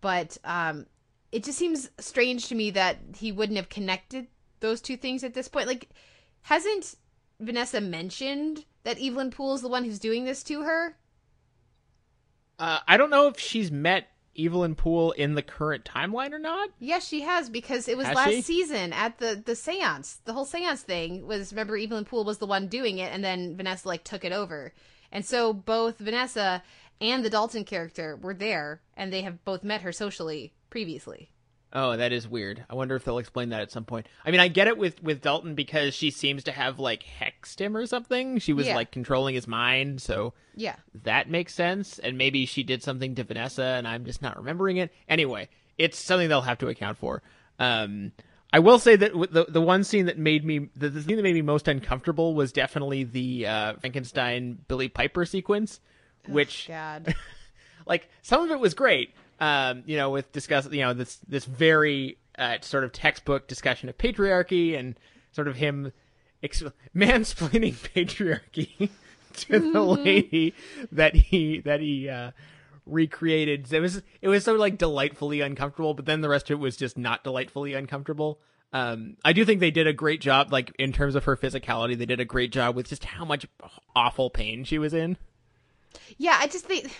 but um it just seems strange to me that he wouldn't have connected those two things at this point. Like hasn't vanessa mentioned that evelyn poole is the one who's doing this to her? Uh, I don't know if she's met Evelyn Poole in the current timeline or not. yes she has because it was Has last she? season at the the seance the whole seance thing was remember evelyn poole was the one doing it and then vanessa like took it over and so both vanessa and the dalton character were there and they have both met her socially previously Oh, that is weird. I wonder if they'll explain that at some point. I mean, I get it with with Dalton because she seems to have like hexed him or something. She was Yeah. like controlling his mind, so Yeah. that makes sense. And maybe she did something to Vanessa, and I'm just not remembering it. Anyway, it's something they'll have to account for. Um, I will say that the the one scene that made me the, the scene that made me most uncomfortable was definitely the uh, Frankenstein Billie Piper sequence, which God. like some of it was great um you know with discuss you know this this very uh, sort of textbook discussion of patriarchy and sort of him ex- mansplaining patriarchy to the lady that he that he uh recreated. It was it was so like delightfully uncomfortable but then the rest of it was just not delightfully uncomfortable. Um i do think they did a great job like in terms of her physicality they did a great job with just how much awful pain she was in. Yeah, I just think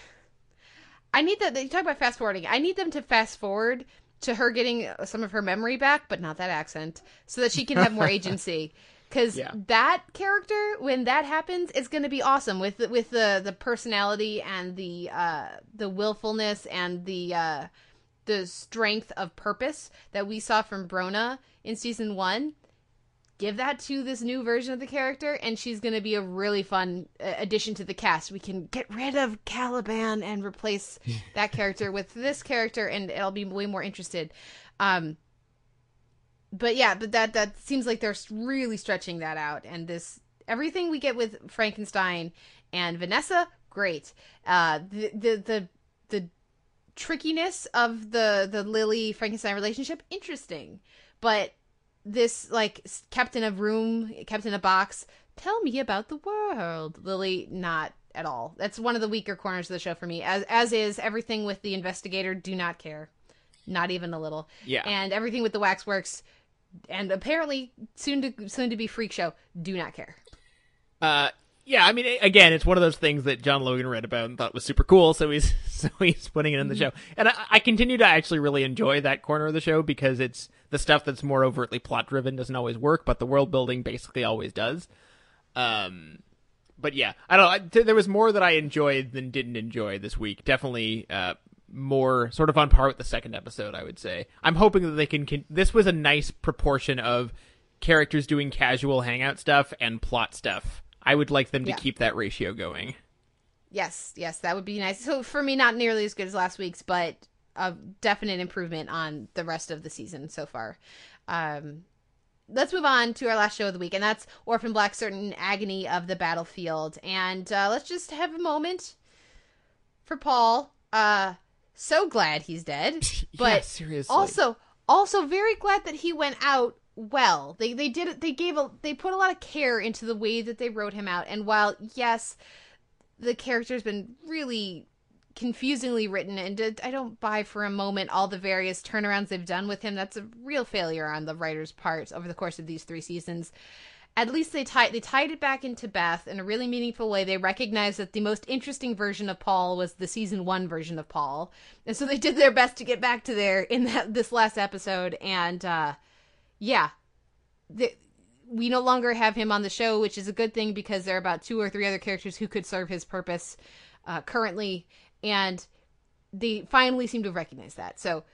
I need that. You talk about fast forwarding. I need them to fast forward to her getting some of her memory back, but not that accent, so that she can have more agency. Because Yeah. that character, when that happens, is going to be awesome with the, with the the personality and the uh, the willfulness and the uh, the strength of purpose that we saw from Brona in season one give that to this new version of the character and she's going to be a really fun uh, addition to the cast. We can get rid of caliban and replace that character with this character and it'll be way more interested. Um but yeah but that that seems like they're really stretching that out and this everything we get with frankenstein and vanessa great. Uh the the the, the trickiness of the the lily frankenstein relationship interesting. But this like kept in a room, kept in a box. Tell me about the world, Lily. Not at all. That's one of the weaker corners of the show for me. As as is everything with the investigator. Do not care, not even a little. Yeah. And everything with the waxworks, and apparently soon to soon to be freak show. Do not care. Uh, yeah, I mean, again, it's one of those things that John Logan read about and thought was super cool, so he's so he's putting it in the show. And I, I continue to actually really enjoy that corner of the show because it's the stuff that's more overtly plot driven doesn't always work, but the world building basically always does. Um, but yeah, I don't. I, th- there was more that I enjoyed than didn't enjoy this week. Definitely, uh, more sort of on par with the second episode. I would say. I'm hoping that they can. can this was a nice proportion of characters doing casual hangout stuff and plot stuff. I would like them to Yeah. keep that ratio going. Yes, yes, that would be nice. So for me, not nearly as good as last week's, but a definite improvement on the rest of the season so far. Um, let's move on to our last show of the week, and that's Orphan Black: Certain Agony of the Battlefield. And uh, let's just have a moment for Paul. Uh, so glad he's dead, but yeah, seriously. also also very glad that he went out well they they did they gave a they put a lot of care into the way that they wrote him out and while yes the character's been really confusingly written and i don't buy for a moment all the various turnarounds they've done with him that's a real failure on the writer's part over the course of these three seasons at least they tied they tied it back into Beth in a really meaningful way. They recognized that the most interesting version of Paul was the season one version of Paul, and so they did their best to get back to there in that this last episode. And uh, yeah, the, we no longer have him on the show, which is a good thing because there are about two or three other characters who could serve his purpose uh, currently, and they finally seem to have recognized that. So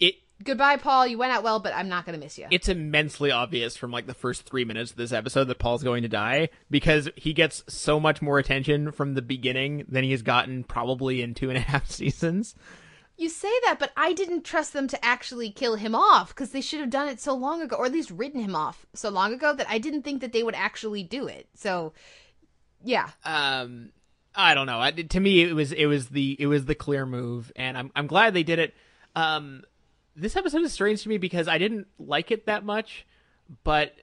It goodbye, Paul. You went out well, but I'm not going to miss you. it's immensely obvious from like the first three minutes of this episode that Paul's going to die because he gets so much more attention from the beginning than he has gotten probably in two and a half seasons. You say that, but I didn't trust them to actually kill him off because they should have done it so long ago, or at least written him off so long ago that I didn't think that they would actually do it. So, yeah, um i don't know. I, to me it was it was the it was the clear move and i'm i'm glad they did it. Um this episode is strange to me because i didn't like it that much but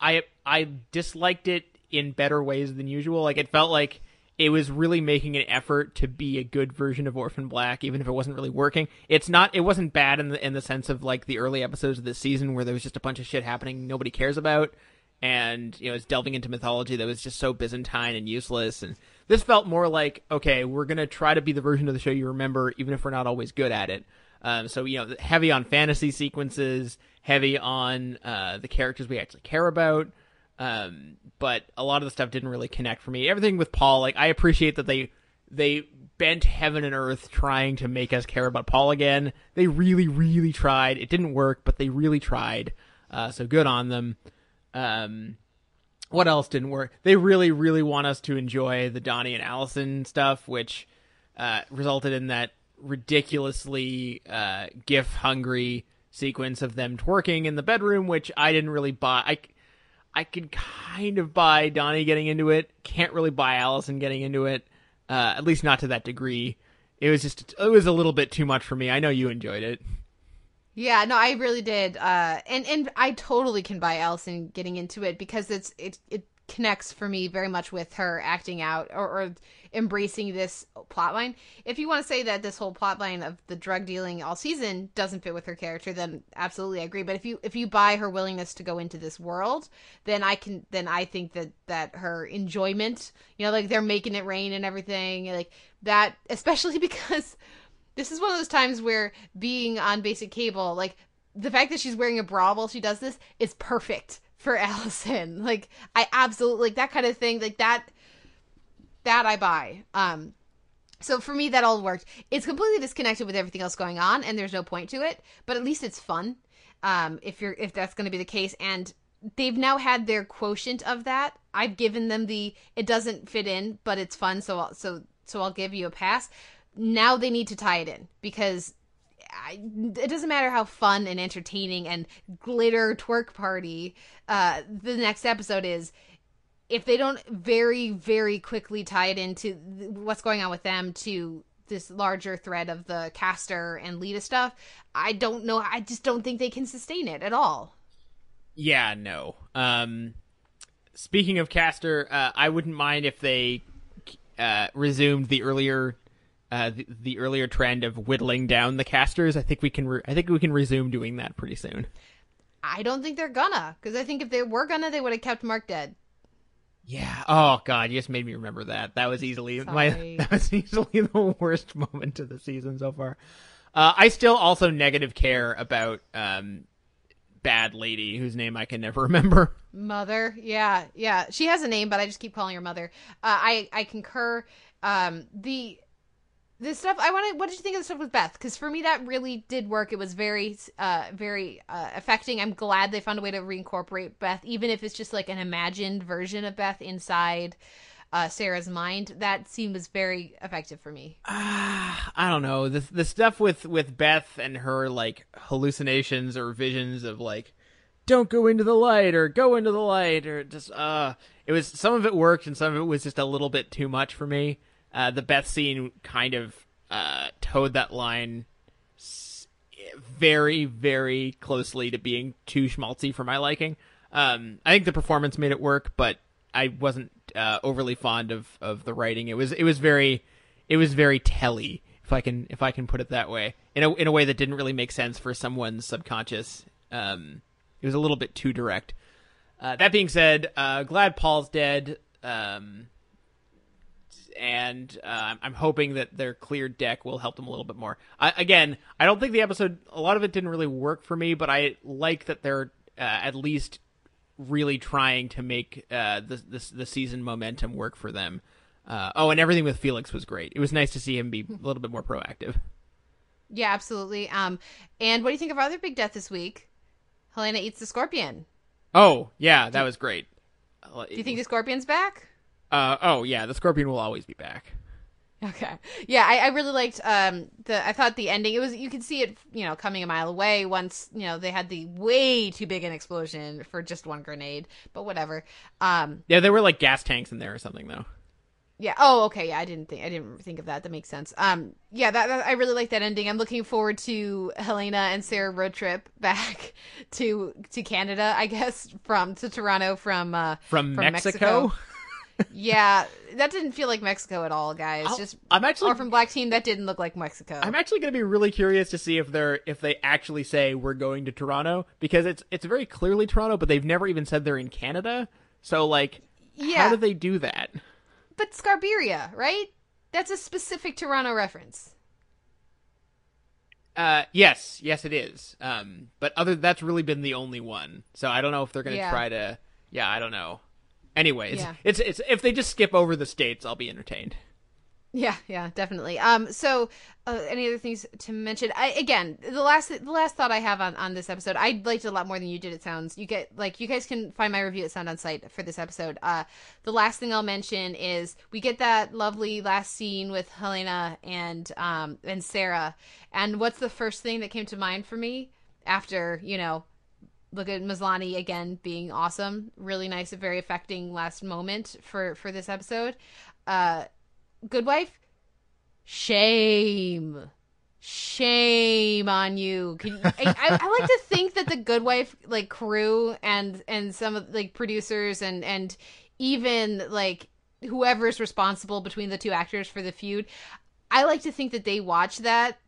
i i disliked it in better ways than usual. Like it felt like it was really making an effort to be a good version of Orphan Black, even if it wasn't really working. It's not. It wasn't bad in the in the sense of like the early episodes of this season where there was just a bunch of shit happening nobody cares about and you know it's delving into mythology that was just so byzantine and useless and this felt more like okay we're gonna try to be the version of the show you remember even if we're not always good at it um, so you know heavy on fantasy sequences heavy on uh, the characters we actually care about um, but a lot of the stuff didn't really connect for me everything with paul like i appreciate that they they bent heaven and earth trying to make us care about Paul again. They really, really tried. It didn't work, but they really tried. Uh, so good on them. Um, what else didn't work? They really, really want us to enjoy the Donnie and Alison stuff, which uh, resulted in that ridiculously uh, GIF hungry sequence of them twerking in the bedroom, which I didn't really buy. I, I could kind of buy Donnie getting into it. Can't really buy Alison getting into it. Uh, at least not to that degree. It was just it was a little bit too much for me. I know you enjoyed it. Yeah, no, I really did. Uh, and and I totally can buy Alison getting into it because it's it it connects for me very much with her acting out or, or embracing this plotline. If you want to say that this whole plotline of the drug dealing all season doesn't fit with her character, then absolutely I agree. But if you if you buy her willingness to go into this world, then I can then I think that that her enjoyment, you know, like they're making it rain and everything, like that, especially because this is one of those times where being on basic cable, like the fact that she's wearing a bra while she does this is perfect for Alison. Like I absolutely like that kind of thing. Like that that I buy. Um so for me that all worked. It's completely disconnected with everything else going on and there's no point to it, but at least it's fun. Um if you're if that's going to be the case and they've now had their quotient of that. I've given them the it doesn't fit in, but it's fun so I'll, so so I'll give you a pass. Now they need to tie it in because I, it doesn't matter how fun and entertaining and glitter twerk party uh, the next episode is. If they don't very, very quickly tie it into what's going on with them to this larger thread of the Castor and Leda stuff, I don't know. I just don't think they can sustain it at all. Yeah, no. Um, speaking of Castor, uh, I wouldn't mind if they uh, resumed the earlier uh, the, the earlier trend of whittling down the Castors. I think we can. Re- I think we can resume doing that pretty soon. I don't think they're gonna, because I think if they were gonna, they would have kept Mark dead. Yeah. Oh God, you just made me remember that. That was easily my. That was easily the worst moment of the season so far. Uh, I still also negative care about um, bad lady whose name I can never remember. Mother, yeah, yeah. She has a name, but I just keep calling her Mother. Uh, I I concur. Um, the the stuff I wanted. What did you think of the stuff with Beth? Because for me, that really did work. It was very, uh, very uh, affecting. I'm glad they found a way to reincorporate Beth, even if it's just like an imagined version of Beth inside uh, Sarah's mind. That scene was very effective for me. I don't know the the stuff with with Beth and her like hallucinations or visions of like don't go into the light or go into the light or just uh it was some of it worked and some of it was just a little bit too much for me. Uh, the Beth scene kind of uh, towed that line very very closely to being too schmaltzy for my liking. Um, I think the performance made it work, but I wasn't uh, overly fond of, of the writing. It was it was very it was very telly, if I can if I can put it that way, in a in a way that didn't really make sense for someone's subconscious. Um, it was a little bit too direct. Uh, that being said, uh, glad Paul's dead. Um, and uh, I'm hoping that their clear deck will help them a little bit more. I, again, I don't think the episode, a lot of it didn't really work for me, but I like that they're uh, at least really trying to make uh, the, the the season momentum work for them. Uh, oh, and everything with Felix was great. It was nice to see him be a little bit more proactive. Yeah, absolutely. Um, and what do you think of our other big death this week? Helena eats the scorpion. Oh, yeah, that was great. Do you think the scorpion's back? Uh, oh, yeah, the Scorpion will always be back. Okay. Yeah, I, I really liked um the I thought the ending it was you could see it you know coming a mile away once you know they had the way too big an explosion for just one grenade but whatever um Yeah, there were like gas tanks in there or something though. yeah oh okay yeah I didn't think I didn't think of that that makes sense um yeah that, that I really like that ending I'm looking forward to Helena and Sarah road trip back to to Canada I guess from to Toronto from uh From, Mexico? Yeah that didn't feel like Mexico at all guys I'll- just I'm actually or from Black Team that didn't look like Mexico I'm actually going to be really curious to see if they're if they actually say we're going to Toronto because it's it's very clearly Toronto, but they've never even said they're in Canada. So like, Yeah. how do they do that? But Scarberia, right? That's a specific Toronto reference. Uh, yes, yes, it is. Um, but other that's really been the only one. So I don't know if they're going to Yeah. try to. Yeah, I don't know. Anyways, Yeah. it's it's if they just skip over the states, I'll be entertained. Yeah, yeah, definitely. Um, so uh, any other things to mention? I, again, the last the last thought I have on on this episode, I liked it a lot more than you did. It sounds you get like you guys can find my review at Sound On Sight for this episode. Uh, the last thing I'll mention is we get that lovely last scene with Helena and um and Sarah. And what's the first thing that came to mind for me after you know look at Maslany again being awesome, really nice, very affecting last moment for for this episode. Uh, Good Wife, shame, shame on you. Can I, I, I like to think that the Good Wife like crew and and some of like producers and and even like whoever's responsible between the two actors for the feud. I like to think that they watched that.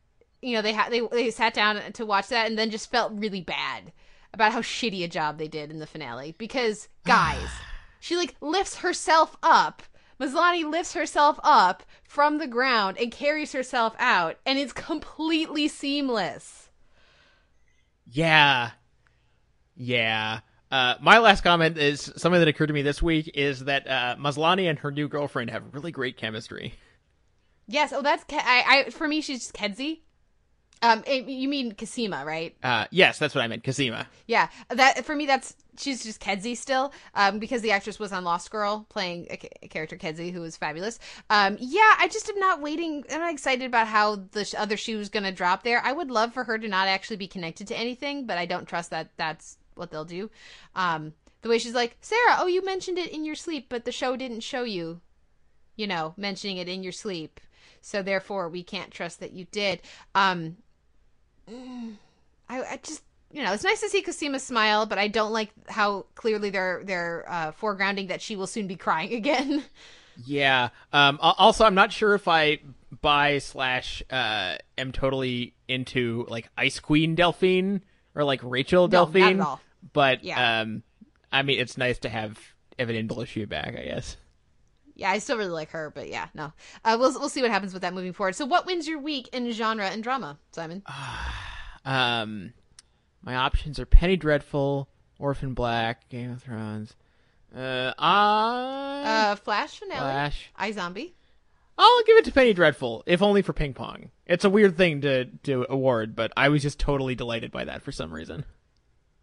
You know, they had they they sat down to watch that and then just felt really bad about how shitty a job they did in the finale because guys, she like lifts herself up. Maslany lifts herself up from the ground and carries herself out, and it's completely seamless. Yeah. Yeah. Uh, my last comment is something that occurred to me this week is that uh, Maslany and her new girlfriend have really great chemistry. Yes. Oh, that's Ke- I. I for me, she's just Kenzi. Um, eh, you mean Cosima, right? Uh, yes, that's what I meant. Cosima. Yeah, that for me, that's she's just Kenzi still, um, because the actress was on Lost Girl playing a, a character Kenzi who was fabulous. Um, yeah, I just am not waiting. I'm not excited about how the sh- other shoe is going to drop there. I would love for her to not actually be connected to anything, but I don't trust that that's what they'll do. Um, the way she's like, Sarah, oh, you mentioned it in your sleep, but the show didn't show you, you know, mentioning it in your sleep. So therefore, we can't trust that you did. Um, I, I just you know it's nice to see Cosima smile, but I don't like how clearly they're they're uh, foregrounding that she will soon be crying again. Yeah. Um. Also, I'm not sure if I buy slash uh am totally into like Ice Queen Delphine or like Rachel No, not Delphine. at all. But Yeah. um, I mean, it's nice to have Evan Indalashia back. I guess. Yeah, I still really like her, but yeah, no. Uh, we'll we'll see what happens with that moving forward. So, what wins your week in genre and drama, Simon? Um, my options are Penny Dreadful, Orphan Black, Game of Thrones. Uh, I Uh, Flash finale, Flash. iZombie. I'll give it to Penny Dreadful, if only for ping pong. It's a weird thing to to award, but I was just totally delighted by that for some reason.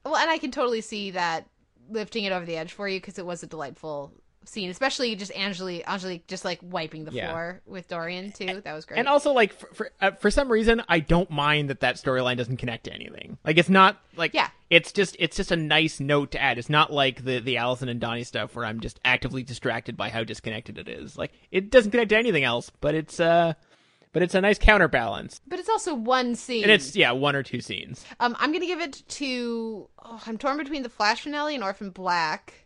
Well, and I can totally see that lifting it over the edge for you because it was a delightful scene, especially just Angelique, Angelique just like wiping the Yeah. floor with Dorian too. That was great. And also, like for for, uh, for some reason, I don't mind that that storyline doesn't connect to anything. Like it's not like Yeah. it's just it's just a nice note to add. It's not like the the Alison and Donnie stuff where I'm just actively distracted by how disconnected it is. Like it doesn't connect to anything else, but it's uh, but it's a nice counterbalance. but it's also one scene. And it's yeah, one or two scenes. Um, I'm gonna give it to. Oh, I'm torn between the Flash finale and Orphan Black.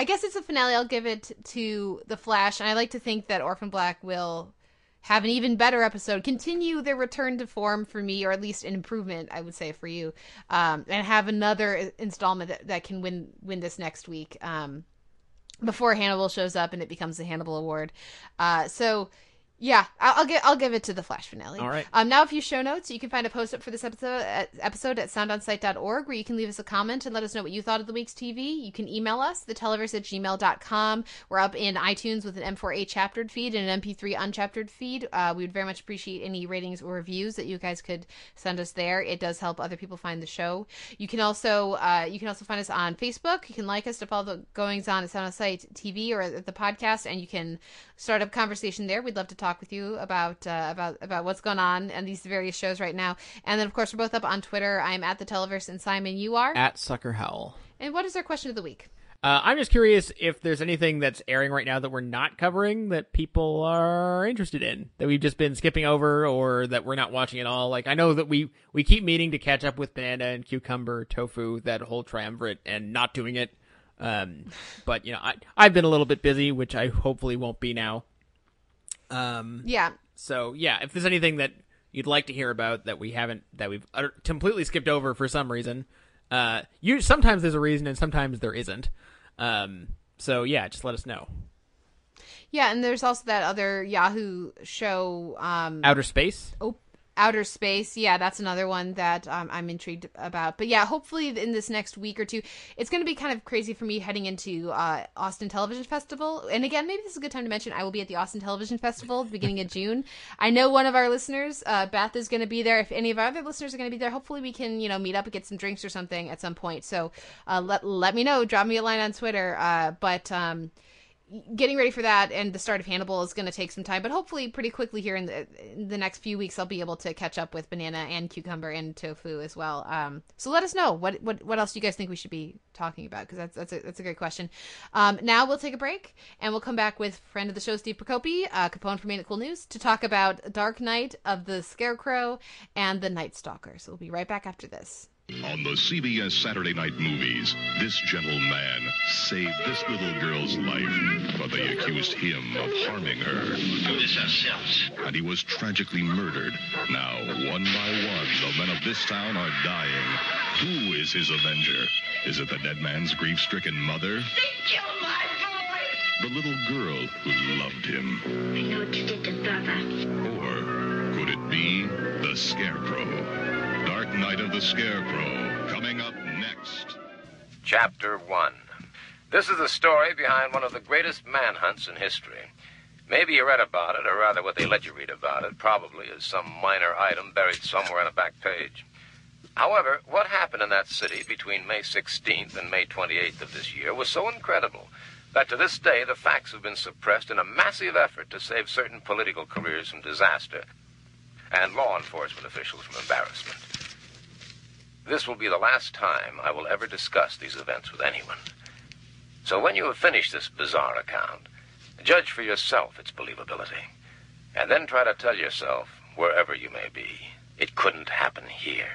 I guess it's a finale. I'll give it to the Flash, and I like to think that Orphan Black will have an even better episode, continue their return to form for me, or at least an improvement, I would say for you, um, and have another installment that, that can win win this next week. Um, before Hannibal shows up and it becomes the Hannibal Award. Uh, so yeah, I'll, I'll give I'll give it to the Flash finale. All right. Um, now a few show notes. You can find a post up for this episode at, episode at soundonsight.org where you can leave us a comment and let us know what you thought of the week's TV. You can email us, theteleverse at gmail.com. We're up in iTunes with an M4A chaptered feed and an MP3 unchaptered feed. Uh, we would very much appreciate any ratings or reviews that you guys could send us there. It does help other people find the show. You can also uh, you can also find us on Facebook. You can like us to follow the goings on at Sound on Sight TV or at the podcast, and you can start up conversation there. We'd love to talk with you about uh, about about what's going on and these various shows right now. And then of course we're both up on Twitter. I'm at the Televerse, and Simon, you are. At Sucker Howl. And what is our question of the week? Uh, I'm just curious if there's anything that's airing right now that we're not covering that people are interested in that we've just been skipping over or that we're not watching at all. Like I know that we we keep meaning to catch up with banana and cucumber tofu that whole triumvirate and not doing it. Um, but you know I I've been a little bit busy, which I hopefully won't be now. Um, Yeah, so yeah, if there's anything that you'd like to hear about that we haven't that we've utter- completely skipped over for some reason, uh, you sometimes there's a reason and sometimes there isn't. Um, so yeah, just let us know. yeah, and there's also that other Yahoo show. Um, Other Space. op- Other Space, yeah, that's another one that um, I'm intrigued about. But yeah, hopefully in this next week or two, it's going to be kind of crazy for me heading into uh, Austin Television Festival. And again, maybe this is a good time to mention I will be at the Austin Television Festival the beginning of June. I know one of our listeners, uh, Beth, is going to be there. If any of our other listeners are going to be there, hopefully we can you know meet up and get some drinks or something at some point. So uh, let let me know. Drop me a line on Twitter. Uh, but um, getting ready for that and the start of Hannibal is going to take some time, but hopefully pretty quickly here in the in the next few weeks I'll be able to catch up with banana and cucumber and tofu as well. Um, so let us know what what what else you guys think we should be talking about because that's that's a that's a great question. Um, now we'll take a break and we'll come back with friend of the show Steve Prokopy, uh, Capone from Ain't Cool News, to talk about Dark Night of the Scarecrow and the Night Stalker. So we'll be right back after this. On the CBS Saturday Night Movies, this gentleman saved this little girl's life, but they accused him of harming her. Do this ourselves. And he was tragically murdered. Now, one by one, the men of this town are dying. Who is his avenger? Is it the dead man's grief-stricken mother? They killed my boy. The little girl who loved him? I know what you did to Bubba. Or could it be the Scarecrow? Night of the Scarecrow, coming up next. Chapter 1. This is the story behind one of the greatest manhunts in history. Maybe you read about it, or rather what they let you read about it, probably as some minor item buried somewhere on a back page. However, what happened in that city between May 16th and May 28th of this year was so incredible that to this day the facts have been suppressed in a massive effort to save certain political careers from disaster and law enforcement officials from embarrassment. This will be the last time I will ever discuss these events with anyone. So when you have finished this bizarre account, judge for yourself its believability, and then try to tell yourself, wherever you may be, it couldn't happen here.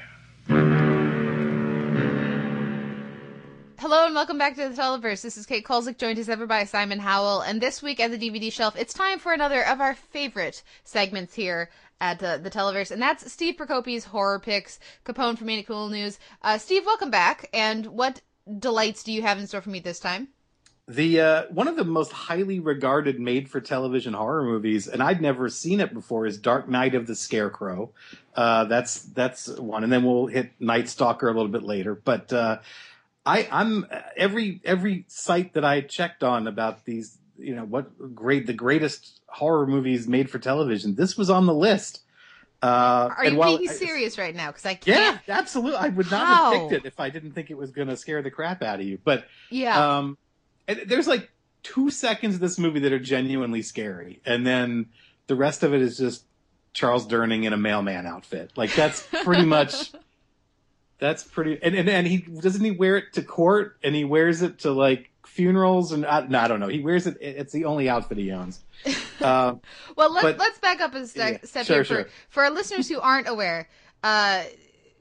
Hello and welcome back to the Televerse. This is Kate Kulzick, joined as ever by Simon Howell. And this week at the DVD shelf, it's time for another of our favorite segments here at uh, the Televerse, and that's Steve Prokopy's horror picks. Capone from Ain't Cool News. Uh, Steve, welcome back. And what delights do you have in store for me this time? The uh, one of the most highly regarded made-for-television horror movies, and I'd never seen it before, is Dark Night of the Scarecrow. Uh, that's that's one, and then we'll hit Night Stalker a little bit later. But uh, I, I'm every every site that I checked on about these, you know, what great the greatest horror movies made for television. This was on the list. Uh, Are and you being serious right now? Because I Yeah, can't. absolutely. I would not How? have picked it if I didn't think it was going to scare the crap out of you. But Yeah. um, there's like two seconds of this movie that are genuinely scary, and then the rest of it is just Charles Durning in a mailman outfit. Like that's pretty much. That's pretty, and, and and he doesn't he wear it to court, and he wears it to like funerals, and I, no, I don't know. He wears it. It's the only outfit he owns. Uh, Well, let's But- let's back up a step, Yeah, step sure, here for sure. for our listeners who aren't aware. Uh,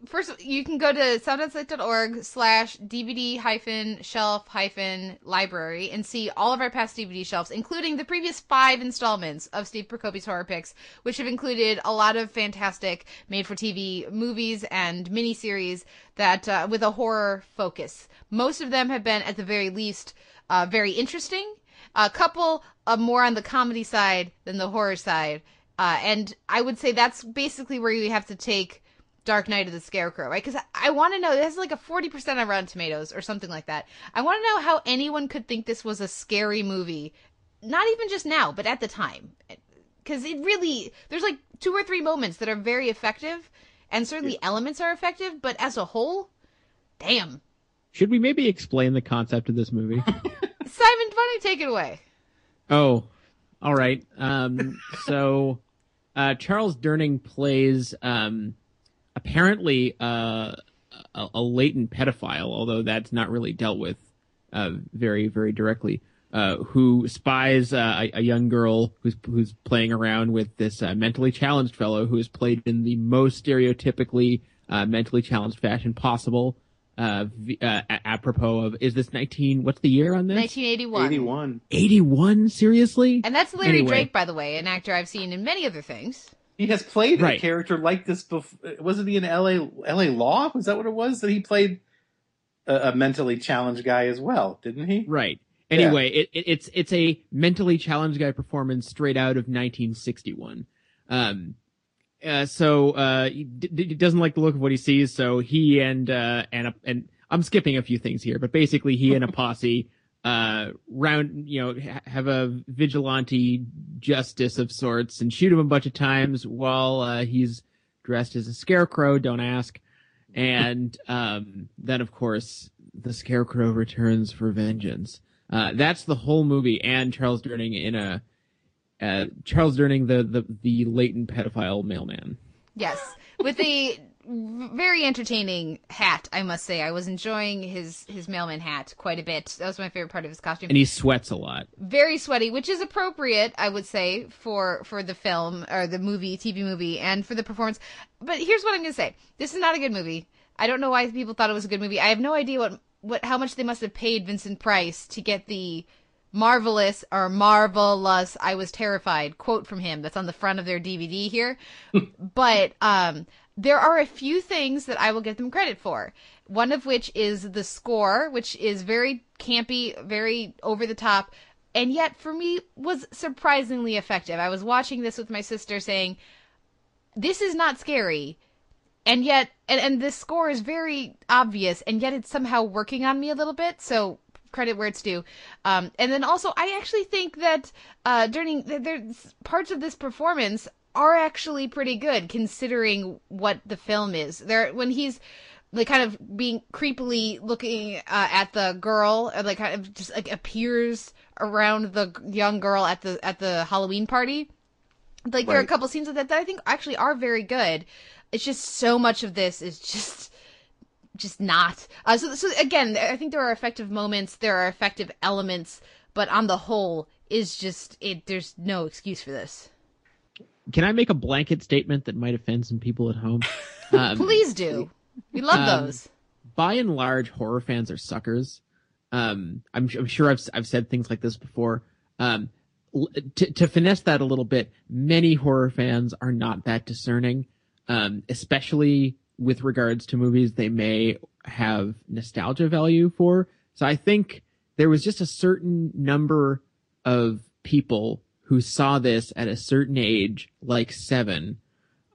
first, you can go to soundonsight.org slash DVD hyphen shelf hyphen library and see all of our past DVD shelves, including the previous five installments of Steve Prokopy's horror picks, which have included a lot of fantastic made-for-TV movies and miniseries that uh, with a horror focus. Most of them have been, at the very least, uh, very interesting a couple uh, more on the comedy side than the horror side. Uh, and I would say that's basically where you have to take Dark Night of the Scarecrow, right? Because I, I want to know, it has like a 40% on Rotten Tomatoes or something like that. I want to know how anyone could think this was a scary movie, not even just now, but at the time. Because it really, there's like two or three moments that are very effective, and certainly elements are effective, but as a whole, damn. Should we maybe explain the concept of this movie? Simon, why take it away? oh, all right. Um, so uh, Charles Durning plays um, apparently uh, a, a latent pedophile, although that's not really dealt with uh, very, very directly. Uh, who spies uh, a, a young girl who's who's playing around with this uh, mentally challenged fellow who is played in the most stereotypically uh, mentally challenged fashion possible. Uh, v- uh, a- apropos of is this 19 what's the year on this 1981. 81. 81 seriously And that's Larry Anyway. Drake, by the way, an actor I've seen in many other things. He has played a character like this before. Wasn't he in L.A. L.A. Law? Was that what it was? That he played a, a mentally challenged guy as well, didn't he? Right. Anyway, it, it, it's it's a mentally challenged guy performance straight out of 1961. Um, uh, so uh, he, d- d- doesn't like the look of what he sees. So he and uh, and a, and I'm skipping a few things here, but basically he and a posse uh, round you know ha- have a vigilante justice of sorts and shoot him a bunch of times while uh, he's dressed as a scarecrow. Don't ask. And um, then of course the scarecrow returns for vengeance. Uh, that's the whole movie, and Charles Durning in a uh, Charles Durning, the, the the latent pedophile mailman. Yes, with a very entertaining hat, I must say. I was enjoying his his mailman hat quite a bit. That was my favorite part of his costume. And he sweats a lot. very sweaty, which is appropriate, I would say, for for the film or the movie, TV movie, and for the performance. But here's what I'm gonna say: this is not a good movie. I don't know why people thought it was a good movie. I have no idea what what how much they must have paid Vincent Price to get the marvelous or marvelous I was terrified quote from him that's on the front of their DVD here. but um there are a few things that I will give them credit for. One of which is the score, which is very campy, very over the top, and yet for me was surprisingly effective. I was watching this with my sister saying, This is not scary. And yet and, and this score is very obvious, and yet it's somehow working on me a little bit, so credit where it's due. Um, and then also, I actually think that uh, during there's parts of this performance are actually pretty good considering what the film is. There, when he's like kind of being creepily looking uh, at the girl, or like kind of just like appears around the young girl at the at the Halloween party. Like there are a couple scenes of that that I think actually are very good. It's just so much of this is just just not. Uh, so, so again, I think there are effective moments, there are effective elements, but on the whole, is just it. There's no excuse for this. Can I make a blanket statement that might offend some people at home? Um, Please do. We love um, those. By and large, horror fans are suckers. Um, I'm, I'm sure I've I've said things like this before. Um, to, to finesse that a little bit, many horror fans are not that discerning, um, especially with regards to movies they may have nostalgia value for. So I think there was just a certain number of people who saw this at a certain age, like seven,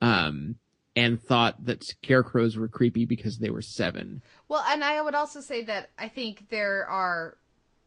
um, and thought that scarecrows were creepy because they were seven. Well, and I would also say that I think there are,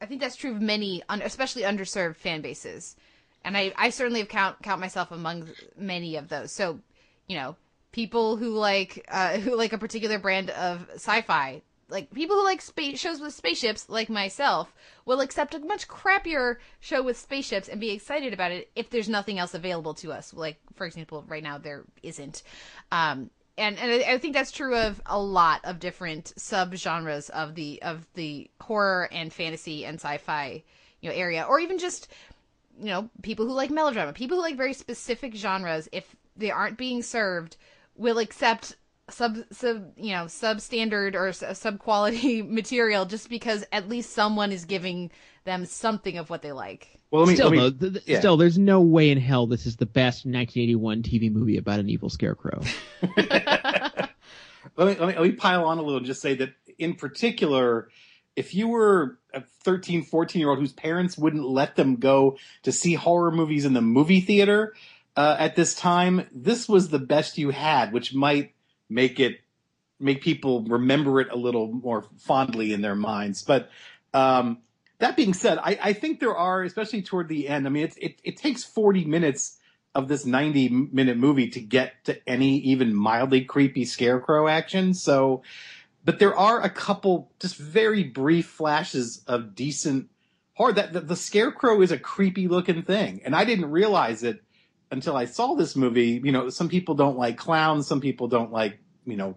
I think that's true of many, especially underserved fan bases, and I, I certainly count count myself among many of those. So, you know, people who like uh, who like a particular brand of sci-fi, like people who like space shows with spaceships, like myself, will accept a much crappier show with spaceships and be excited about it if there's nothing else available to us. Like, for example, right now there isn't. Um, and and I, I think that's true of a lot of different subgenres of the of the horror and fantasy and sci-fi you know area, or even just you know people who like melodrama, people who like very specific genres. If they aren't being served, will accept sub sub you know substandard or sub quality material just because at least someone is giving them something of what they like. Well, let me, still, let me- though, th- th- yeah. still, there's no way in hell this is the best 1981 TV movie about an evil scarecrow. let me, let me let me pile on a little and just say that in particular if you were a 13 14 year old whose parents wouldn't let them go to see horror movies in the movie theater uh, at this time this was the best you had which might make it make people remember it a little more fondly in their minds but um, that being said I, I think there are especially toward the end i mean it's, it, it takes 40 minutes of this 90 minute movie to get to any even mildly creepy scarecrow action. So, but there are a couple just very brief flashes of decent horror. That the, the scarecrow is a creepy looking thing, and I didn't realize it until I saw this movie. You know, some people don't like clowns, some people don't like you know,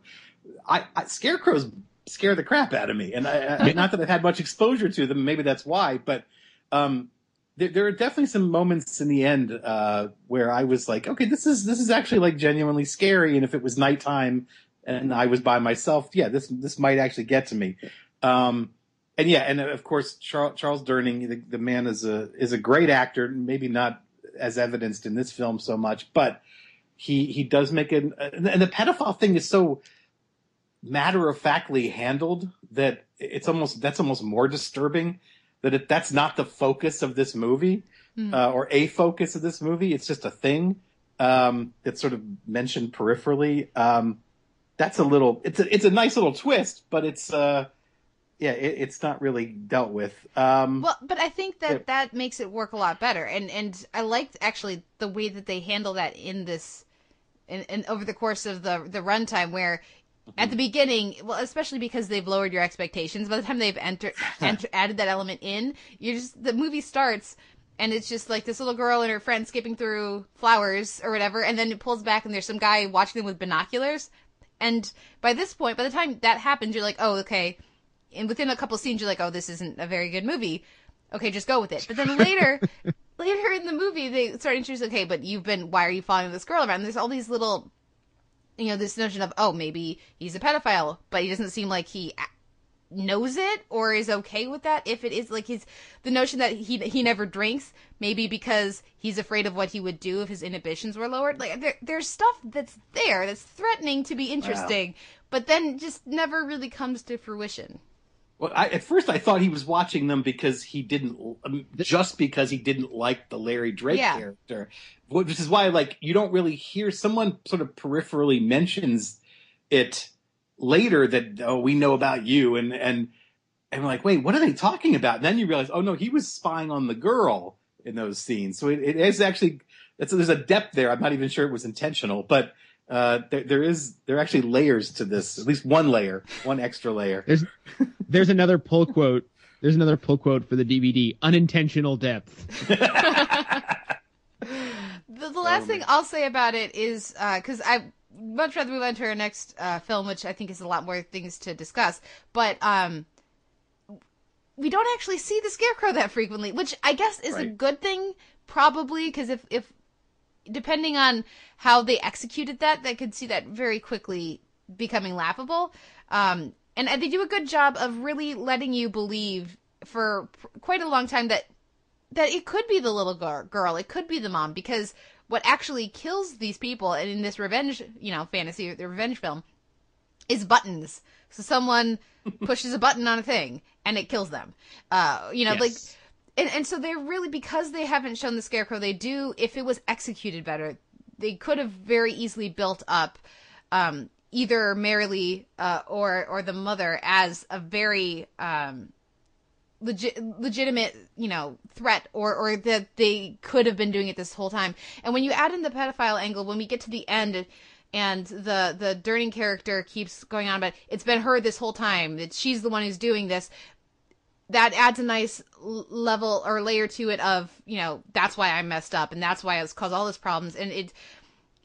I, I scarecrows scare the crap out of me, and I, I, not that I've had much exposure to them. Maybe that's why, but um, there, there are definitely some moments in the end uh, where I was like, okay, this is this is actually like genuinely scary. And if it was nighttime and I was by myself, yeah, this this might actually get to me. Um, and yeah, and of course Charles, Charles Durning, the, the man is a is a great actor. Maybe not as evidenced in this film so much, but he he does make an and the pedophile thing is so matter of factly handled that it's almost that's almost more disturbing that it, that's not the focus of this movie Hmm. uh, or a focus of this movie. It's just a thing. um, that's sort of mentioned peripherally. Um, that's a little. It's a it's a nice little twist, but it's uh, yeah, it, it's not really dealt with. Um, Well, but I think that Yeah. that makes it work a lot better, and and I liked actually the way that they handle that in this, and, and over the course of the the runtime, where at the beginning, well, especially because they've lowered your expectations. By the time they've entered, enter, added that element in, you just the movie starts. And it's just like this little girl and her friend skipping through flowers or whatever, and then it pulls back and there's some guy watching them with binoculars. And by this point, by the time that happens, you're like, oh, okay. And within a couple scenes, you're like, oh, this isn't a very good movie. Okay, just go with it. But then later, later in the movie, they start introducing, okay, but you've been, why are you following this girl around? there's all these little, you know, this notion of, oh, maybe he's a pedophile, but he doesn't seem like he knows it or is okay with that. If it is like his, the notion that he he never drinks, maybe because he's afraid of what he would do if his inhibitions were lowered. Like there, there's stuff that's there that's threatening to be interesting, but then just never really comes to fruition. Well, I, at first I thought he was watching them because he didn't, um, just because he didn't like the Larry Drake Yeah. character, which is why like you don't really hear someone sort of peripherally mentions it later that oh we know about you and and and we're like wait what are they talking about? And then you realize oh no he was spying on the girl in those scenes, so it, it is actually there's a depth there. I'm not even sure it was intentional, but. Uh, there, there is there are actually layers to this, at least one layer, one extra layer. There's there's another pull quote. There's another pull quote for the DVD. Unintentional depth. The, the last thing I'll say about it is because I much rather move on to our next uh, film, which I think is a lot more things to discuss. But um, we don't actually see the scarecrow that frequently, which I guess is a good thing, probably because if if depending on how they executed that, they could see that very quickly becoming laughable. Um, and they do a good job of really letting you believe for quite a long time that that it could be the little girl, girl, it could be the mom, because what actually kills these people, and in this revenge, you know, fantasy, the revenge film, is buttons. So someone pushes a button on a thing and it kills them. Uh, you know, Yes. like, and, and so they're really because they haven't shown the scarecrow. They do, if it was executed better, they could have very easily built up um, either Marylee uh, or or the mother as a very um, legit, legitimate, you know, threat, or or that they could have been doing it this whole time. And when you add in the pedophile angle, when we get to the end, and the the Durning character keeps going on about it's been her this whole time that she's the one who's doing this. That adds a nice level or layer to it of you know that's why I messed up and that's why it's caused all these problems and it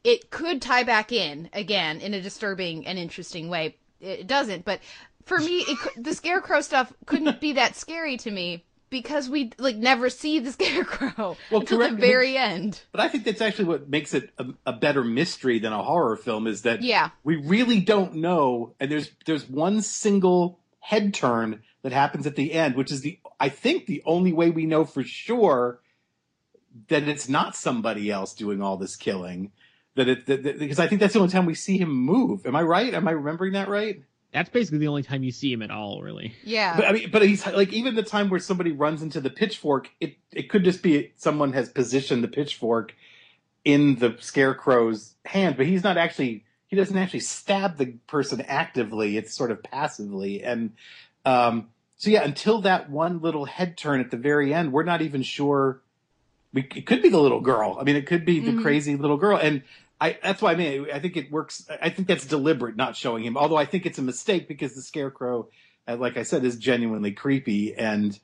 it could tie back in again in a disturbing and interesting way. It doesn't, but for me, it, the scarecrow stuff couldn't be that scary to me because we like never see the scarecrow Well, until correct- the very end. But I think that's actually what makes it a, a better mystery than a horror film is that Yeah. we really don't know. And there's there's one single head turn that happens at the end, which is the I think the only way we know for sure that it's not somebody else doing all this killing. That it that, that- because I think that's the only time we see him move. Am I right? Am I remembering that right? That's basically the only time you see him at all, really. Yeah. But I mean, but he's like even the time where somebody runs into the pitchfork, it it could just be someone has positioned the pitchfork in the scarecrow's hand, but he's not actually he doesn't actually stab the person actively. It's sort of passively, and um, so yeah, until that one little head turn at the very end, we're not even sure. We it could be the little girl. I mean, it could be the Mhm. crazy little girl, and I that's why I mean I think it works. I think that's deliberate, not showing him. Although I think it's a mistake because the scarecrow, uh, like I said, is genuinely creepy, and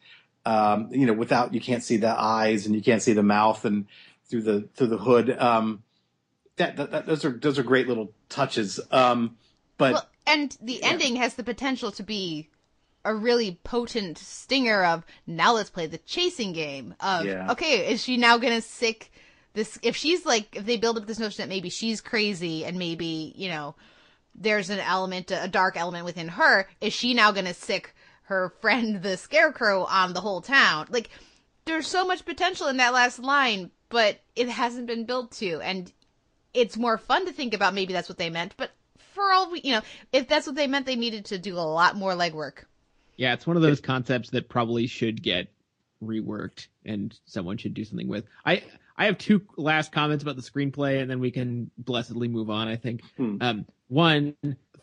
um, you know, without you can't see the eyes and you can't see the mouth and through the through the hood. Um, that, that, that those are those are great little touches. Um, but well, and the ending has the potential to be a really potent stinger of now let's play the chasing game of Yeah. okay is she now gonna sick this if she's like if they build up this notion that maybe she's crazy and maybe you know there's an element a dark element within her is she now gonna sick her friend the scarecrow on the whole town like there's so much potential in that last line but it hasn't been built to and it's more fun to think about maybe that's what they meant but for all we you know if that's what they meant they needed to do a lot more legwork Yeah, it's one of those concepts that probably should get reworked and someone should do something with. I I have two last comments about the screenplay, and then we can blessedly move on. I think. Hmm. Um, one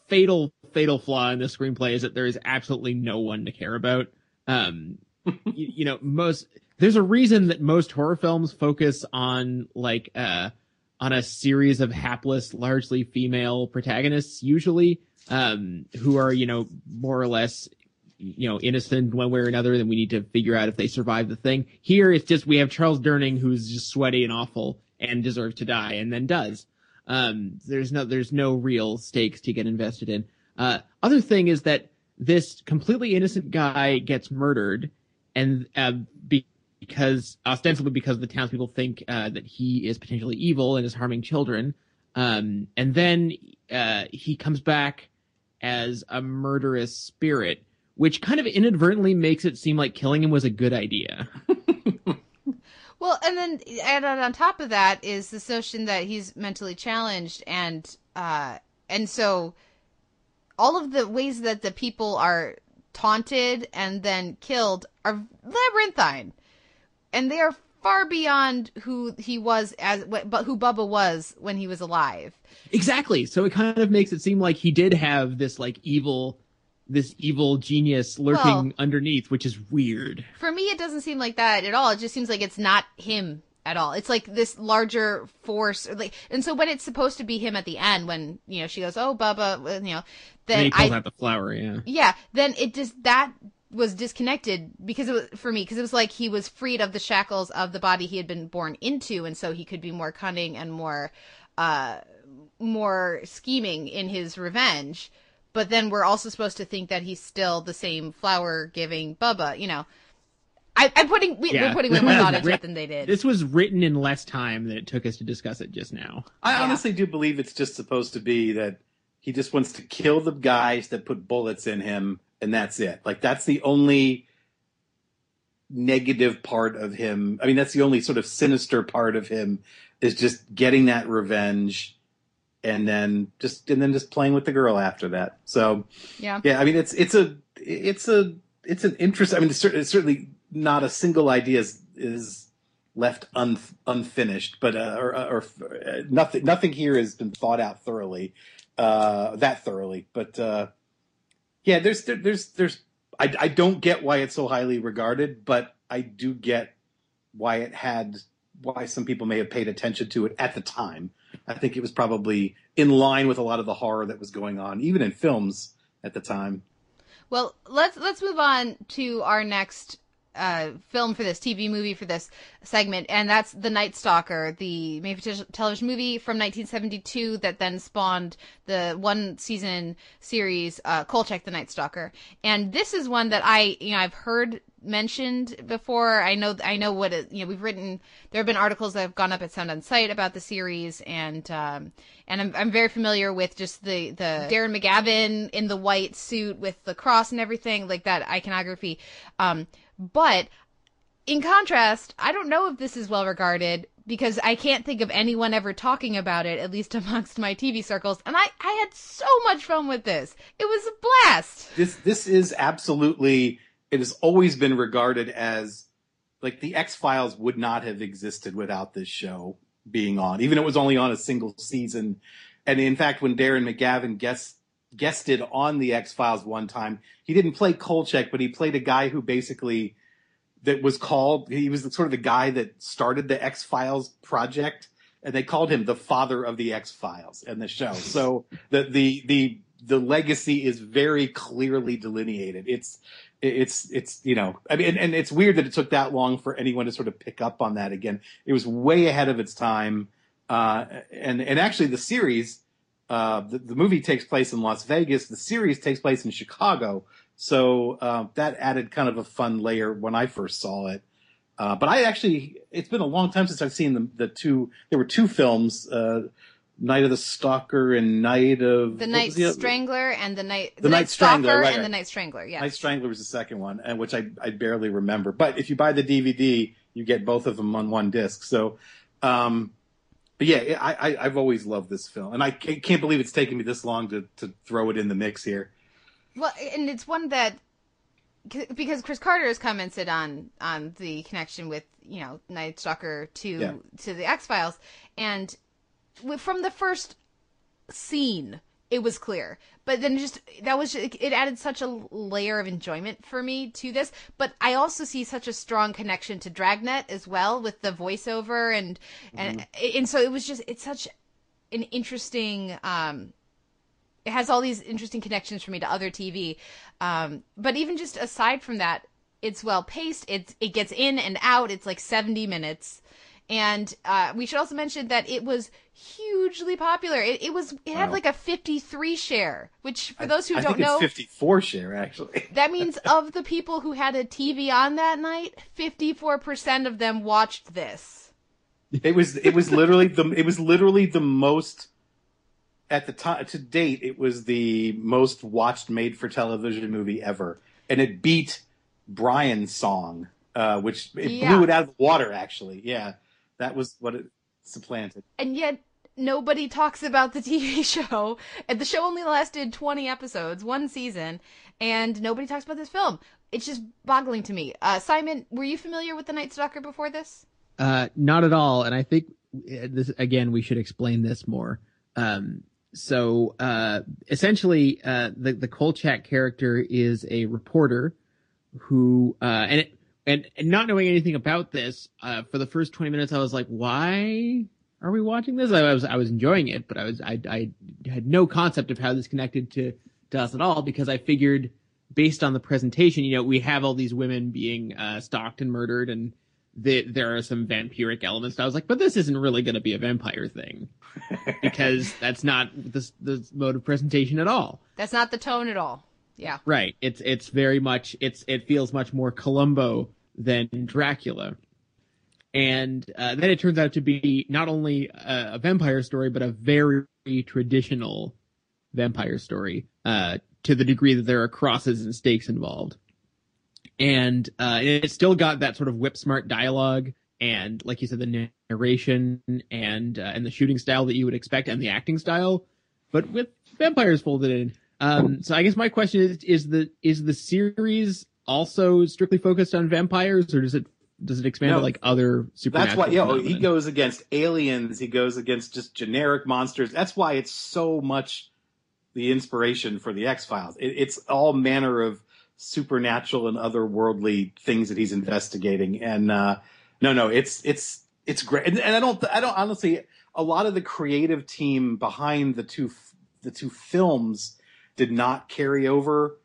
fatal fatal flaw in the screenplay is that there is absolutely no one to care about. Um, you, you know, most there's a reason that most horror films focus on like uh on a series of hapless, largely female protagonists, usually, um, who are you know more or less you know innocent one way or another. Then we need to figure out if they survive the thing. Here, it's just we have Charles Durning who's just sweaty and awful and deserves to die, and then does. Um, there's no there's no real stakes to get invested in. Uh, other thing is that this completely innocent guy gets murdered, and uh, be- because ostensibly because the townspeople think uh, that he is potentially evil and is harming children, um, and then uh, he comes back as a murderous spirit, which kind of inadvertently makes it seem like killing him was a good idea. Well, and then and on top of that is this notion that he's mentally challenged, and uh, and so all of the ways that the people are taunted and then killed are labyrinthine, and they are far beyond who he was as but who Bubba was when he was alive. Exactly. So it kind of makes it seem like he did have this like evil this evil genius lurking Well- underneath, which is weird. For me, it doesn't seem like that at all. It just seems like it's not him at all. It's like this larger force, like, and so when it's supposed to be him at the end, when you know she goes, "Oh, Bubba," you know, then I, the flower, yeah. yeah, then it just that was disconnected because it was for me because it was like he was freed of the shackles of the body he had been born into, and so he could be more cunning and more, uh, more scheming in his revenge. But then we're also supposed to think that he's still the same flower giving Bubba, you know. I, I'm putting we, Yeah. we're putting way more thought into it than they did. This was written in less time than it took us to discuss it just now. I honestly do believe it's just supposed to be that he just wants to kill the guys that put bullets in him, and that's it. Like that's the only negative part of him. I mean, that's the only sort of sinister part of him is just getting that revenge, and then just and then just playing with the girl after that. So Yeah. yeah. I mean, it's it's a it's a it's an interest. I mean, it's, cer- it's certainly not a single idea is, is left un, unfinished, but uh, or, or uh, nothing nothing here has been thought out thoroughly, uh, that thoroughly. But uh, yeah, there's there, there's there's I, I don't get why it's so highly regarded, but I do get why it had why some people may have paid attention to it at the time. I think it was probably in line with a lot of the horror that was going on, even in films at the time. Well, let's let's move on to our next uh, film for this TV movie for this segment, and that's The Night Stalker, the made-for-television movie from 1972 that then spawned the one season series uh, Kolchak the Night Stalker. And this is one that I you know I've heard mentioned before. I know I know what it, you know we've written. There have been articles that have gone up at Sound on Sight about the series, and um, and I'm I'm very familiar with just the the Darren McGavin in the white suit with the cross and everything like that iconography. Um, but in contrast, I don't know if this is well regarded because I can't think of anyone ever talking about it, at least amongst my TV circles. And I, I had so much fun with this. It was a blast. this this is absolutely it has always been regarded as like the X Files would not have existed without this show being on, even it was only on a single season. And in fact, when Darren McGavin guest guested on the X Files one time, he didn't play Kolchak, but he played a guy who basically that was called he was sort of the guy that started the X Files project, and they called him the father of the X Files and the show. So the the the the legacy is very clearly delineated. It's it's it's you know I mean and, and it's weird that it took that long for anyone to sort of pick up on that again. It was way ahead of its time, uh, and and actually the series. Uh, the, the movie takes place in Las Vegas. The series takes place in Chicago. So uh, that added kind of a fun layer when I first saw it. Uh, but I actually, it's been a long time since I've seen the, the two. There were two films, uh, Night of the Stalker and Night of The Night the Strangler and the Night The Night Strangler, Stalker right, and right. the Night Strangler. Yeah, Night Strangler was the second one, and which I, I barely remember. But if you buy the DVD, you get both of them on one disc. So, um, but yeah, I, I, I've always loved this film, and I can't, can't believe it's taken me this long to, to throw it in the mix here. Well, and it's one that because Chris Carter has commented on on the connection with you know Night Stalker to Yeah. to the X Files, and from the first scene, it was clear. But then just that was just, it added such a layer of enjoyment for me to this. But I also see such a strong connection to Dragnet as well with the voiceover and and and so it was just it's such an interesting um it has all these interesting connections for me to other TV. Um, but even just aside from that, it's well paced. It's it gets in and out. It's like seventy minutes, and uh, we should also mention that it was hugely popular. It, it was it had Wow. like a fifty three share, which for those who I don't know, 54 share actually. that means of the people who had a TV on that night, fifty four percent of them watched this. It was it was literally the it was literally the most at the time to date it was the most watched made for television movie ever and it beat Brian's song uh which it Yeah. blew it out of the water actually yeah that was what it supplanted and yet nobody talks about the TV show. And the show only lasted 20 episodes, one season, and nobody talks about this film. It's just boggling to me. Uh, Simon, were you familiar with The Night Stalker before this? Uh, not at all. And I think uh, this again, we should explain this more. Um, so uh, essentially, uh, the the Kolchak character is a reporter who, uh, and it, and, and not knowing anything about this, uh, for the first twenty minutes, I was like, why are we watching this? I was I was enjoying it, but I was I I had no concept of how this connected to to us at all because I figured based on the presentation, you know, we have all these women being uh, stalked and murdered, and the, there are some vampiric elements. I was like, but this isn't really going to be a vampire thing because that's not the the mode of presentation at all. That's not the tone at all. Yeah. Right. It's it's very much it's it feels much more Columbo than Dracula. And uh, then it turns out to be not only a, a vampire story, but a very traditional vampire story, uh, to the degree that there are crosses and stakes involved. And uh, it still got that sort of whip smart dialogue and, like you said, the narration and uh, and the shooting style that you would expect and the acting style, but with vampires folded in. Um, so I guess my question is: is the is the series also strictly focused on vampires, or does it does it expand No. to like other supernatural? That's why, yeah, he goes against aliens. He goes against just generic monsters. That's why it's so much the inspiration for the X Files. It, it's all manner of supernatural and otherworldly things that he's investigating. And uh, no, no, it's it's it's great. And, and I don't, I don't honestly. A lot of the creative team behind the two the two films did not carry over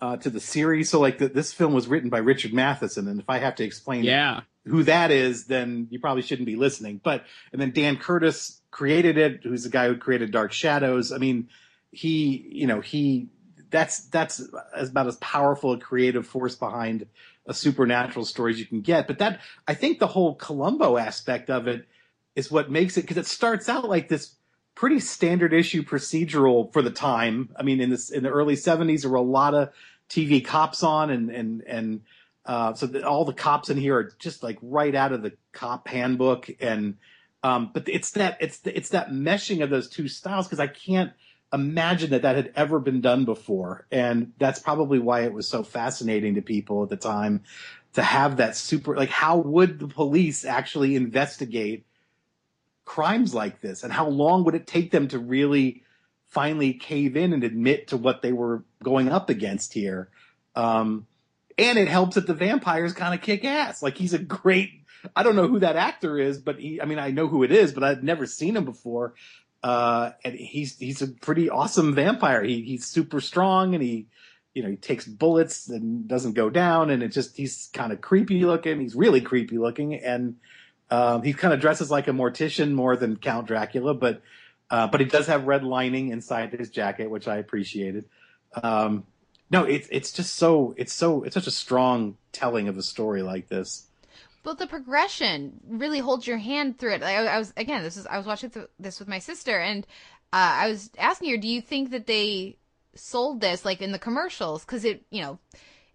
uh, to the series. So, like, the, this film was written by Richard Matheson, and if I have to explain Yeah. who that is, then you probably shouldn't be listening. But and then Dan Curtis created it, who's the guy who created Dark Shadows. I mean, he, you know, he that's that's about as powerful a creative force behind a supernatural story as you can get. But that I think the whole Columbo aspect of it is what makes it because it starts out like this pretty standard issue procedural for the time. I mean, in this in the early '70s, there were a lot of TV cops on, and and and uh, so that all the cops in here are just like right out of the cop handbook. And um, but it's that it's it's that meshing of those two styles because I can't imagine that that had ever been done before, and that's probably why it was so fascinating to people at the time to have that super like how would the police actually investigate crimes like this and how long would it take them to really finally cave in and admit to what they were going up against here? Um, and it helps that the vampires kind of kick ass. Like he's a great i don't know who that actor is but he i mean i know who it is but i've never seen him before. Uh, and he's he's a pretty awesome vampire. He, he's super strong and he you know he takes bullets and doesn't go down and it just he's kind of creepy looking. He's really creepy looking and um, he kind of dresses like a mortician more than Count Dracula, but uh, but he does have red lining inside his jacket, which I appreciated. Um, no, it's it's just so it's so it's such a strong telling of a story like this. But the progression really holds your hand through it. Like, I, I was again, this is I was watching th- this with my sister, and uh, I was asking her, "Do you think that they sold this like in the commercials? Because it, you know,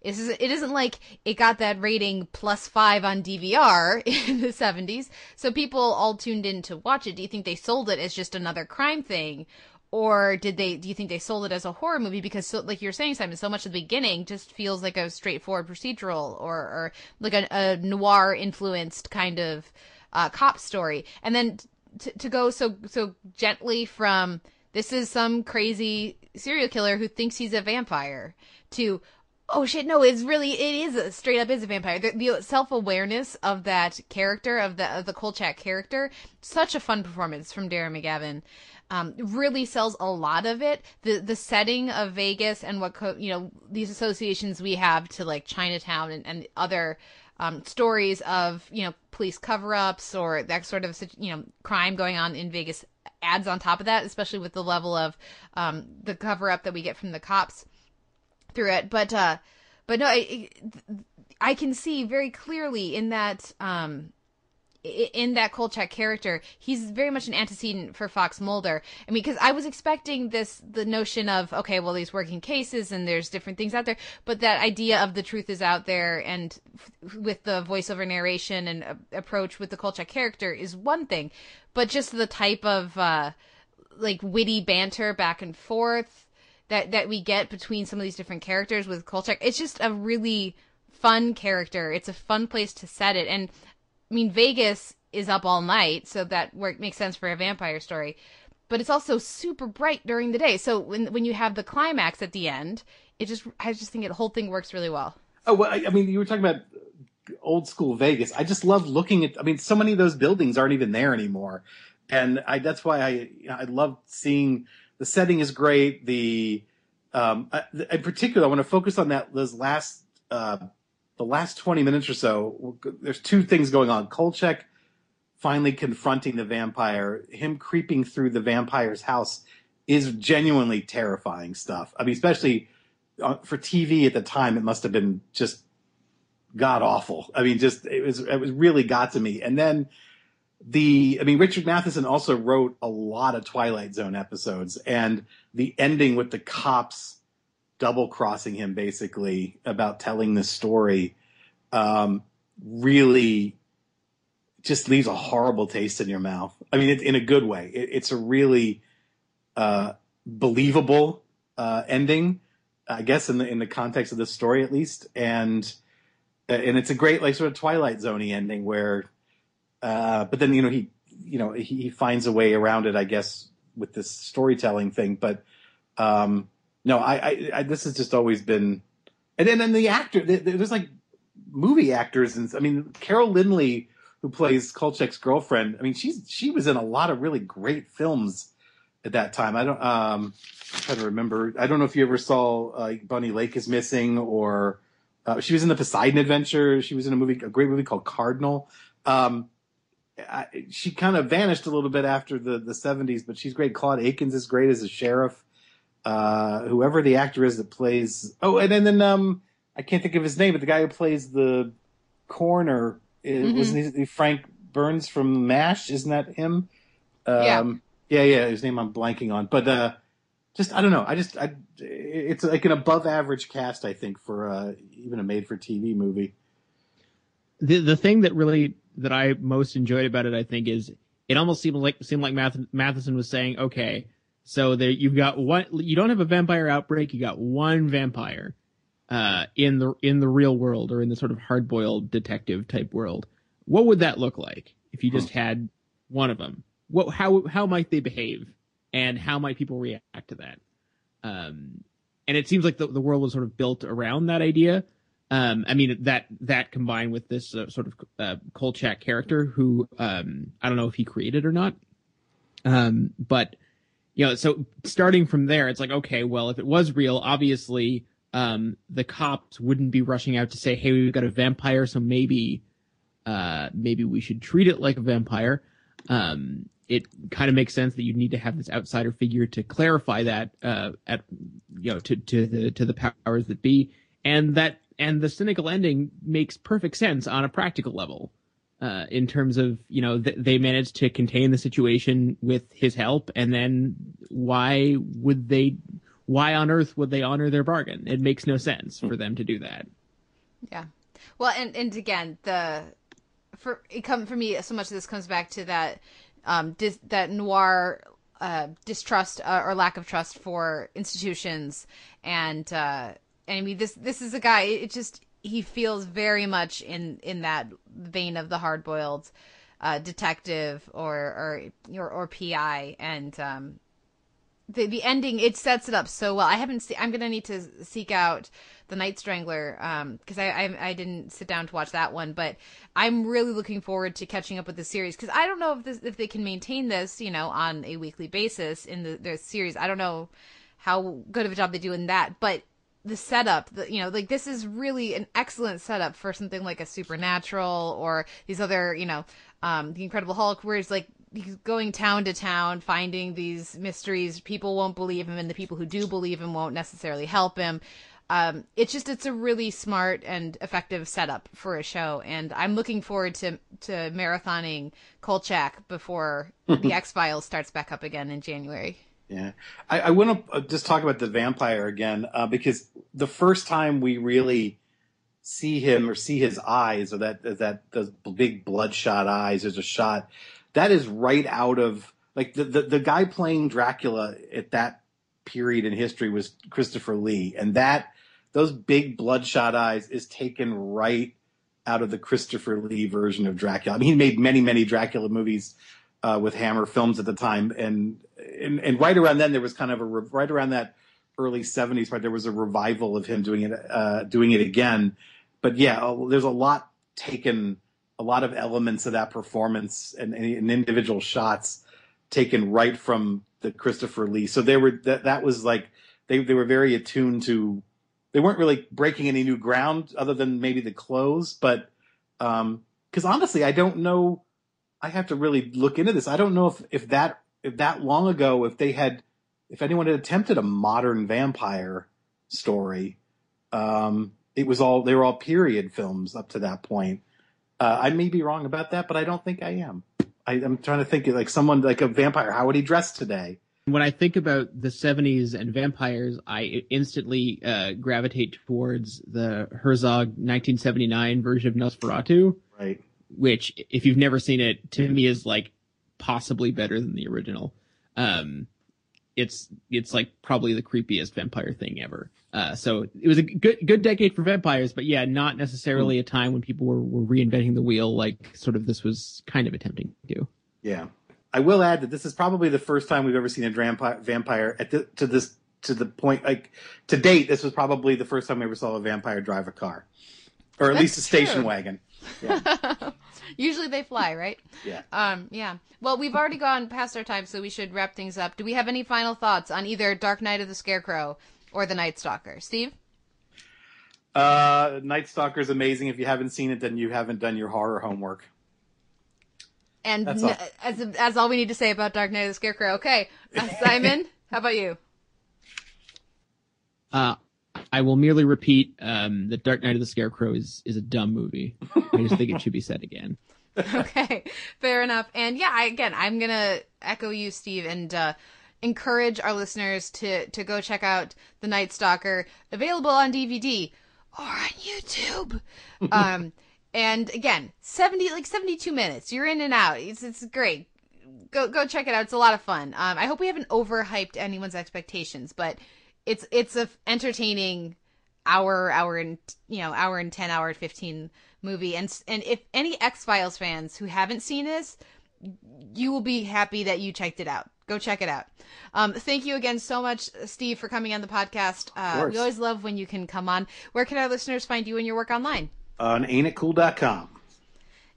it isn't, it isn't like it got that rating plus five on DVR in the 70s. So people all tuned in to watch it. Do you think they sold it as just another crime thing? or did they? Do you think they sold it as a horror movie because, so, like you're saying, Simon, so much at the beginning just feels like a straightforward procedural or, or like a, a noir influenced kind of uh, cop story, and then to, to go so so gently from this is some crazy serial killer who thinks he's a vampire to oh shit no it's really it is a straight up is a vampire. The, the self-awareness of that character of the of the kolchak character such a fun performance from darren mcgavin. Um, really sells a lot of it. The the setting of vegas and what co- you know these associations we have to like chinatown and, and other um, stories of you know police cover-ups or that sort of you know crime going on in Vegas adds on top of that, especially with the level of um, the cover-up that we get from the cops through it. But uh, but no, I, I can see very clearly in that um, in that Kolchak character, he's very much an antecedent for Fox Mulder. I mean, because I was expecting this, the notion of, okay, well, these working cases and there's different things out there, but that idea of the truth is out there and f- with the voiceover narration and uh, approach with the Kolchak character is one thing, but just the type of, uh, like witty banter back and forth that, that we get between some of these different characters with Kolchak, it's just a really fun character. It's a fun place to set it. And I mean, Vegas is up all night, so that work makes sense for a vampire story. But it's also super bright during the day. So when when you have the climax at the end, it just I just think the whole thing works really well. Oh well, I, I mean, you were talking about old school Vegas. I just love looking at. I mean, so many of those buildings aren't even there anymore, and I that's why I I love seeing the setting is great. The um, I, in particular, I want to focus on that those last uh, the last 20 minutes or so, there's two things going on. Kolchak finally confronting the vampire, him creeping through the vampire's house is genuinely terrifying stuff. I mean, especially uh, for TV at the time, it must have been just god awful. I mean, just it was it was really got to me. And then the I mean, Richard Matheson also wrote a lot of Twilight Zone episodes, and the ending with the cops double crossing him basically about telling the story um, really just leaves a horrible taste in your mouth. I mean, it, in a good way. It, it's a really uh, believable uh, ending, I guess, in the in the context of the story at least, and uh, and it's a great like sort of Twilight Zoney ending where, uh, but then you know he you know he, he finds a way around it, I guess, with this storytelling thing, but. Um, no, I, I, I, this has just always been, and then and the actor, there's like movie actors, and I mean Carol Lynley, who plays Kolchak's girlfriend. I mean she's she was in a lot of really great films at that time. I don't um I'm trying to remember. I don't know if you ever saw uh, Bunny Lake is Missing or uh, she was in the Poseidon Adventure. She was in a movie, a great movie called Cardinal. Um, I, she kind of vanished a little bit after the the 70s, but she's great. Claude Akins is great as a sheriff uh, whoever the actor is that plays. Oh, and then, then um, I can't think of his name, but the guy who plays the coroner mm-hmm. wasn't he Frank Burns from MASH? Isn't that him? Um, yeah, yeah, yeah. His name I'm blanking on, but uh, just I don't know. I just I, it's like an above average cast, I think, for uh, even a made for TV movie. The the thing that really that I most enjoyed about it, I think, is it almost seemed like seemed like Math- Matheson was saying, okay so there you've got one. You don't have a vampire outbreak. You got one vampire uh, in the in the real world or in the sort of hard boiled detective type world. What would that look like if you just hmm. had one of them? What how how might they behave, and how might people react to that? Um, and it seems like the the world was sort of built around that idea. Um, I mean that that combined with this uh, sort of uh, Kolchak character, who um, I don't know if he created or not, um, but you know, so starting from there, it's like, okay, well, if it was real, obviously, um, the cops wouldn't be rushing out to say, hey, we've got a vampire, so maybe, uh, maybe we should treat it like a vampire. Um, it kind of makes sense that you need to have this outsider figure to clarify that, uh, at, you know, to, to the, to the powers that be. And that, and the cynical ending makes perfect sense on a practical level uh, in terms of you know th- they managed to contain the situation with his help, and then why would they? Why on earth would they honor their bargain? It makes no sense for them to do that. Yeah, well, and and again, the for it come for me so much of this comes back to that um dis, that noir uh, distrust uh, or lack of trust for institutions, and uh, I mean this this is a guy. It, just he feels very much in in that vein of the hard boiled uh, detective or or or, or PI, and um, the the ending it sets it up so well. I haven't seen. I'm gonna need to seek out the Night Strangler because I, I I didn't sit down to watch that one, but I'm really looking forward to catching up with the series because I don't know if this if they can maintain this, you know, on a weekly basis in the their series. I don't know how good of a job they do in that, but the setup, the, you know, like this is really an excellent setup for something like a Supernatural or these other, you know, um, the Incredible Hulk, where it's like he's going town to town finding these mysteries. People won't believe him, and the people who do believe him won't necessarily help him. Um, it's just it's a really smart and effective setup for a show, and I'm looking forward to to marathoning Kolchak before the X Files starts back up again in January. Yeah, I, I want to just talk about the vampire again uh, because the first time we really see him or see his eyes or that that those big bloodshot eyes, there's a shot that is right out of like the, the the guy playing Dracula at that period in history was Christopher Lee, and that those big bloodshot eyes is taken right out of the Christopher Lee version of Dracula. I mean, he made many many Dracula movies uh, with Hammer Films at the time, and, and and right around then there was kind of a right around that early '70s part there was a revival of him doing it uh, doing it again. But yeah, there's a lot taken, a lot of elements of that performance and, and individual shots taken right from the Christopher Lee. So they were that that was like they they were very attuned to. They weren't really breaking any new ground other than maybe the clothes, but because um, honestly, I don't know. I have to really look into this. I don't know if if that that long ago, if they had, if anyone had attempted a modern vampire story, um, it was all they were all period films up to that point. Uh, I may be wrong about that, but I don't think I am. I, am trying to think like someone like a vampire. How would he dress today? When I think about the 70s and vampires, I instantly uh, gravitate towards the Herzog 1979 version of Nosferatu. Right. Which, if you've never seen it, to me is like possibly better than the original. Um, it's it's like probably the creepiest vampire thing ever. Uh, so it was a good good decade for vampires, but yeah, not necessarily a time when people were, were reinventing the wheel like sort of this was kind of attempting to do. Yeah, I will add that this is probably the first time we've ever seen a vampire vampire at the, to this to the point like to date. This was probably the first time we ever saw a vampire drive a car, or at That's least a station true. wagon. Yeah. Usually they fly, right? Yeah. Um, yeah. Well, we've already gone past our time, so we should wrap things up. Do we have any final thoughts on either Dark Night of the Scarecrow or The Night Stalker? Steve? Uh, Night Stalker is amazing. If you haven't seen it, then you haven't done your horror homework. And That's n- all. as as all we need to say about Dark Night of the Scarecrow. Okay, uh, Simon, how about you? Uh, I will merely repeat um, that Dark Night of the Scarecrow is is a dumb movie. I just think it should be said again. okay, fair enough. And yeah, I, again, I'm gonna echo you, Steve, and uh, encourage our listeners to to go check out The Night Stalker, available on DVD or on YouTube. um, and again, seventy like seventy two minutes. You're in and out. It's it's great. Go go check it out. It's a lot of fun. Um, I hope we haven't overhyped anyone's expectations, but it's it's a entertaining hour hour and you know hour and 10 hour 15 movie. And and if any x-files fans who haven't seen this you will be happy that you checked it out. Go check it out. Um thank you again so much steve for coming on the podcast. Uh we always love when you can come on. Where can our listeners find you and your work online? On ain'titcool.com.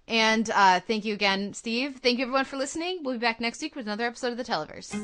and uh thank you again steve. Thank you everyone for listening. We'll be back next week with another episode of the televerse